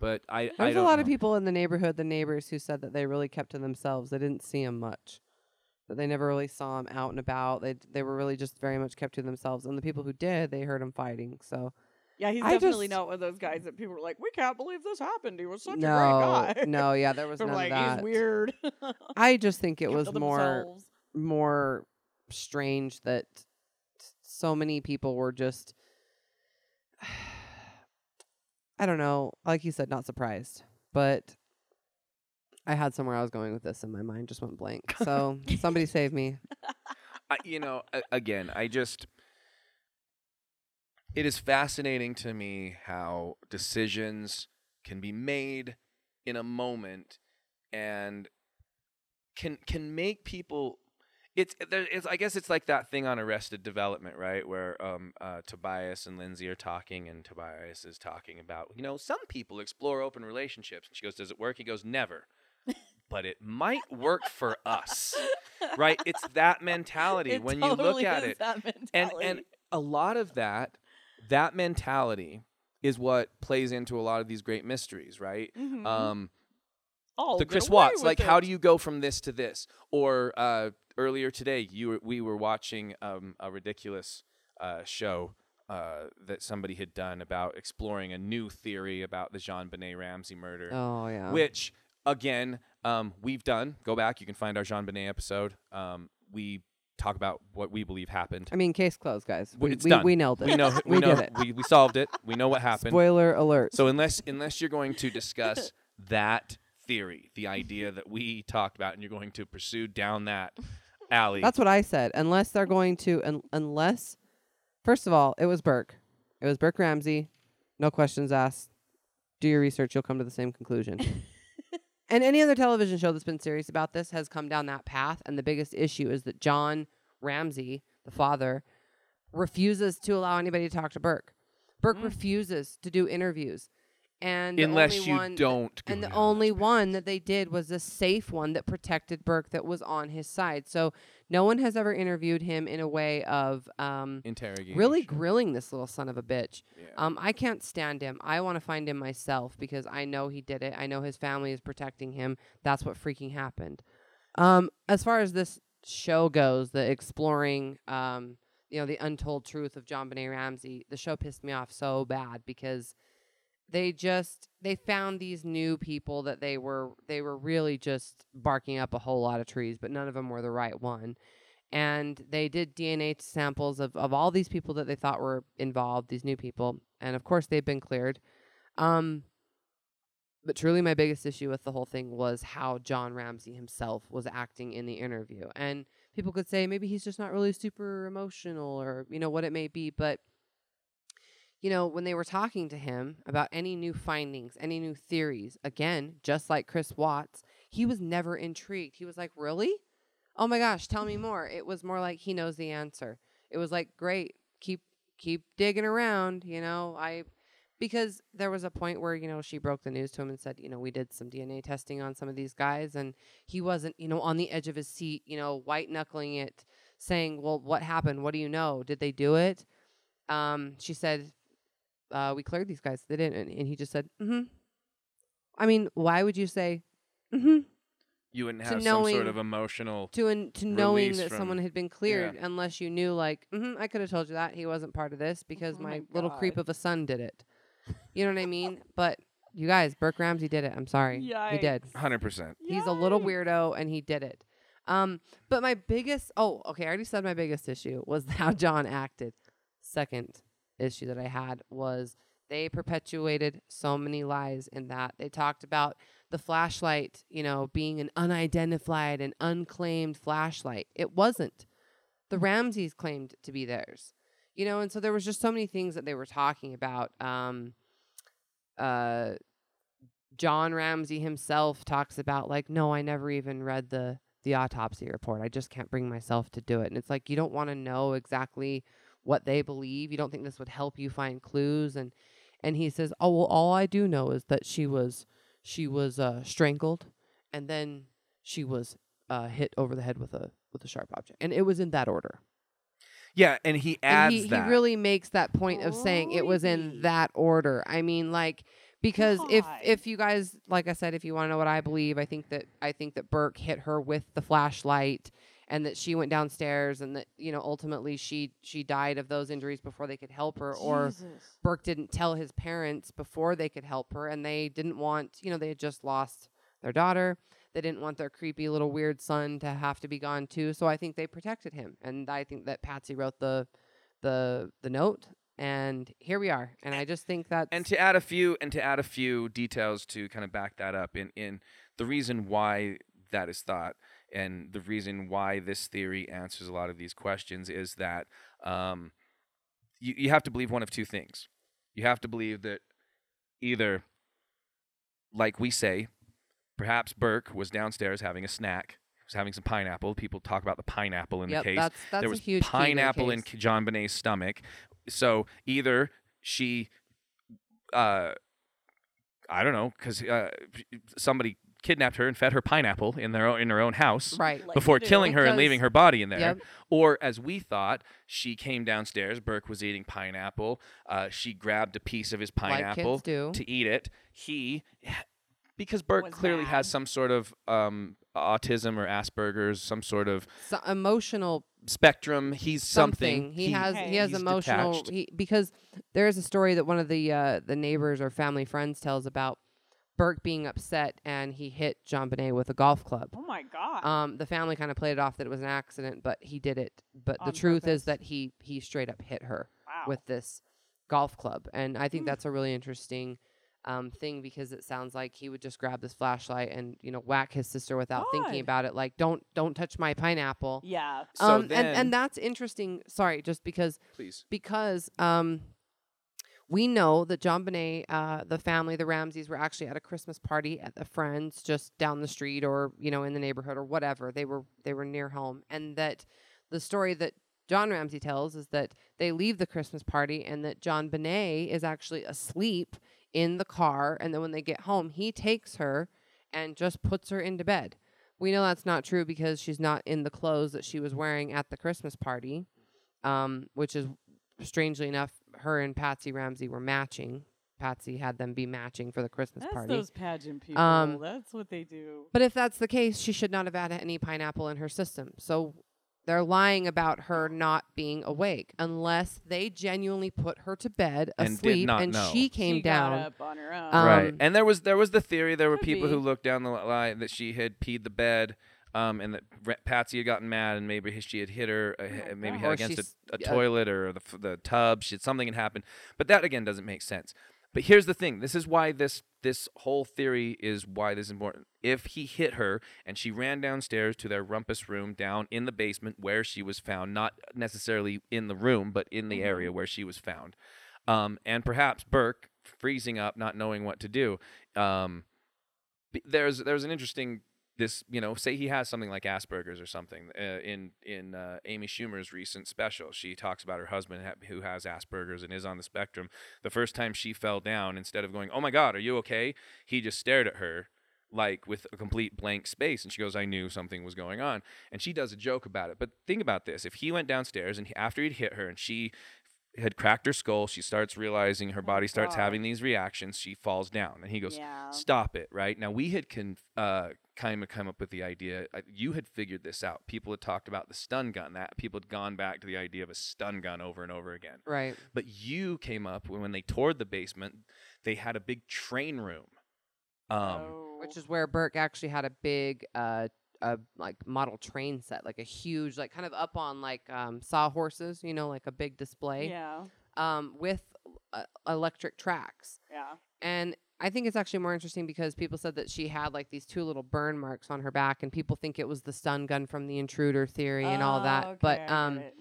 but I I There's a don't lot of know. people in the neighborhood, the neighbors, who said that they really kept to themselves. They didn't see him much. That they never really saw him out and about. They they were really just very much kept to themselves. And the people who did, they heard him fighting. So Yeah, he's I definitely just- not one of those guys that people were like, "We can't believe this happened. He was such no, a great guy." no, yeah, there was [LAUGHS] They're none like, of that. "He's weird." [LAUGHS] I just think it was more themselves. more strange that so many people were just [SIGHS] I don't know, like you said, not surprised. But I had somewhere I was going with this and my mind just went blank. [LAUGHS] So somebody save me. I, you know, a- again, I just it is fascinating to me how decisions can be made in a moment and can can make people it's there it's I guess it's like that thing on Arrested Development, right? Where um uh Tobias and Lindsay are talking and Tobias is talking about, you know, some people explore open relationships and she goes, "Does it work?" He goes, "Never." But it might work for us. [LAUGHS] Right? It's that mentality It when you look at is it. that And and a lot of that that mentality is what plays into a lot of these great mysteries, right? Mhm. Um I'll the Chris Watts, with like how do you go from this to this? Or uh, earlier today, you were, we were watching um, a ridiculous uh, show uh, that somebody had done about exploring a new theory about the JonBenét Ramsey murder, Oh yeah. which again um, we've done. Go back, you can find our JonBenét episode. Um, we talk about what we believe happened. I mean, case closed, guys. We, it's we, done. we nailed it. We know. [LAUGHS] We, we know. did it. We, we solved it. We know what happened. Spoiler alert. So unless unless you're going to discuss that theory, the idea that we talked about, and you're going to pursue down that alley, That's what I said. Unless they're going to, un- unless, first of all, it was Burke. It was Burke Ramsey. No questions asked. Do your research. You'll come to the same conclusion. [LAUGHS] and any other television show that's been serious about this has come down that path. And the biggest issue is that John Ramsey, the father, refuses to allow anybody to talk to Burke. Burke mm. refuses to do interviews. And the unless only you one that- don't. and the only one that they did was a safe one that protected Burke that was on his side. So no one has ever interviewed him in a way of um, interrogation, really grilling this little son of a bitch. Yeah. Um, I can't stand him. I want to find him myself because I know he did it. I know his family is protecting him. That's what freaking happened. Um, as far as this show goes, the exploring, um, you know, the untold truth of JonBenét Ramsey, the show pissed me off so bad because they just they found these new people that they were they were really just barking up a whole lot of trees, but none of them were the right one. And they did DNA samples of, of all these people that they thought were involved, these new people, and of course they've been cleared. Um, but truly, my biggest issue with the whole thing was how John Ramsey himself was acting in the interview. And people could say maybe he's just not really super emotional or, you know, what it may be. But, you know, when they were talking to him about any new findings, any new theories, again, just like Chris Watts, he was never intrigued. He was like, really? Oh my gosh, tell me more. It was more like he knows the answer. It was like, great, keep keep digging around, you know. I because there was a point where you know she broke the news to him and said you know we did some dna testing on some of these guys and he wasn't you know on the edge of his seat you know white knuckling it saying well what happened what do you know did they do it um she said uh we cleared these guys they didn't and, and he just said mm-hmm i mean why would you say mm-hmm you wouldn't to have some sort of emotional. to an, to knowing that from- someone had been cleared unless you knew like mm I could have told you that he wasn't part of this because Oh my, my little creep of a son did it. You know what I mean? But you guys, Burke Ramsey did it. I'm sorry. He did. Hundred percent. He's a little weirdo and he did it. Um, but my biggest oh, okay, I already said my biggest issue was [LAUGHS] how John acted. Second issue that I had was they perpetuated so many lies in that. They talked about the flashlight, you know, being an unidentified and unclaimed flashlight. It wasn't. The Ramseys claimed to be theirs. You know, and so there was just so many things that they were talking about. Um uh John Ramsey himself talks about like, no, I never even read the the autopsy report. I just can't bring myself to do it. And it's like you don't want to know exactly what they believe. You don't think this would help you find clues and and he says, "Oh, well all I do know is that she was she was uh strangled and then she was uh hit over the head with a with a sharp object, and it was in that order. Yeah, and he And adds he, that. he really makes that point of saying it was in that order. I mean, like because if if you guys like I said, if you want to know what I believe, I think that I think that Burke hit her with the flashlight and that she went downstairs and that you know ultimately she she died of those injuries before they could help her or Jesus. Burke didn't tell his parents before they could help her and they didn't want you know they had just lost their daughter they didn't want their creepy little weird son to have to be gone too so i think they protected him and i think that patsy wrote the the the note and here we are and i just think that and to add a few and to add a few details to kind of back that up in in the reason why that is thought and the reason why this theory answers a lot of these questions is that um, you, you have to believe one of two things you have to believe that either like we say perhaps burke was downstairs having a snack was having some pineapple people talk about the pineapple in yep, the case that's that's there a was huge key to the pineapple in. K- JonBenét's stomach. So either she, uh, I don't know, because uh, somebody kidnapped her and fed her pineapple in their own, in her own house right Like before killing her and leaving her body in there. Yep. Or as we thought, she came downstairs. Burke was eating pineapple. Uh, she grabbed a piece of his pineapple kids do to eat it. He, [SIGHS] because Burke Was clearly has some sort of um, autism or Asperger's, some sort of so emotional spectrum. He's something. He, has he has he's emotional he because there is a story that one of the uh, the neighbors or family friends tells about Burke being upset and he hit JonBenét with a golf club. Oh my god. Um, the family kind of played it off that it was an accident, but he did it. But the On truth is that he he straight up hit her wow. with this golf club, and I think Mm. that's a really interesting um, thing because it sounds like he would just grab this flashlight and you know whack his sister without thinking about it, like don't don't touch my pineapple. yeah. So um, then, and and that's interesting. Sorry, just because please. because um, we know that JonBenét, uh, the family, the Ramseys, were actually at a Christmas party at a friend's just down the street or you know in the neighborhood or whatever. They were they were near home, and that the story that John Ramsey tells is that they leave the Christmas party and that JonBenét is actually asleep in the car, and then when they get home, he takes her and just puts her into bed. We know that's not true because she's not in the clothes that she was wearing at the Christmas party, um, which is strangely enough, her and Patsy Ramsey were matching. Patsy had them be matching for the Christmas That's party. those pageant people. Um, That's what they do. But if that's the case, she should not have had any pineapple in her system. So they're lying about her not being awake unless they genuinely put her to bed And did asleep not and know. she came she down. got up on her own. Um, right. And there was there was the theory there were Could people who looked down the line that she had peed the bed. Um, and that Patsy had gotten mad, and maybe she had hit her, uh, Oh maybe hit Or against a, a yeah. toilet or the the tub. She had something had happened, but that again doesn't make sense. But here's the thing: this is why this this whole theory is why this is important. If he hit her and she ran downstairs to their rumpus room down in the basement where she was found, not necessarily in the room, but in the area where she was found, um, and perhaps Burke freezing up, not knowing what to do. Um, there's there's an interesting this you know say he has something like Asperger's or something uh, in in uh, Amy Schumer's recent special she talks about her husband ha- who has Asperger's and is on the spectrum. The first time she fell down instead of going oh my god are you okay? he just stared at her like with a complete blank space and she goes I knew something was going on. And she does a joke about it. But think about this. If he went downstairs and he, after he'd hit her and she had cracked her skull she starts realizing her body starts having these reactions she falls down and he goes Yeah. stop it right? Now we had con- uh, kind of come up with the idea uh, you had figured this out people had talked about the stun gun that people had gone back to the idea of a stun gun over and over again Right. but you came up when, when they toured the basement they had a big train room um, Oh. Which is where Burke actually had a big uh a like model train set, like a huge, like kind of up on like um sawhorses, you know, like a big display. Yeah. Um, with uh, electric tracks. Yeah. And I think it's actually more interesting because people said that she had like these two little burn marks on her back, and people think it was the stun gun from the intruder theory and all Oh, that. okay, but I um, it.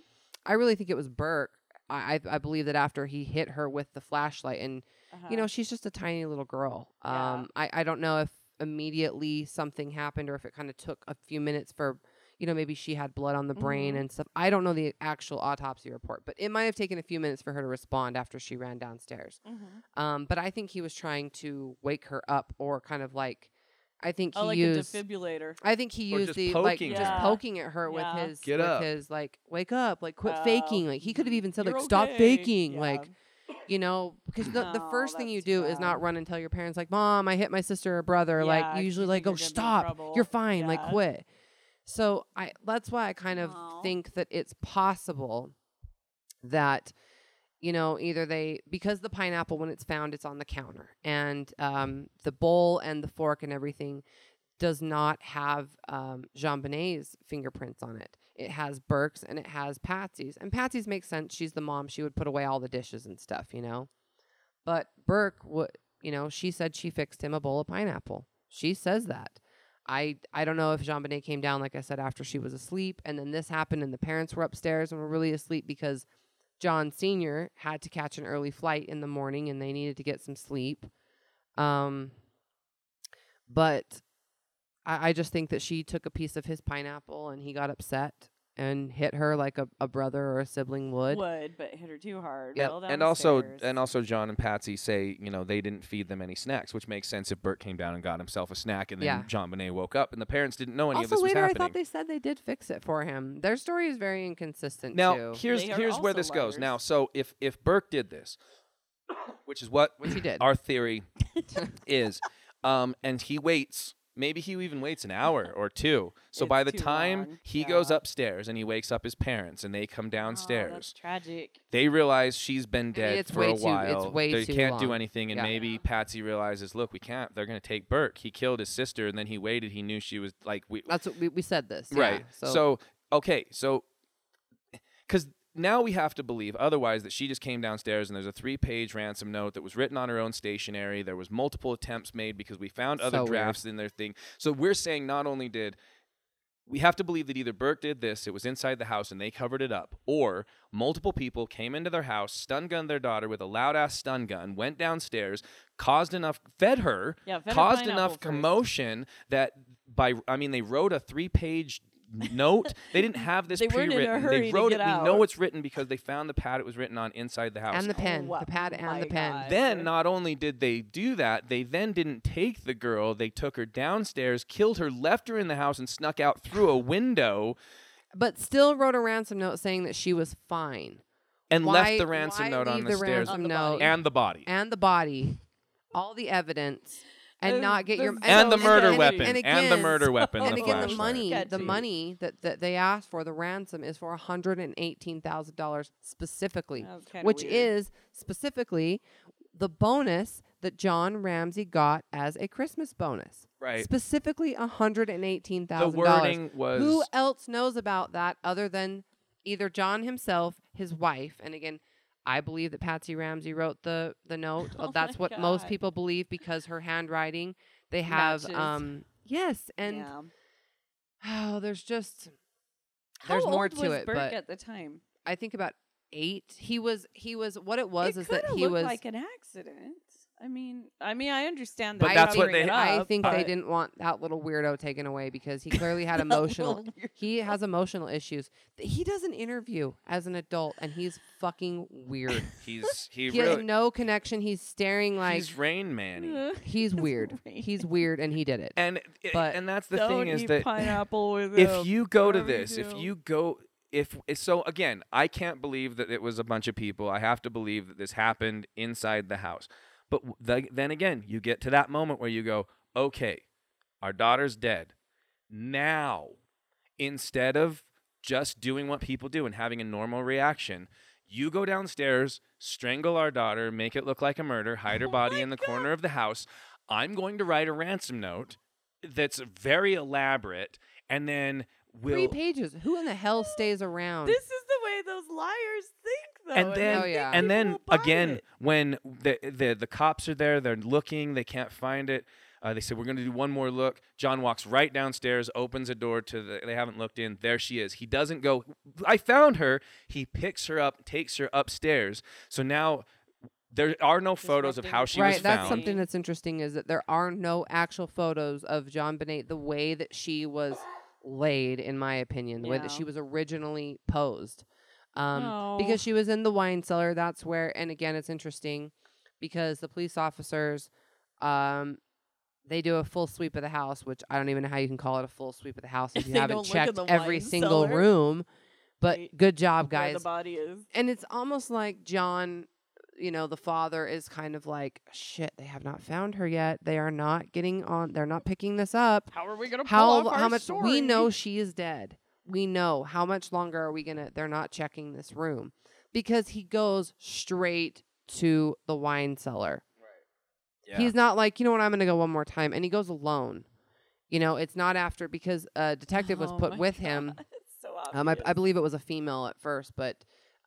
I really think it was Burke. I, I I believe that after he hit her with the flashlight, and you know Uh-huh. she's just a tiny little girl. Yeah. Um, I I don't know if immediately something happened or if it kind of took a few minutes for. You know, maybe she had blood on the brain Mhm. and stuff. I don't know the actual autopsy report, but it might have taken a few minutes for her to respond after she ran downstairs. Mhm. Um, but I think he was trying to wake her up or kind of like, I think he Oh, like used. a defibrillator. I think he Or used just the like poking just poking at her with his Get with up. his like wake up like quit Oh. faking like he could have even said like You're stop okay. faking Yeah. like you know because the, the first thing you that's do is not run and tell your parents like mom I hit my sister or brother Yeah, like 'cause you you usually think like oh you're gonna be in stop you're fine like quit so I that's why I kind of Aw. think that it's possible that you know either they because the pineapple when it's found it's on the counter and um, the bowl and the fork and everything does not have um, JonBenét's fingerprints on it. It has Burke's and it has Patsy's. And Patsy's makes sense. She's the mom. She would put away all the dishes and stuff, you know. But Burke would, you know, she said she fixed him a bowl of pineapple. She says that. I I don't know if JonBenét came down, like I said, after she was asleep, and then this happened, and the parents were upstairs and were really asleep because John Senior had to catch an early flight in the morning, and they needed to get some sleep. Um, but I, I just think that she took a piece of his pineapple, and he got upset and hit her like a, a brother or a sibling would. Would, but hit her too hard. Yeah, and also downstairs. and also John and Patsy say you know they didn't feed them any snacks, which makes sense if Bert came down and got himself a snack, and then Yeah. JonBenét woke up, and the parents didn't know any of also, this was later I thought they said they did fix it for him. Their story is very inconsistent now too. here's They here's where this goes. Now, so if if Burke did this, which is what Which he did. our theory [LAUGHS] is, um, and he waits. Maybe he even waits an hour or two. So by the time long, he goes upstairs and he wakes up his parents and they come Oh, downstairs, that's tragic. they realize she's been dead it's for way a too- while. it's way they too can't do anything, and Yeah. maybe Patsy realizes, look, we can't. They're gonna take Burke. He killed his sister, and then he waited. He knew she was like we. That's what we, we said this. right. Yeah, so okay, so because now we have to believe otherwise that she just came downstairs and there's a three-page ransom note that was written on her own stationery. There was multiple attempts made because we found other So weird. drafts in their thing. So we're saying not only did we have to believe that either Burke did this, it was inside the house and they covered it up, or multiple people came into their house, stun gunned their daughter with a loud ass stun gun, went downstairs, caused enough, fed her, Yeah, fed caused enough first. commotion that by, I mean, they wrote a three page note. They didn't [LAUGHS] have this They weren't in a pre-written. hurry they to wrote get it. We know it's written because they found the pad it was written on inside the house. and the pen, Oh, the pad, and the pen. God. Then not only did they do that, they then didn't take the girl. They took her downstairs, killed her, left her in the house, and snuck out through a window But still wrote a ransom note saying that she was fine. and Why- left the ransom note on the, the stairs the note body. and the body. and the body, all the evidence, and not get your the- And the murder sketchy. weapon. And, And, again, the murder weapon. and the again, the flashlight. money, the money that, that they asked for, the ransom is for one hundred and eighteen thousand dollars specifically, That was kinda which weird. is specifically the bonus that John Ramsey got as a Christmas bonus. Right. Specifically, one hundred and eighteen The thousand dollars. wording was Who else knows about that other than either John himself, his wife, and again, I believe that Patsy Ramsey wrote the the note. [LAUGHS] Uh, Oh That's what most people believe because her handwriting. They have Matches. um yes, and yeah. oh, there's just How there's more to it, Burke but at the time? I think about eight. He was he was what it was it is that he was. like an accident. I mean, I mean, I understand But that. I that's what think- they- I think they didn't want that little weirdo taken away because he [LAUGHS] clearly had emotional. He has emotional issues. He does an interview as an adult, and he's fucking weird. [LAUGHS] he's he, he has really no connection. He's staring like he's Rain Manny. [LAUGHS] he's weird. He's weird, and he did it. And eh, But and that's the Don't thing is that pineapple with if you go to whatever you this, if you go, if eh, so, again, I can't believe that it was a bunch of people. I have to believe that this happened inside the house. But the, then again, you get to that moment where you go, okay, our daughter's dead. Now, instead of just doing what people do and having a normal reaction, you go downstairs, strangle our daughter, make it look like a murder, hide her Oh body in the corner of the house. I'm going to write a ransom note that's very elaborate, and then we'll. Three pages. Who in the hell stays around? This is the way those liars think, though. and then, Oh, yeah. and then again, it. when the, the the cops are there, they're looking, they can't find it. Uh, they said we're going to do one more look. John walks right downstairs, opens a door to the. They haven't looked in. There she is. He doesn't go. I found her. He picks her up, takes her upstairs. So now there are no photos of how she right, was that's something that's interesting is that there are no actual photos of JonBenét the way that she was laid, in my opinion, the way that she was originally posed. Um, Oh. because she was in the wine cellar. That's where, and again, it's interesting because the police officers, um, they do a full sweep of the house, which I don't even know how you can call it a full sweep of the house if [LAUGHS] you haven't don't look in checked every single cellar. room. But Right. good job, Where guys. the body is. and it's almost like John, you know, the father is kind of like, shit, they have not found her yet. They are not getting on. They're not picking this up. How are we gonna pull How off how our much story? we know she is dead. We know how much longer are we gonna? They're not checking this room because he goes straight to the wine cellar. Yeah. He's not like, you know what, I'm gonna go one more time, and he goes alone. You know, it's not after because a detective was Oh put my with [LAUGHS] him. God, it's so Um, I, I believe it was a female at first, but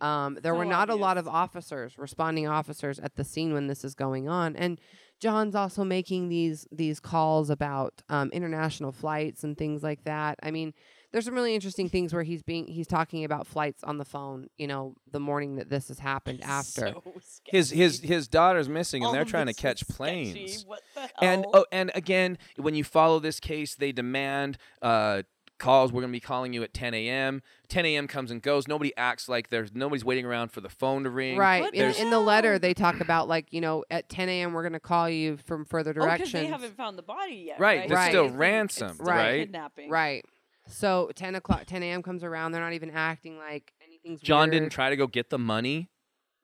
um, there So were not a lot of officers, responding officers, at the scene when this is going on. And John's also making these these calls about um, international flights and things like that. I mean, there's some really interesting things where he's being he's talking about flights on the phone. You know, the morning that this has happened after. So his his his daughter's missing, and All they're trying to catch sketchy. planes. What the hell? And oh, and again, when you follow this case, they demand uh, calls. We're gonna be calling you at 10 a.m. 10 a.m. comes and goes. Nobody acts like there's nobody's waiting around for the phone to ring. Right. In, the in the letter, they talk about like you know at 10 a.m. we're gonna call you from further Oh, 'cause directions. they haven't found the body yet. Right, Right. there's Right. still It's- it's ransom, still right? Kidnapping. Right. So 10 o'clock, 10 a.m. comes around. They're not even acting like anything's John weird. didn't try to go get the money.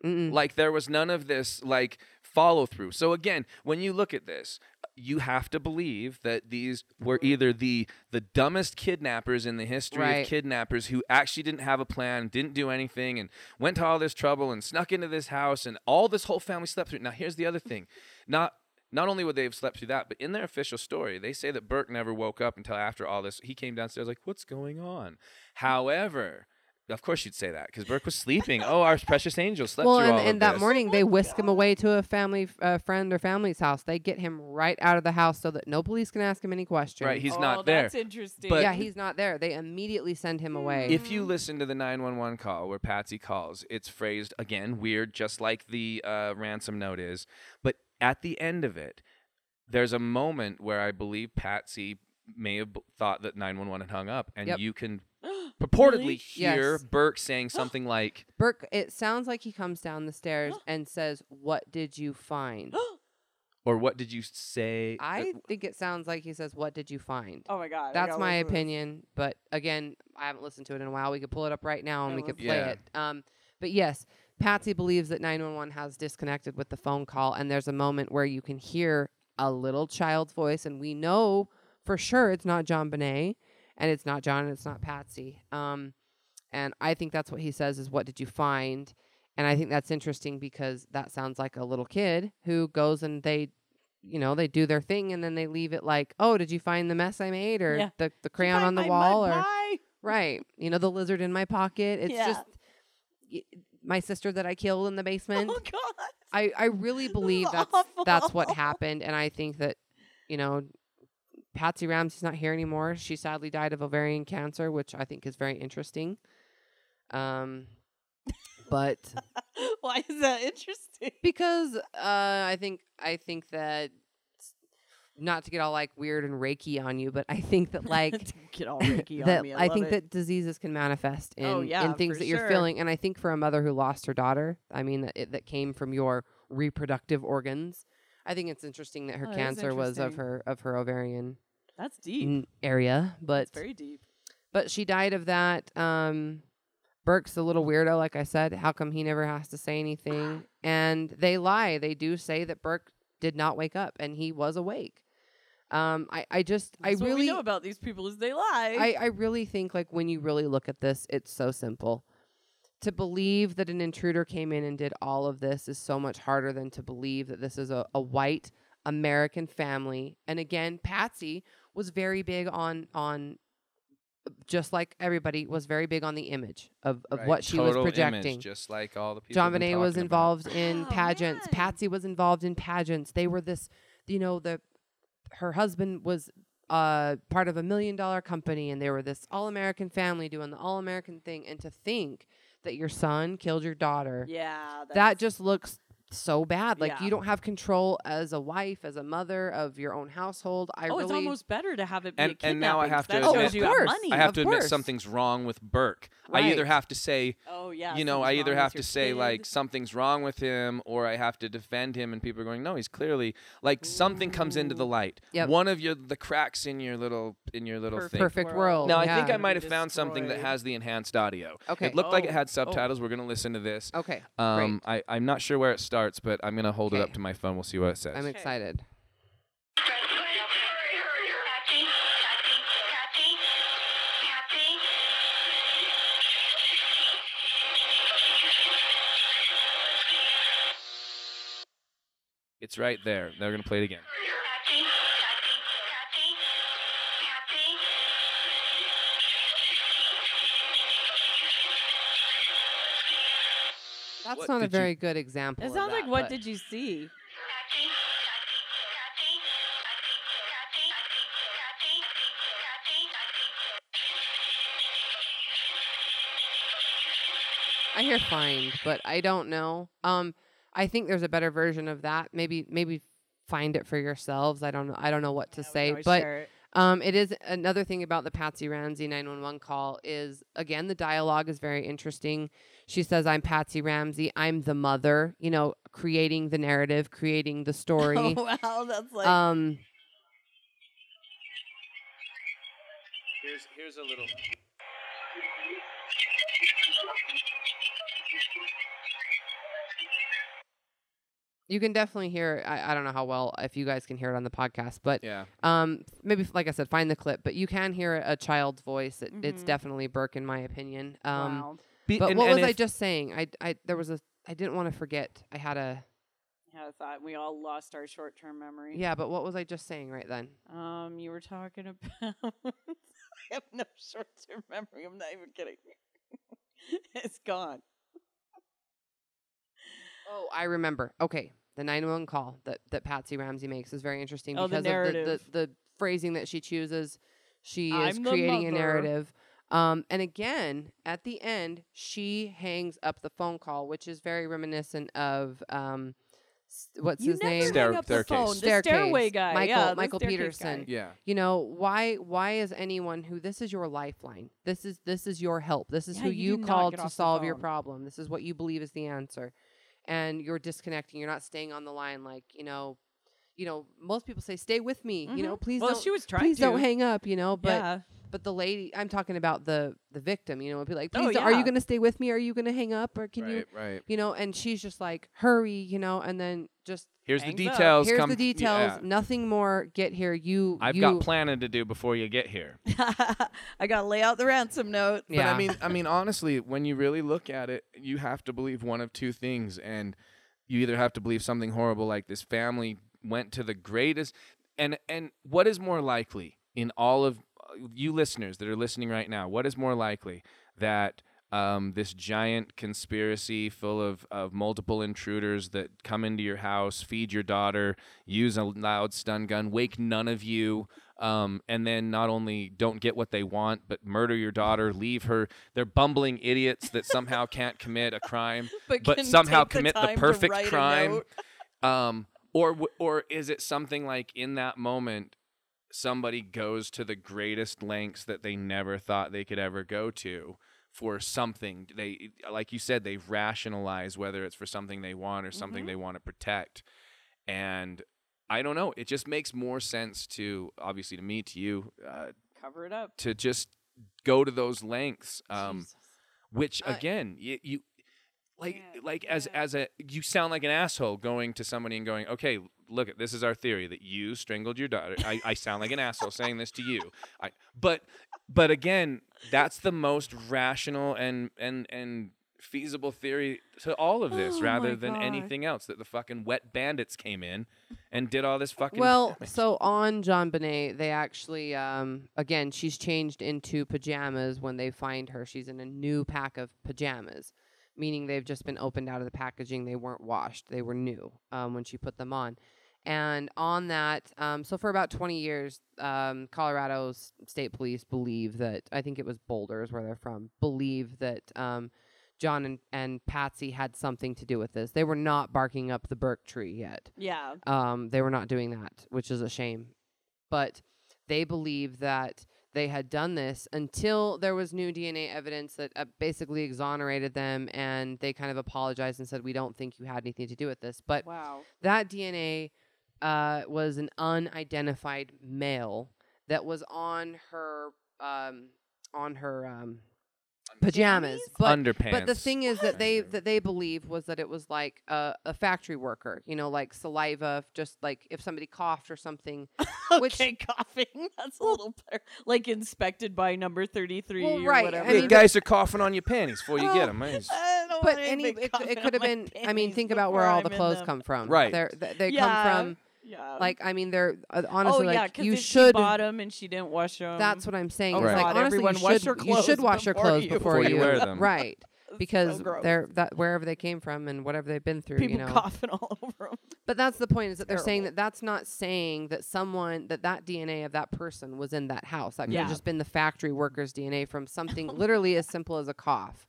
Mm-mm. Like there was none of this like follow through. So again, when you look at this, you have to believe that these were either the the dumbest kidnappers in the history Right. of kidnappers who actually didn't have a plan, didn't do anything, and went to all this trouble and snuck into this house, and all this whole family slept through. Now here's the other thing, not. Not only would they have slept through that, but in their official story, they say that Burke never woke up until after all this. He came downstairs like, "What's going on?" However, of course you'd say that because Burke was sleeping. oh, our precious angel slept well, through and, all of and that this. morning they whisk him away to a family uh, friend or family's house. They get him right out of the house so that no police can ask him any questions. Right, he's oh, not there. That's interesting. But- yeah, he's not there. They immediately send him away. If you listen to the 911 call where Patsy calls, it's phrased again weird, just like the uh, ransom note is. But at the end of it, there's a moment where I believe Patsy may have thought that 911 had hung up, and Yep. you can [GASPS] purportedly Really? hear Yes. Burke saying [GASPS] something like, Burke, it sounds like he comes down the stairs [GASPS] and says, "What did you find?" or "What did you say?" I think it sounds like he says, "What did you find?" oh my god. that's my listen this. opinion, but again, I haven't listened to it in a while. We could pull it up right now and I we could play Yeah. it. Um, but yes, Patsy believes that 911 has disconnected with the phone call, and there's a moment where you can hear a little child's voice, and we know for sure it's not JonBenét, and it's not John, and it's not Patsy. Um, and I think that's what he says is, "What did you find?" And I think that's interesting because that sounds like a little kid who goes and they you know, they do their thing and then they leave it like, "Oh, did you find the mess I made or Yeah. the the crayon on the wall or pie? right, you know, the lizard in my pocket." It's Yeah. just my sister that I killed in the basement. Oh god. I I really believe that's that's what happened and I think that you know Patsy Ramsey's not here anymore. She sadly died of ovarian cancer, which I think is very interesting. Um but [LAUGHS] Why is that interesting? because uh, I think I think that not to get all like weird and reiki on you, but I think that [LAUGHS] like Get all Reiki on that me. I, I, think it. that diseases can manifest in Oh, yeah, in things that you're sure. feeling, and I think for a mother who lost her daughter, I mean that it, that came from your reproductive organs. I think it's interesting that her Oh, cancer was of her of her ovarian That's deep. area, but That's very deep. but she died of that. Um, Burke's a little weirdo, like I said. How come he never has to say anything? And they lie. They do say that Burke did not wake up and he was awake. Um, I, I just, That's I what really, we know about these people is they lie. I, I really think like when you really look at this, it's so simple. To believe that an intruder came in and did all of this is so much harder than to believe that this is a, a white American family. And again, Patsy was very big on on just like everybody was very big on the image of, of Right, what she was total image, projecting. just like all the people. John have Bonet was talking about. involved in Oh, pageants. man. Patsy was involved in pageants. They were this, you know, the her husband was uh part of a million dollar company and they were this all American family doing the all American thing and to think that your son killed your daughter, yeah, that just looks so bad. Like Yeah. you don't have control as a wife, as a mother of your own household. I oh, really it's almost better to have it be And- a and now I have to that admit- you Of have course. money. I have Of to admit something's wrong with Burke. I either have to say, oh yeah, you know, I either have to your say like something's wrong with him, or I have to defend him, and people are going, no, he's clearly like something comes into the light. Yep. One of your the cracks in your little in your little Perfect thing. perfect world. Now I think I might be have found something that has the enhanced audio. Okay. It looked like it Oh. had subtitles. We're gonna listen to this. Okay. Um, great. I I'm not sure where it starts, but I'm gonna hold it up to my phone. We'll see what it says. I'm excited. It's right there. They're gonna play it again. That's What not a did you- very good example. It of sounds like what did you see? I hear find, but I don't know. Um, I think there's a better version of that. Maybe maybe find it for yourselves. I don't know. I don't know what to Yeah, say, but share it. Um, it is another thing about the Patsy Ramsey 911 call is again the dialogue is very interesting. She says, "I'm Patsy Ramsey. I'm the mother." You know, creating the narrative, creating the [LAUGHS] story. Oh wow, that's like um, Here's here's a little. You can definitely hear. I, I don't know how well if you guys can hear it on the podcast, but Yeah. um, maybe like I said, find the clip. But you can hear a child's voice. It, It's Mhm. definitely Burke, in my opinion. Um, wow. Be- But and- what and was I just saying? I, I there was a I didn't want to forget. I had a Yeah, I thought we all lost our short-term memory. yeah, but what was I just saying right then? Um, you were talking [LAUGHS] about. I have no short-term memory. I'm not even kidding. [LAUGHS] it's gone. Oh, I remember. Okay, the 911 call that that Patsy Ramsey makes is very interesting Oh, the because of the, the the phrasing that she chooses. She is I'm the creating a narrative. Um, and again, at the end, she hangs up the phone call, which is very reminiscent of um, s- what's you his never name? Stair- hang up the phone. staircase. The stairway guy. Michael- yeah, Michael Peterson. guy. Yeah. you know why why is anyone who this is your lifeline this is this is your help this is Yeah, who you you do not called to solve your problem this is what you believe is the answer and you're disconnecting you're not staying on the line like you know you know most people say stay with me you know Mhm. please Well, don't she was trying please to. don't hang up you know but yeah. But the lady i'm talking about the the victim you know would be like Oh, please don't- are you going to stay with me are you going to hang up or can right, you right. you know and she's just like hurry you know and then just Here's the Hangs up. details. here's come, the details Yeah. nothing more get here you I've you, got planning to do before you get here. [LAUGHS] I gotta lay out the ransom note. But yeah I mean, I mean, honestly, when you really look at it, you have to believe one of two things, and you either have to believe something horrible, like this family went to the greatest, and and what is more likely in all of you listeners that are listening right now? What is more likely that um, this giant conspiracy full of, of multiple intruders that come into your house, feed your daughter, use a loud stun gun, wake none of you, um, and then not only don't get what they want, but murder your daughter, leave her. They're bumbling idiots that somehow can't commit a crime, [LAUGHS] But, but somehow the commit the perfect crime. Um, or, w- or is it something like in that moment somebody goes to the greatest lengths that they never thought they could ever go to for something they like you said they rationalize whether it's for something they want or something Mhm. they want to protect and i don't know it just makes more sense to obviously to me to you uh, Cover it up. to just go to those lengths um which again you, you like Yeah, like as yeah. as a you sound like an asshole going to somebody and going okay look at this is our theory that you strangled your daughter I, I sound like an asshole saying this to you I but but again that's the most rational and and and feasible theory to all of this Oh rather than God. anything else that the fucking wet bandits came in and did all this fucking Well, damage. so on JonBenét, they actually, um, again, she's changed into pajamas when they find her. She's in a new pack of pajamas, meaning they've just been opened out of the packaging. They weren't washed, they were new um, when she put them on. And on that, um, so for about 20 years, um, Colorado's state police believe that, I think it was Boulder is where they're from, believe that um, John and, and Patsy had something to do with this. They were not barking up the Burke tree yet. Yeah. Um, they were not doing that, which is a shame. But they believe that they had done this until there was new DNA evidence that uh, basically exonerated them, and they kind of apologized and said, "We don't think you had anything to do with this." But Wow. that DNA uh, was an unidentified male that was on her um, on her um, pajamas. But underpants. but the thing is that they that they believe was that it was like a, a factory worker. You know, like saliva, just like if somebody coughed or something. [LAUGHS] Which- okay, coughing. [LAUGHS] That's a little par- like inspected by number thirty-three Well, or right, I whatever. Hey, mean, guys are coughing on your panties before you get oh, them. I don't But any it, it could have been. I mean, think about where all the I'm in clothes them. come from. Right. They're, th- they Yeah, come from. Yeah. Like I mean, they're uh, honestly oh yeah, like 'cause you if she should. bought 'em and she didn't wash them. That's what I'm saying. Oh It's like honestly, everyone you wash should your you should clothes wash your before clothes you- before, Before you wear [LAUGHS] them. Right. Because gross. they're that wherever they came from and whatever they've been through, people you know. coughing all [LAUGHS] over them. But that's the point is that they're saying that that's not saying that someone that that DNA of that person was in that house. That could Yeah. have just been the factory worker's DNA from something [LAUGHS] literally as simple as a cough.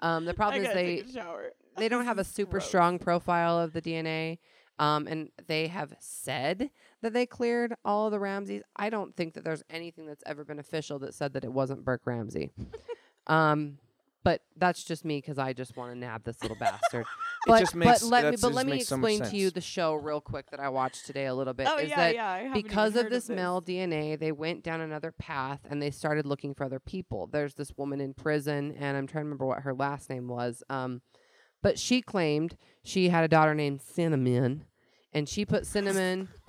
Um, the I problem is they shower. they don't have a super gross. strong profile of the DNA. Um, and they have said that they cleared all of the Ramseys. I don't think that there's anything that's ever been official that said that it wasn't Burke Ramsey. [LAUGHS] um, but that's just me because I just want to nab this little bastard. [LAUGHS] But, just makes- but let me that's- but it let me makes so much explain to you sense. the show real quick that I watched today a little bit. Oh is yeah, that yeah. I haven't because even of heard this male DNA, they went down another path and they started looking for other people. There's this woman in prison, and I'm trying to remember what her last name was. Um, but she claimed she had a daughter named Cinnamon, and she put cinnamon. [LAUGHS]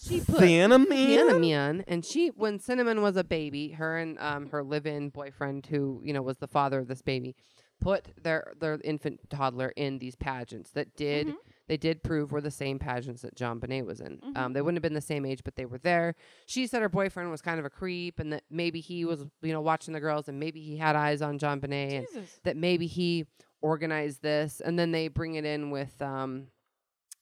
she put Cinnamon? cinnamon, and she when cinnamon was a baby, her and um her live-in boyfriend, who you know was the father of this baby, put their their infant toddler in these pageants that did Mm-hmm. they did prove were the same pageants that JonBenét was in. Um, they wouldn't have been the same age, but they were there. She said her boyfriend was kind of a creep, and that maybe he was you know watching the girls, and maybe he had eyes on JonBenét, and that maybe he organized this, and then they bring it in with um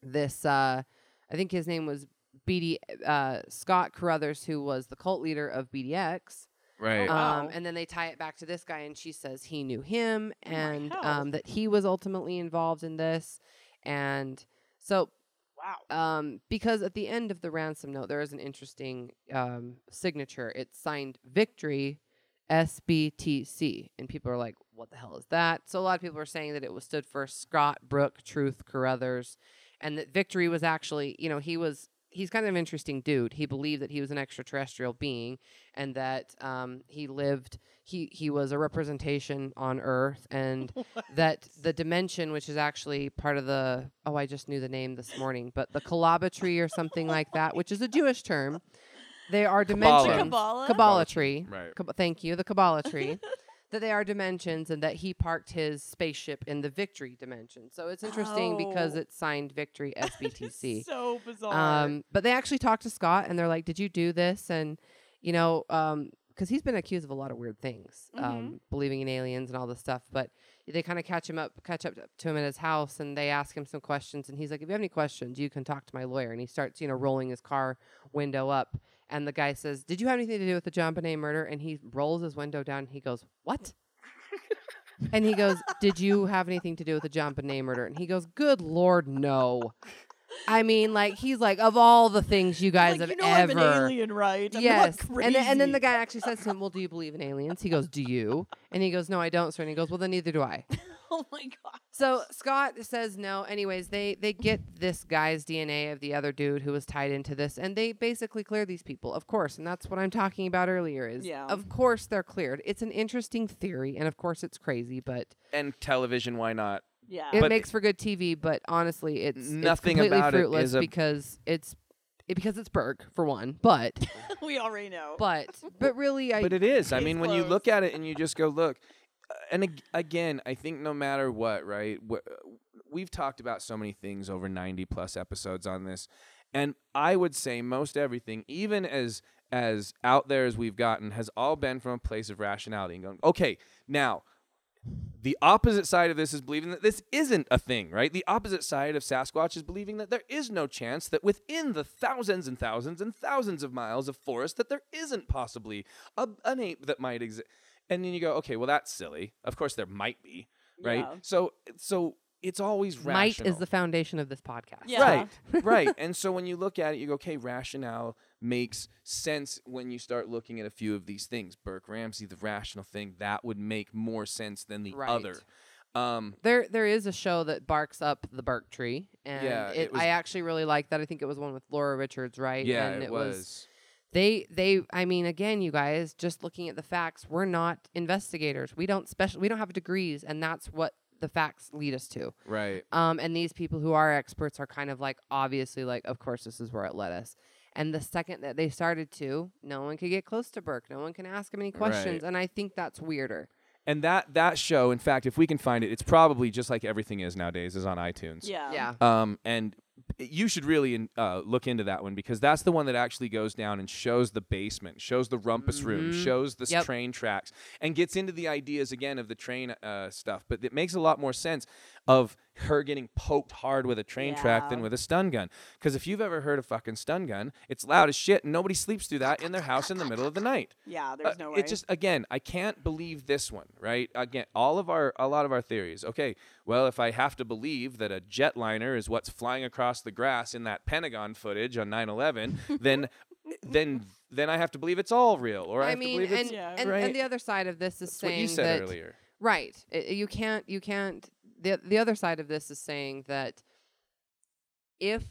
this uh I think his name was BD uh Scott Carruthers, who was the cult leader of BDX. Right. wow. Um, and then they tie it back to this guy, and she says he knew him, Oh and hell. um, that he was ultimately involved in this. And so, Wow. um, because at the end of the ransom note, there is an interesting um, signature. It's signed Victory SBTC, and people are like, "What the hell is that?" So a lot of people are saying that it was stood for Scott Brook Truth Carruthers, and that Victory was actually, you know, he was. He's kind of an interesting dude. He believed that he was an extraterrestrial being, and that um, he lived. He he was a representation on Earth, and [LAUGHS] that the dimension, which is actually part of the oh, I just knew the name this morning, but the [LAUGHS] Kalaba tree or something like that, which is a Jewish term. They are Kabbalah. dimensions. Kabbalah? Kabbalah tree. Right. Kab- thank you, the Kabbalah tree. [LAUGHS] that they are dimensions, and that he parked his spaceship in the Victory dimension. So it's interesting because Oh. it's signed Victory [LAUGHS] SBTC. so bizarre. Um, but they actually talked to Scott, and they're like, "Did you do this?" And you know, because he's been accused of a lot of weird things, um, believing in aliens and all this stuff. But they kind of catch him up, catch up to him at his house, and they ask him some questions. And he's like, "If you have any questions, you can talk to my lawyer." And he starts, you know, rolling his car window up. And the guy says, "Did you have anything to do with the JonBenét murder?" And he rolls his window down. And he goes, "What?" [LAUGHS] and he goes, "Did you have anything to do with the JonBenét murder?" And he goes, "Good lord, no." I mean, like he's like of all the things you guys like, have you know ever. I'm an alien, right? I'm yes, and then, and then the guy actually says to him, "Well, do you believe in aliens?" He goes, "Do you?" And he goes, "No, I don't, sir." And he goes, "Well, then neither do I." [LAUGHS] oh my god. So Scott says no. Anyways, they they get this guy's DNA of the other dude who was tied into this, and they basically clear these people, of course. And that's what I'm talking about earlier. Is Yeah. of course they're cleared. It's an interesting theory, and of course it's crazy, but And television, why not? Yeah. it But- makes for good TV. But honestly, it's it's Nothing completely about it fruitless is a- because it's it, because it's Burke for one, but [LAUGHS] we already know. but [LAUGHS] but really, I But it is. I It's mean, when you look at it and you just go, look, and ag- again, I think no matter what, right? We've talked about so many things over 90 plus episodes on this. And I would say most everything, even as as out there as we've gotten, has all been from a place of rationality and going, okay, now the opposite side of this is believing that this isn't a thing, right? The opposite side of Sasquatch is believing that there is no chance that within the thousands and thousands and thousands of miles of forest that there isn't possibly a, an ape that might exist. And then you go, okay, well that's silly. Of course there might be. right? Yeah. So so it's always Might rational. is the foundation of this podcast. Yeah. Right, [LAUGHS] right. And so when you look at it, you go, okay, rationale makes sense when you start looking at a few of these things. Burke Ramsey, the rational thing, that would make more sense than the Right. other. Um, There, there is a show that barks up the Burke tree, and Yeah, it, it was- I actually really like that. I think it was one with Laura Richards, right? yeah, and it, was. They they i mean again you guys just looking at the facts we're not investigators we don't special we don't have degrees and that's what the facts lead us to Right. um and these people who are experts are kind of like obviously like of course this is where it led us and the second that they started to no one could get close to burke no one can ask him any questions Right. and i think that's weirder And that that show, in fact, if we can find it, it's probably just like everything is nowadays, is on iTunes. Yeah. yeah Um, and you should really uh, look into that one because that's the one that actually goes down and shows the basement, shows the rumpus room, Mhm. shows the Yep. train tracks, and gets into the ideas again of the train uh, stuff. But it makes a lot more sense of her getting poked hard with a train track than with a stun gun. Because if you've ever heard a fucking stun gun, it's loud as shit, and nobody sleeps through that in their house in the middle of the night. [LAUGHS] Yeah, Uh, there's no way. It just again, I can't believe this one, right? Again, all of our a lot of our theories. Okay, well, if I have to believe that a jetliner is what's flying across the grass in that Pentagon footage on 9/11, [LAUGHS] then then then I have to believe it's all real, or I, i have mean to believe it's and, Yeah. and, right. and the other side of this is That's what saying you said that earlier. Right. I- you can't you can't the the other side of this is saying that if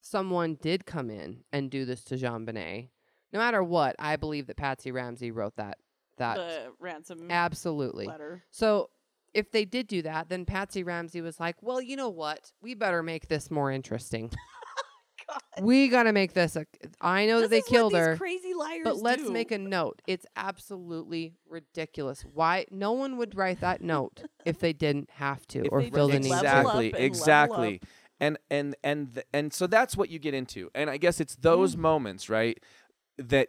someone did come in and do this to JonBenét, no matter what, I believe that Patsy Ramsey wrote that that the ransom absolutely. letter. So if they did do that, then Patsy Ramsey was like, "Well, you know what? We better make this more interesting. [LAUGHS] [LAUGHS] we got to make this a I know that they This is what killed these her. Crazy liars. But let's do. make a note. It's absolutely ridiculous. Why no one would write that note [LAUGHS] if they didn't have to If or they feel the didn't need to. exactly and exactly and and and th- and so that's what you get into and i guess it's those mm. moments right that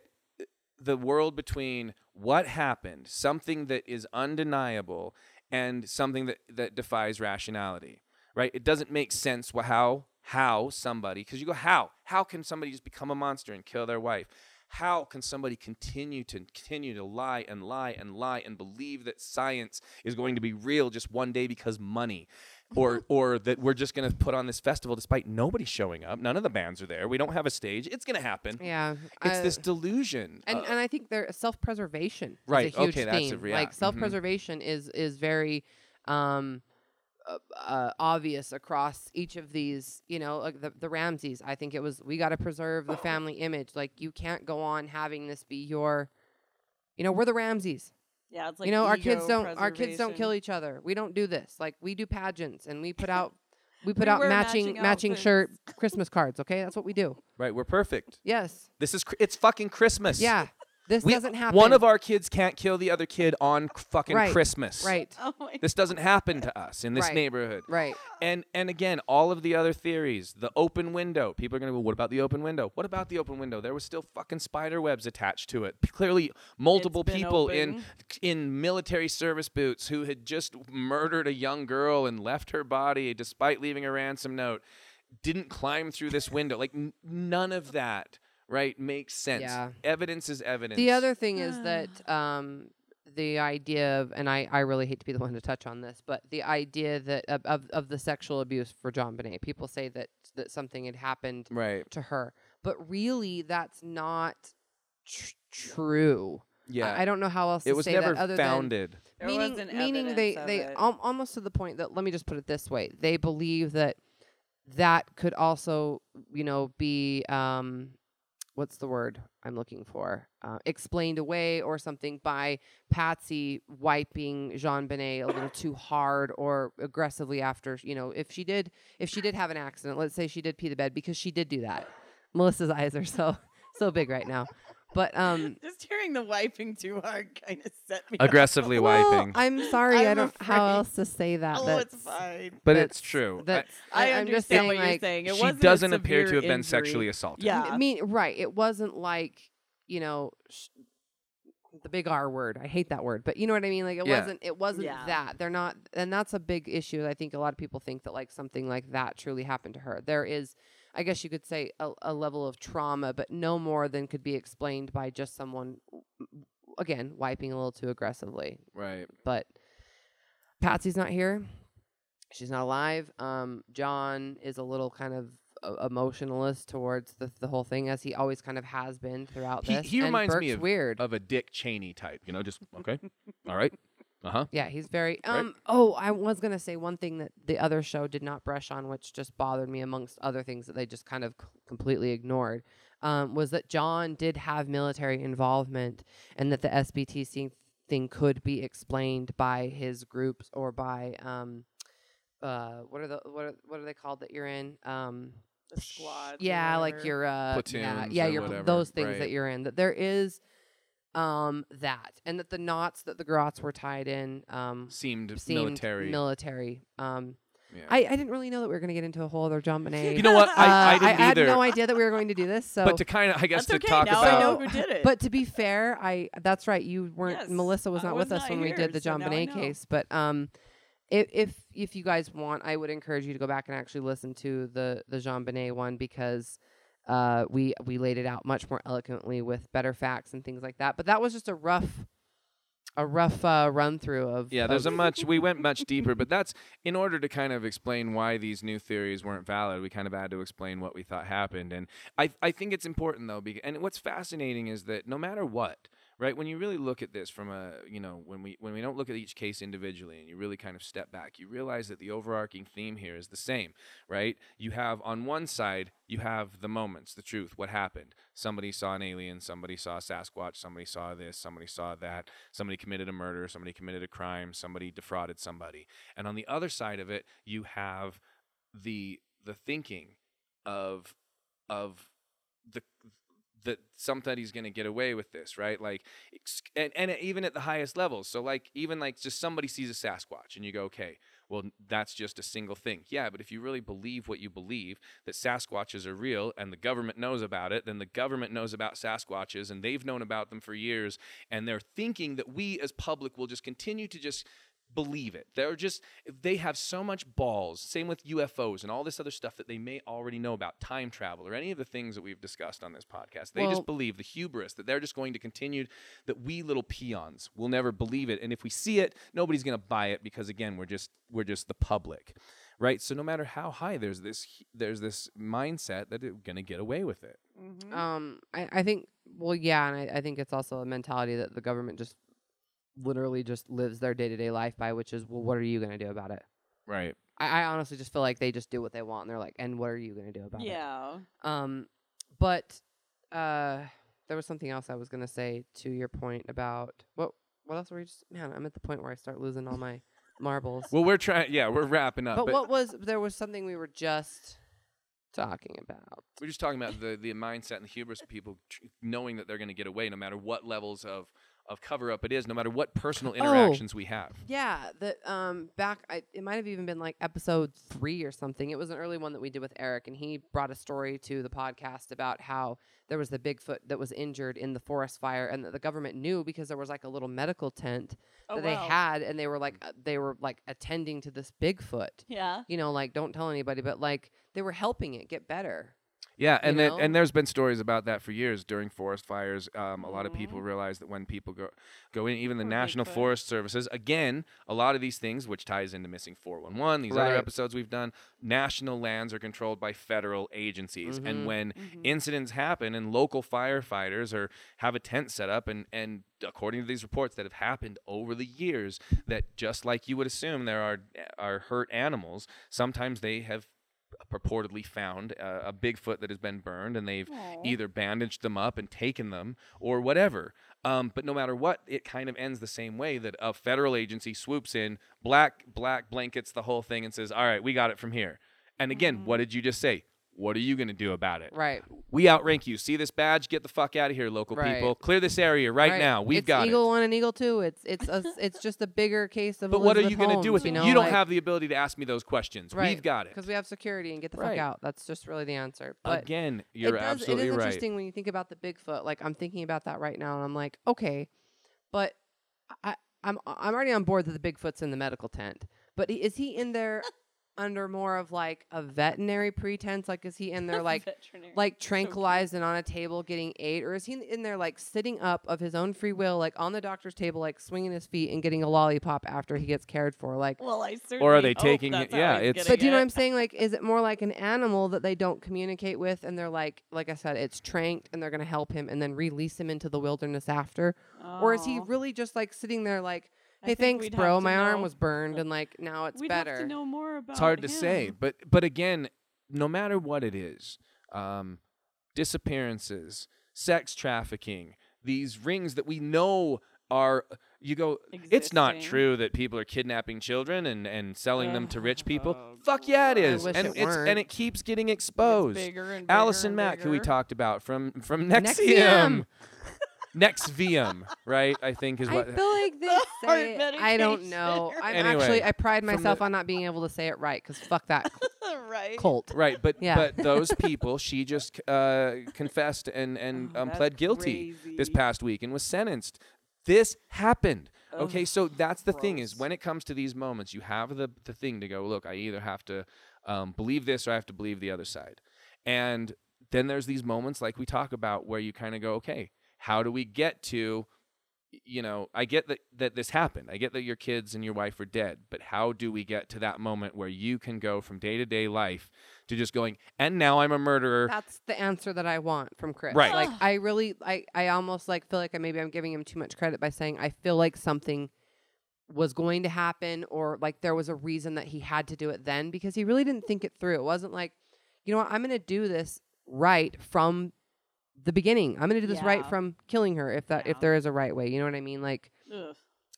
the world between what happened something that is undeniable and something that that defies rationality right it doesn't make sense wh- how how somebody because you go how? How can somebody just become a monster and kill their wife? How can somebody continue to continue to lie and lie and lie and believe that science is going to be real just one day because money? Or or that we're just going to put on this festival despite nobody showing up. None of the bands are there. We don't have a stage. It's going to happen. Yeah. it's I- this delusion and uh, and I think there self-preservation Right, is a huge okay, that's a theme. Like mhm. self-preservation is is very um uh, uh, obvious across each of these, you know, like the the Ramseys. I think it was we got to preserve the family image. Like you can't go on having this be your, you know, we're the Ramseys. Yeah, it's like you know, our kids don't our kids don't kill each other. We don't do this. Like we do pageants and we put [LAUGHS] out we put We out matching matching matching shirt Christmas cards. Okay, that's what we do. right we're perfect Yes. this is cr- it's fucking christmas Yeah. This We- doesn't happen. one of our kids can't kill the other kid on fucking Right, christmas right. Oh my this doesn't happen to us in this Right. neighborhood right. and and again all of the other theories the open window people are going to go what about the open window what about the open window there was still fucking spider webs attached to it clearly multiple been people in in military service boots who had just murdered a young girl and left her body despite leaving a ransom note didn't climb through this window like n- none of that right? Makes sense. Yeah. evidence is evidence. The other thing is that [SIGHS] um, the idea of, and I, I really hate to be the one to touch on this, but the idea that of, of, of the sexual abuse for JonBenét, people say that that something had happened right. to her, but really that's not tr- true. yeah. I, I don't know how else it to was say never that other than founded. There meaning meaning they they al- almost to the point that let me just put it this way they believe that that could also you know be um what's the word i'm looking for uh, explained away or something by patsy wiping JonBenét a little too hard or aggressively after you know if she did if she did have an accident let's say she did pee the bed because she did do that. Melissa's eyes are so so big right now but um [LAUGHS] Just hearing the wiping too hard kind of set me. aggressively well, wiping I'm sorry, I I'm don't how else to say that. Oh, that's, it's fine. but that's- it's true I- That's I, I'm understand saying, what you're like, saying. It she wasn't a doesn't appear to severe have been sexually assaulted. Yeah. I mean, right? It wasn't like you know sh- the big R word. I hate that word, but you know what I mean. Like it Yeah. wasn't. It wasn't Yeah. that. They're not, and that's a big issue. I think a lot of people think that like something like that truly happened to her. There is, I guess you could say, a, a level of trauma, but no more than could be explained by just someone, again, wiping a little too aggressively. Right. but Patsy's not here. She's not alive. Um, John is a little kind of uh, emotionalist towards the, the whole thing, as he always kind of has been throughout He, this. he and reminds me Burke's of weird. of a Dick Cheney type. You know, just okay, all right, uh huh. Yeah, he's very Right? um oh, I was going to say one thing that the other show did not brush on which just bothered me amongst other things that they just kind of c- completely ignored. Um, was that John did have military involvement and that the SBTC thing could be explained by his groups or by um uh what are the what are, what are they called that you're in? Um The squads. yeah, like your uh yeah, Platoons yeah, or your those things right. that you're in. That there is um that and that the knots that the grots were tied in um Seemed, seemed military. military. Um yeah. I, I didn't really know that we were going to get into a whole other JonBenét. you know what? I, I Uh, didn't had either. no idea that we were going to do this. So, but to kind of, I guess, That's to okay. talk now about. I know who did it. but to be fair, I that's right. You weren't. Yes, Melissa was I not was with us not when we did the so John now I Bonet know. case. But um, if if if you guys want, I would encourage you to go back and actually listen to the the JonBenét one because uh we we laid it out much more eloquently with better facts and things like that. But that was just a rough a rough uh, run through of Yeah, there's a much. We went much [LAUGHS] deeper, but that's in order to kind of explain why these new theories weren't valid. We kind of had to explain what we thought happened, and I I think it's important though. Because, and what's fascinating is that no matter what, right? When you really look at this from a you know when we when we don't look at each case individually and you really kind of step back, you realize that the overarching theme here is the same, right? You have on one side you have the moments, the truth, what happened. Somebody saw an alien, somebody saw a Sasquatch, somebody saw this, somebody saw that, somebody committed a murder, somebody committed a crime, somebody defrauded somebody. And on the other side of it, you have the the thinking of of the that somebody's going to get away with this, right? Like, and, and even at the highest levels. So, like, even like just somebody sees a Sasquatch and you go, okay, well, that's just a single thing. Yeah, but if you really believe what you believe, that Sasquatches are real and the government knows about it, then the government knows about Sasquatches and they've known about them for years. And they're thinking that we as public will just continue to just believe it. They're just they have so much balls. Same with UFOs and all this other stuff that they may already know about, time travel or any of the things that we've discussed on this podcast. They Well- just believe the hubris that they're just going to continue that we little peons will never believe it and if we see it, nobody's going to buy it because again, we're just we're just the public. Right? So no matter how high there's this there's this mindset that they're going to get away with it. Mhm. Um, I, I think, well, yeah, and I, I think it's also a mentality that the government just literally just lives their day to day life by, which is, well, what are you going to do about it? Right. I, I honestly just feel like they just do what they want, and they're like, and what are you going to do about it? yeah. Um, but uh, there was something else I was going to say to your point about what what else were you just man? I'm at the point where I start losing all my marbles. Well, we're trying yeah, we're wrapping up. but, what was there was something we were just talking about. We're just talking about the the mindset and the hubris of people tr- knowing that they're going to get away no matter what levels of of cover up it is, no matter what personal interactions we have. Yeah, that um back I, it might have even been like episode 3 or something. It was an early one that we did with Eric and he brought a story to the podcast about how there was the Bigfoot that was injured in the forest fire and that the government knew because there was like a little medical tent Oh, that they wow. had and they were like uh, they were like attending to this Bigfoot. Yeah. You know, like don't tell anybody but like they were helping it get better. Yeah, and then, and there's been stories about that for years during forest fires. Um, a lot of people realize that when people go go in, even the National Forest Services, again, a lot of these things, which ties into missing 411, these other episodes we've done, national lands are controlled by federal agencies, and when Mhm. incidents happen and local firefighters or have a tent set up and and according to these reports that have happened over the years that just like you would assume there are are hurt animals sometimes they have purportedly found uh, a bigfoot that has been burned and they've Aw. either bandaged them up and taken them or whatever um, but no matter what it kind of ends the same way that a federal agency swoops in black black blankets the whole thing and says all right we got it from here and again Mm-hmm. what did you just say what are you going to do about it Right. we outrank you. See this badge? Get the fuck out of here, local Right. people. Clear this area right, now. We've it's got Eagle it. One and Eagle Two. It's it's a, s- [LAUGHS] it's just a bigger case of But what are you going to do Holmes, with it? you You, know, don't like- have the ability to ask me those questions. Right. We've got it. because we have security and get the Right. fuck out. That's just really the answer. But Again, you're it does, absolutely it is right. interesting when you think about the Bigfoot. Like I'm thinking about that right now, and I'm like, okay, but I I'm I'm already on board that the Bigfoot's in the medical tent. But i- is he in there [LAUGHS] under more of like a veterinary pretense? Like, is he in there [LAUGHS] like like [LAUGHS] tranquilized and on a table getting ate, or is he in there like sitting up of his own free will, like on the doctor's table, like swinging his feet and getting a lollipop after he gets cared for? Like, Well, I certainly Or are they taking it- yeah, it's- but do you know what I'm saying? Like, is it more like an animal that they don't communicate with, and they're like, like I said, it's tranked, and they're gonna help him, and then release him into the wilderness after, it. or is he really just like sitting there like, I hey, think thanks, bro, to my arm was burned, and like now it's We'd better. have to know more about it's hard to say but but again no matter what it is um disappearances sex trafficking these rings that we know are you go it's not true that people are kidnapping children and and selling them to rich people. Oh, fuck yeah it I wish and it it's and it keeps getting It's exposed. bigger and Allison bigger Mack and who we talked about from from NXIVM. NXIVM [LAUGHS] NXIVM right I think is what I what feel like they [LAUGHS] say it. I don't know. I'm Anyway, actually I pride from myself the- on not being able to say it right because fuck that [LAUGHS] right. cult. Right, but Yeah. but those [LAUGHS] people, she just uh, confessed and and Oh, um, that's pled guilty this crazy. past week and was sentenced. This happened. Okay, so that's the thing is when it comes to these moments, you have the the thing to go. Look, I either have to um, believe this or I have to believe the other side, and then there's these moments like we talk about where you kind of go, okay, how do we get to you know, I get that that this happened. I get that your kids and your wife are dead, but how do we get to that moment where you can go from day to day life to just going, and now I'm a murderer? That's the answer that I want from Chris. Right. Like I really I I almost like feel like I maybe I'm giving him too much credit by saying I feel like something was going to happen or like there was a reason that he had to do it then because he really didn't think it through. It wasn't like, you know what, I'm going to do this right from the beginning. I'm going to do this right from killing her if that if there is a right way. You know what I mean? Like Ugh.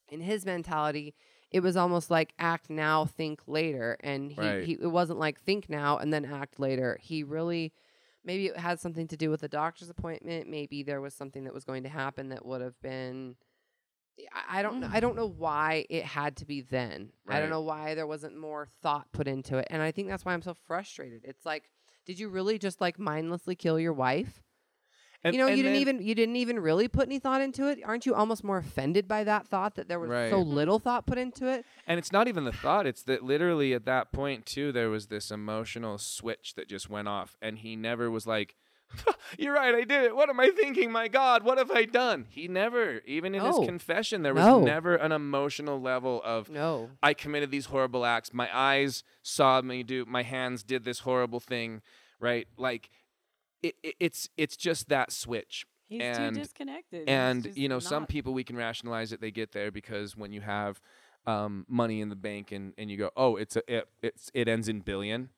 in his mentality, it was almost like act now, think later. And he, Right. he it wasn't like think now and then act later. He really maybe it had something to do with the doctor's appointment. Maybe there was something that was going to happen that would have been I- I don't know. I don't know why it had to be then. I don't know why there wasn't more thought put into it. And I think that's why I'm so frustrated. It's like, did you really just like mindlessly kill your wife? And- you know, you didn't then- even you didn't even really put any thought into it. Aren't you almost more offended by that thought that there was Right. so little thought put into it? And it's not even the thought, it's that literally at that point, too, there was this emotional switch that just went off. And he never was like, [LAUGHS] You're right, I did it. What am I thinking? My God, what have I done? He never, even in No. his confession, there was No. never an emotional level of, No. I committed these horrible acts. My eyes saw me do, my hands did this horrible thing, right? Like, it, it, it's it's just that switch. He's and too disconnected. And you know some people we can rationalize it they get there because when you have um, money in the bank and, and you go oh it's a it, it's it ends in billion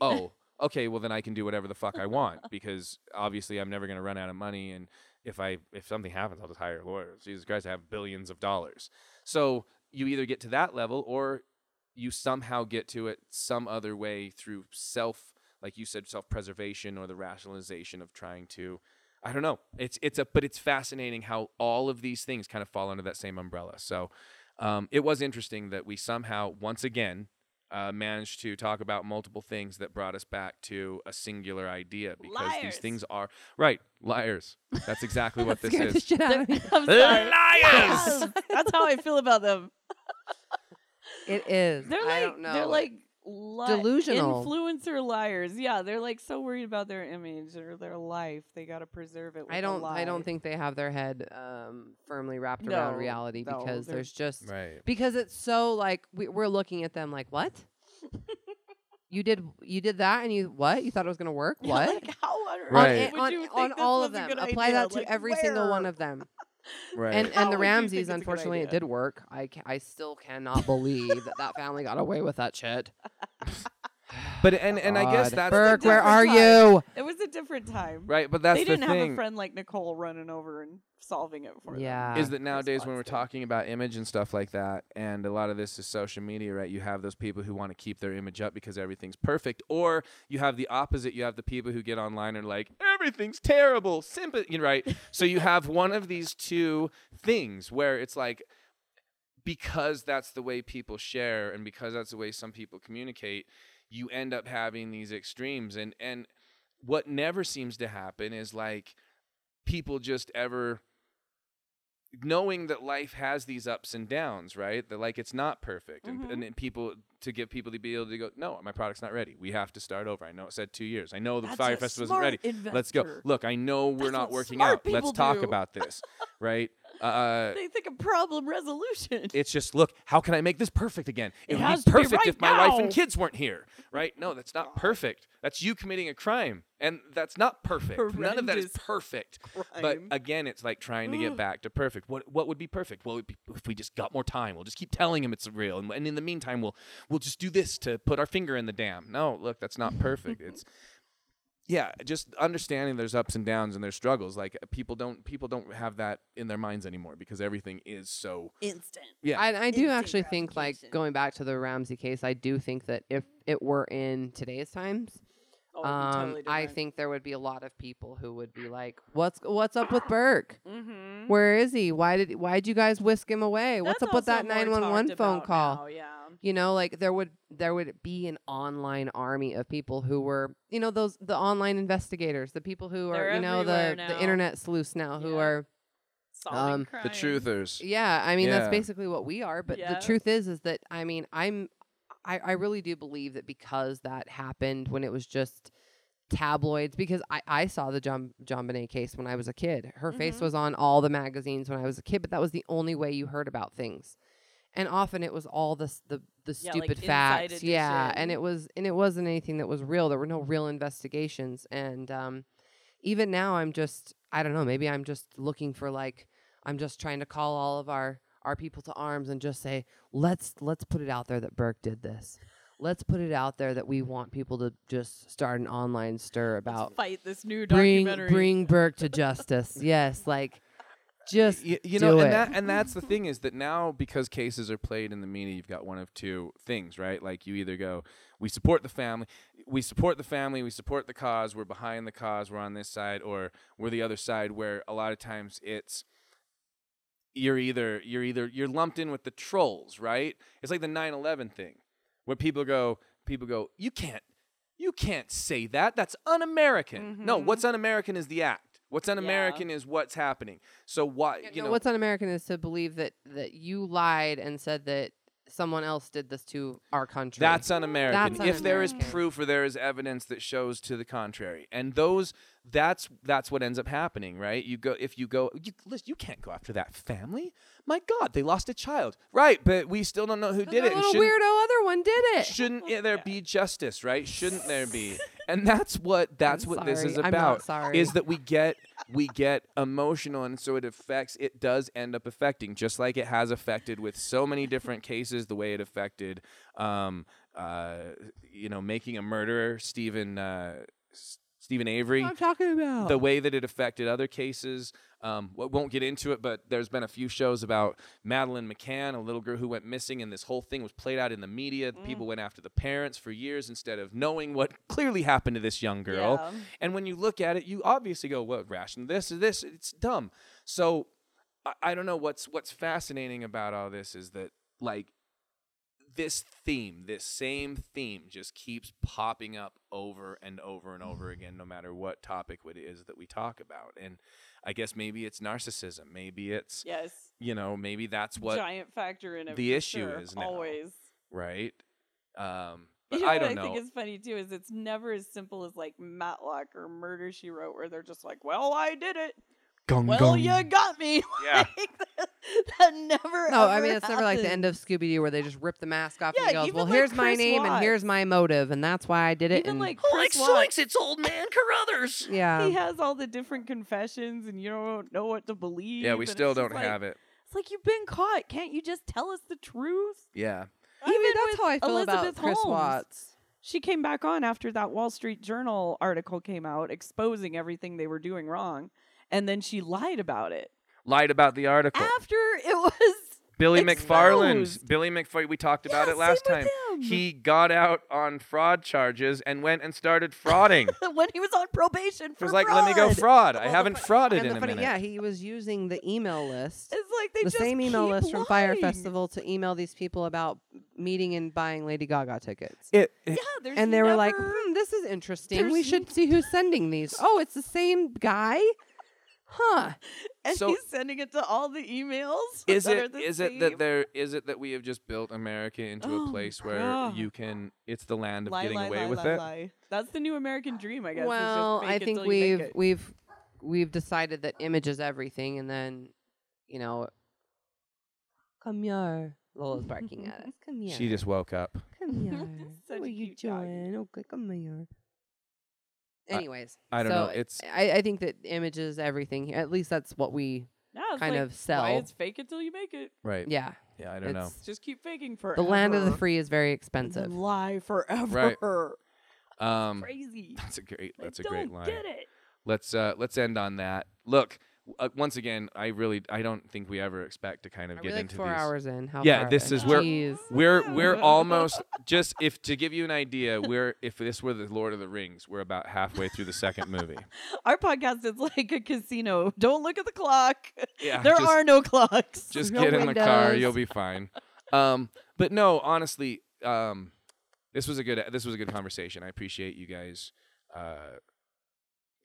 oh [LAUGHS] okay well then i can do whatever the fuck i want because obviously i'm never going to run out of money and if i if something happens i'll just hire a lawyer jesus christ i have billions of dollars so you either get to that level or you somehow get to it some other way through self like you said self-preservation or the rationalization of trying to I don't know. It's it's a but it's fascinating how all of these things kind of fall under that same umbrella. So um, it was interesting that we somehow once again uh, managed to talk about multiple things that brought us back to a singular idea because Liars. these things are right liars. That's exactly [LAUGHS] what this Scared the is. shit out of me. I'm sorry. Liars! [LAUGHS] That's how I feel about them. It is. They're like I don't know. they're like li- Delusional. influencer liars. Yeah, they're like so worried about their image or their life. They got to preserve it. With I a don't. I lie. don't think they have their head um, firmly wrapped No, around reality no, because there's just Right. because it's so like we, we're looking at them like what [LAUGHS] you did you did that and you what you thought it was gonna work [LAUGHS] Yeah, what like, how on Right. on, on, on all of them apply idea? that to Like, every single one of them Right. and and the would Ramseys it's a good unfortunately it did work. I ca- I still cannot believe that that family got away with that shit [LAUGHS] but and and I guess God. that's Burke where are time. you It was a different time. right. But that's they the didn't thing. have a friend like Nicole running over and solving it for Yeah. is that nowadays when we're Response talking about image and stuff like that, and a lot of this is social media, right? You have those people who want to keep their image up because everything's perfect, or you have the opposite. You have the people who get online and are like everything's terrible, sympathy, right? [LAUGHS] so you have one of these two things where it's like because that's the way people share and because that's the way some people communicate, you end up having these extremes and and what never seems to happen is like people just ever knowing that life has these ups and downs, right? That like it's not perfect, and, Mm-hmm. and then people to give people to be able to go, no, my product's not ready. We have to start over. I know it said two years. I know the That's Fyre Festival isn't ready. Let's go. Look, I know we're That's not working out. Let's people talk do. about this, right? Uh, [LAUGHS] they think of problem resolution. it's just look, how can I make this perfect again? It, It would be to be perfect right if my wife and kids weren't here, [LAUGHS] right? No, that's not perfect. That's you committing a crime, and that's not perfect. None of that is Horrendous perfect. But again, it's like trying to get [SIGHS] back to perfect. What what would be perfect? Well, be, if we just got more time, we'll just keep telling him it's real, and, and in the meantime, we'll we'll just do this to put our finger in the dam. No, look, that's not perfect. it's yeah, just understanding there's ups and downs and there's struggles. Like uh, people don't people don't have that in their minds anymore because everything is so Instant. yeah. I, I do Instant actually think, like, going back to the Ramsey case, I do think that if it were in today's times, Oh, um, totally I think there would be a lot of people who would be like, "What's what's up with Burke? Mhm. Where is he? Why did why did you guys whisk him away? What's up with that nine one one phone call? now, yeah. You know, like there would there would be an online army of people who were, you know, those the online investigators, the people who are, They're you know, the everywhere the internet sleuths now who Yeah. are Solving Um, the truthers. Yeah, I mean that's basically what we are. But Yeah. the truth is, is that I mean I'm, I, I really do believe that because that happened when it was just tabloids. Because I, I saw the John JonBenét case when I was a kid. Her face Mm-hmm. was on all the magazines when I was a kid, but that was the only way you heard about things. And often it was all the the the Yeah, stupid Inside facts, yeah. And it was and it wasn't anything that was real. There were no real investigations, and um, even now I'm just I don't know. Maybe I'm just looking for like I'm just trying to call all of our our people to arms and just say let's let's put it out there that Burke did this. Let's put it out there that we want people to just start an online stir about Fight this new bring documentary. bring Burke to justice. [LAUGHS] yes, like just you, you do know, it. and that and that's the thing is that now because cases are played in the media, you've got one of two things, right? Like you either go, we support the family, we support the family, we support the cause, we're behind the cause, we're on this side, or we're the other side, where a lot of times it's you're either you're either you're lumped in with the trolls, right? It's like the 9/11 thing, where people go, people go, you can't, you can't say that. That's un-American. No, Mm-hmm. what's un-American is the act. What's un-American is what's happening. So why, Yeah, you no, know, what's un-American is to believe that that you lied and said that someone else did this to our country. That's un-American. That's if there is proof or there is evidence that shows to the contrary, and those, that's that's what ends up happening, right? You go if you go, you, listen, you can't go after that family. My God, they lost a child, right? But we still don't know who did it. a and little shouldn't- weirdo other one did it. Shouldn't yeah, there be justice, right? Shouldn't there be? [LAUGHS] And that's what that's what this is sorry. I'm not about. sorry. Is that we get we get emotional, and so it affects. It does end up affecting, just like it has affected with so many different cases. The way it affected, um, uh, you know, making a murderer, Steven uh, Steven Avery I'm talking about. the way that it affected other cases. Um, won't get into it, but there's been a few shows about Madeleine McCann, a little girl who went missing, and this whole thing was played out in the media. People went after the parents for years instead of knowing what clearly happened to this young girl. Yeah. And when you look at it, you obviously go, "What ration this is this. It's dumb." So I, I don't know what's what's fascinating about all this is that like this theme, this same theme, just keeps popping up over and over and over again, no matter what topic it is that we talk about. And I guess maybe it's narcissism. Maybe it's, Yes. you know, maybe that's what, giant factor in it. the issue sure, is now. Always. right? Um, but You know I what don't I know. think is funny too is it's never as simple as like Matlock or Murder She Wrote, where they're just like, "Well, I did it. Gung, well, you got me." [LAUGHS] Yeah. Like, that, [LAUGHS] that never. no, I mean it's never like the end of Scooby Doo where they just rip the mask off Yeah, and he goes, even "Well, like here's my Chris name and here's my motive, and that's why I did it." Even and like Like Chris Watts, Zoinks, it's old man Carruthers. [LAUGHS] yeah, he has all the different confessions, and you don't know what to believe. yeah, we still don't like- have it. It's like you've been caught. Can't you just tell us the truth? Yeah. I mean, Even that's with how I feel about Elizabeth Chris Holmes. Watts. She came back on after that Wall Street Journal article came out exposing everything they were doing wrong, and then she lied about it Lied about the article. after it was Billy McFarland. Billy McFarland. We talked about Yeah, it last time. him. He got out on fraud charges and went and started frauding. [LAUGHS] when he was on probation It for was like, let me go fraud. fraud. I haven't fu- frauded and in a funny- minute. Yeah, he was using the email list. It's like they the just same email keep list from Fyre. Festival to email these people about meeting and buying Lady Gaga tickets. It, Yeah, there's and they were like, hmm, this is interesting. We should see who's sending these. Oh, it's the same guy? Huh. and So- he's sending it to all the emails. [LAUGHS] Is that are it the is it that there is it that we have just built America into Oh a place where God. you can it's the land of lie, getting lie, away lie, with lie, it? lie. That's the new American dream, I guess. is just well, I think till you make we've we've we've decided that image is everything, and then you know, come here. Lola's barking at us. [LAUGHS] Come here. She just woke up. come [LAUGHS] here. Such what are you cute doggy. doing? Okay, come here. I- Anyways, I don't so know. It's I, I think that image is everything. At least that's what we. Yeah, it's kind like, of sell. Why it's fake it till you make it. right. Yeah, Yeah, I don't know. it's Just keep faking forever. the land of the free is very expensive. lie forever. [LAUGHS] Um Crazy. [LAUGHS] that's a great that's a don't great line. get it. Let's uh let's end on that. Look, uh, once again, I really I don't think we ever expect to kind of Are get we like into four these. hours in? How Yeah, far this in? is where- Jeez. We're [LAUGHS] we're almost just if to give you an idea, we're if this were the Lord of the Rings, we're about halfway through the second movie. [LAUGHS] Our podcast is like a casino. Don't look at the clock. Yeah, there just- are no clocks. Just No get in the car, you'll be fine. Um, but no, honestly, um, this was a good this was a good conversation. I appreciate you guys. Uh,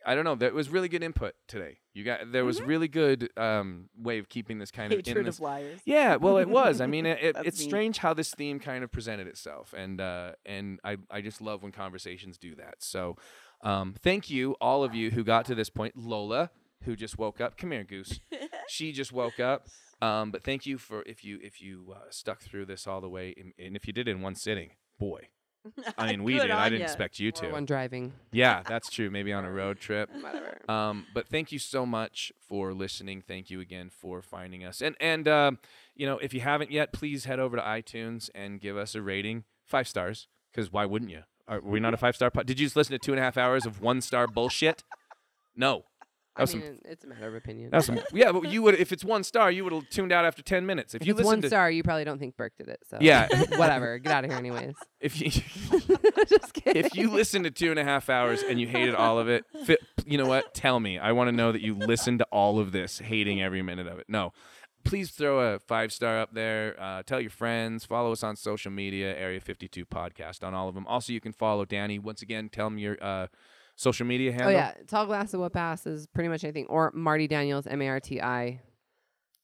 I don't know. That was really good input today. You got there was really good um, way of keeping this kind of in Hatred this. of liars. Yeah, well, it was. I mean, [LAUGHS] it, it, it's mean. strange how this theme kind of presented itself, and uh, and I I just love when conversations do that. So, um, thank you all of you who got to this point. Lola, who just woke up. Come here, Goose. [LAUGHS] she just woke up. Um, but thank you for if you if you uh, stuck through this all the way, and, and if you did it in one sitting, boy. [LAUGHS] I mean, we Good did. I didn't ya. expect you Or to. one driving. Yeah, that's true. Maybe on a road [LAUGHS] trip. Whatever. Um, but thank you so much for listening. Thank you again for finding us. And and um, you know, if you haven't yet, please head over to iTunes and give us a rating, five stars. Because why wouldn't you? Are we not a five star? Po- Did you just listen to two and a half hours of one star bullshit? No. That I mean, some. it's a matter of opinion. That was some. Yeah, but you would if it's one star, you would have tuned out after ten minutes. If, if you it's listen one to star, you probably don't think Burke did it. So Yeah. [LAUGHS] [LAUGHS] whatever. Get out of here, anyways. [LAUGHS] if you Just kidding. if you listen to two and a half hours and you hated all of it, fi- you know what? Tell me. I want to know that you listened to all of this, hating every minute of it. No. Please throw a five star up there. Uh, tell your friends. Follow us on social media, Area 52 Podcast on all of them. Also, you can follow Danny. Once again, tell him your uh, social media handle. Oh yeah, tall glass of what passes. Pretty much anything. Or Marti Daniels, M A R T I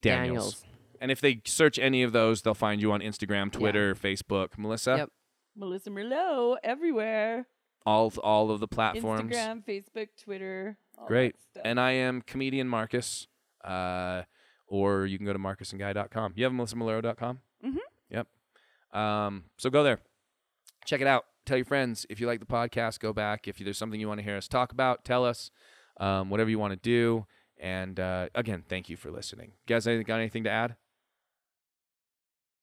Daniels. And if they search any of those, they'll find you on Instagram, Twitter, Facebook. Melissa, Yep. Melissa Malero everywhere. all all of the platforms. Instagram, Facebook, Twitter. all that Great. stuff. And I am comedian Marcus. Uh, or you can go to marcusandguy.com. You have melissamalero.com? Mhm. Yep. Um, so go there. Check it out. Tell your friends. If you like the podcast, go back. If there's something you want to hear us talk about, tell us. Um, whatever you want to do. And uh, again, thank you for listening. You guys, anything- got anything to add?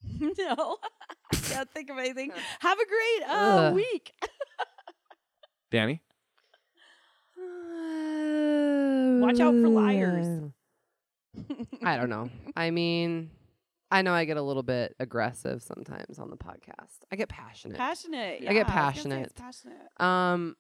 [LAUGHS] no, [LAUGHS] can't think of anything. [LAUGHS] Have a great uh, week. Danny? [SIGHS] Watch out for liars. I don't know. I mean, I know I get a little bit aggressive sometimes on the podcast. I get passionate. Passionate. Yeah, I get yeah, was gonna say it's passionate. passionate. Um,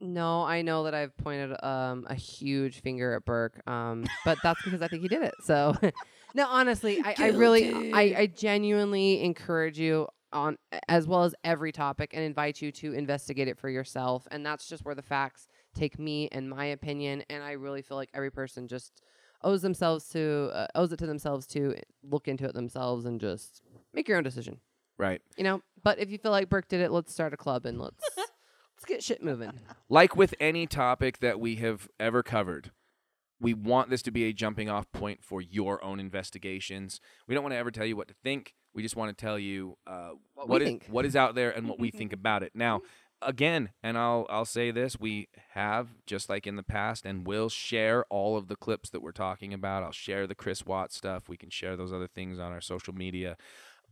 no, I know that I've pointed um a huge finger at Burke. Um, but that's because I think he did it. So, [LAUGHS] no, honestly, I, I really, I, I genuinely encourage you on as well as every topic and invite you to investigate it for yourself. And that's just where the facts take me and my opinion. And I really feel like every person just owes themselves to uh, owes it to themselves to look into it themselves and just make your own decision. Right. You know. But if you feel like Burke did it, let's start a club and let's [LAUGHS] let's get shit moving. like with any topic that we have ever covered, we want this to be a jumping off point for your own investigations. We don't want to ever tell you what to think. We just want to tell you uh, What what we is- think. what is out there and what we [LAUGHS] think about it. Now, again, and I'll I'll say this: we have just like in the past, and will share all of the clips that we're talking about. I'll share the Chris Watt stuff. We can share those other things on our social media.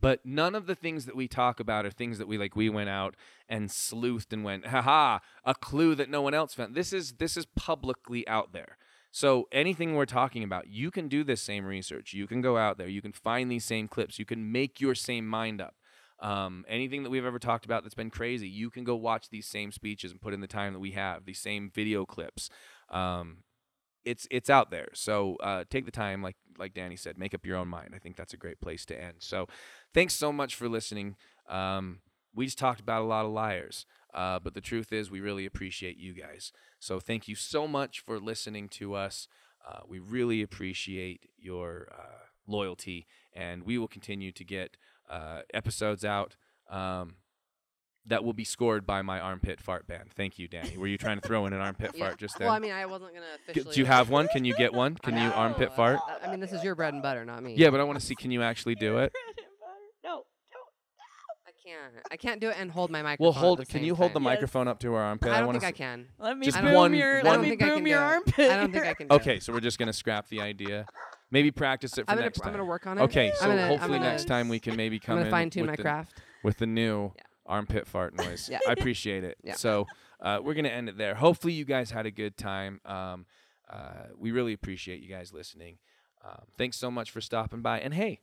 But none of the things that we talk about are things that we like. We went out and sleuthed and went, haha, a clue that no one else found. This is this is publicly out there. So anything we're talking about, you can do this same research. You can go out there. You can find these same clips. You can make your same mind up. Um, anything that we've ever talked about that's been crazy, you can go watch these same speeches and put in the time that we have. These same video clips. Um, it's it's out there. So uh, take the time, like like Danny said, make up your own mind. I think that's a great place to end. So thanks so much for listening. Um, we just talked about a lot of liars, uh, but the truth is, we really appreciate you guys. So thank you so much for listening to us. Uh, we really appreciate your uh, loyalty, and we will continue to get uh, episodes out. Um, that will be scored by my armpit fart band. Thank you, Danny. Were you trying to throw in an armpit [LAUGHS] Yeah. fart just then? Well, I mean, I wasn't gonna officially. do you have one? [LAUGHS] Can you get one? Can you armpit fart? I mean, this is your bread and butter, not me. Yeah, but I want to see. Can you actually do it? No. I can't. I can't do it and hold my microphone. Well, at hold. the Can same you hold the time. microphone up to her armpit? I don't wanna think I can. Let me Just boom one- your. one- Let I don't me think I boom can your armpit. I don't think I can. Do Okay, It. so we're just gonna scrap the idea. Maybe practice it for I'm gonna. next I'm gonna work on it. Okay, so gonna, hopefully gonna, next time we can maybe come I'm in fine tune my the, craft. with the new Yeah. armpit fart [LAUGHS] noise. Yeah. I appreciate it. Yeah. So uh, we're gonna end it there. Hopefully you guys had a good time. Um, uh, we really appreciate you guys listening. Um, thanks so much for stopping by. And hey,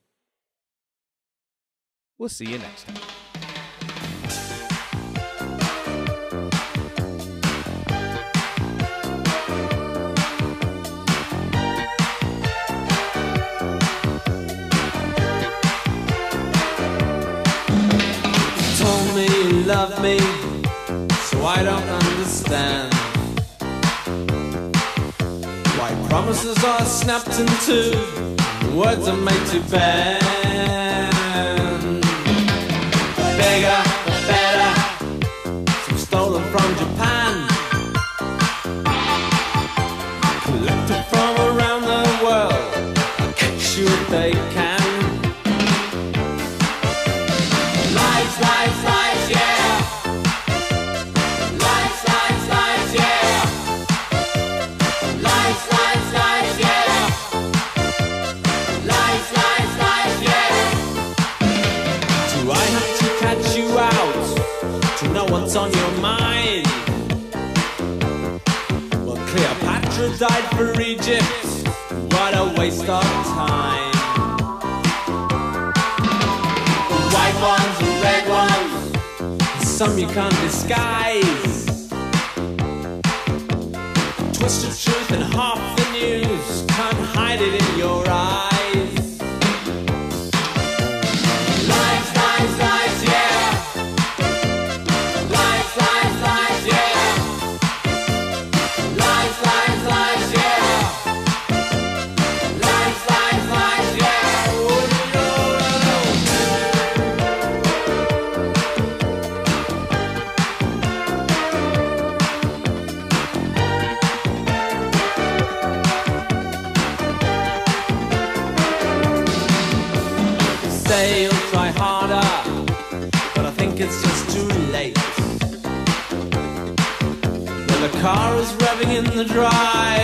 we'll see you next time. Love me, so I don't understand why promises are snapped in two, words are made to bend. Bigger, died for Egypt. What a waste of time. white ones and red ones, some you can't disguise. Twisted truth and half the news, can't hide it in your eyes. The drive,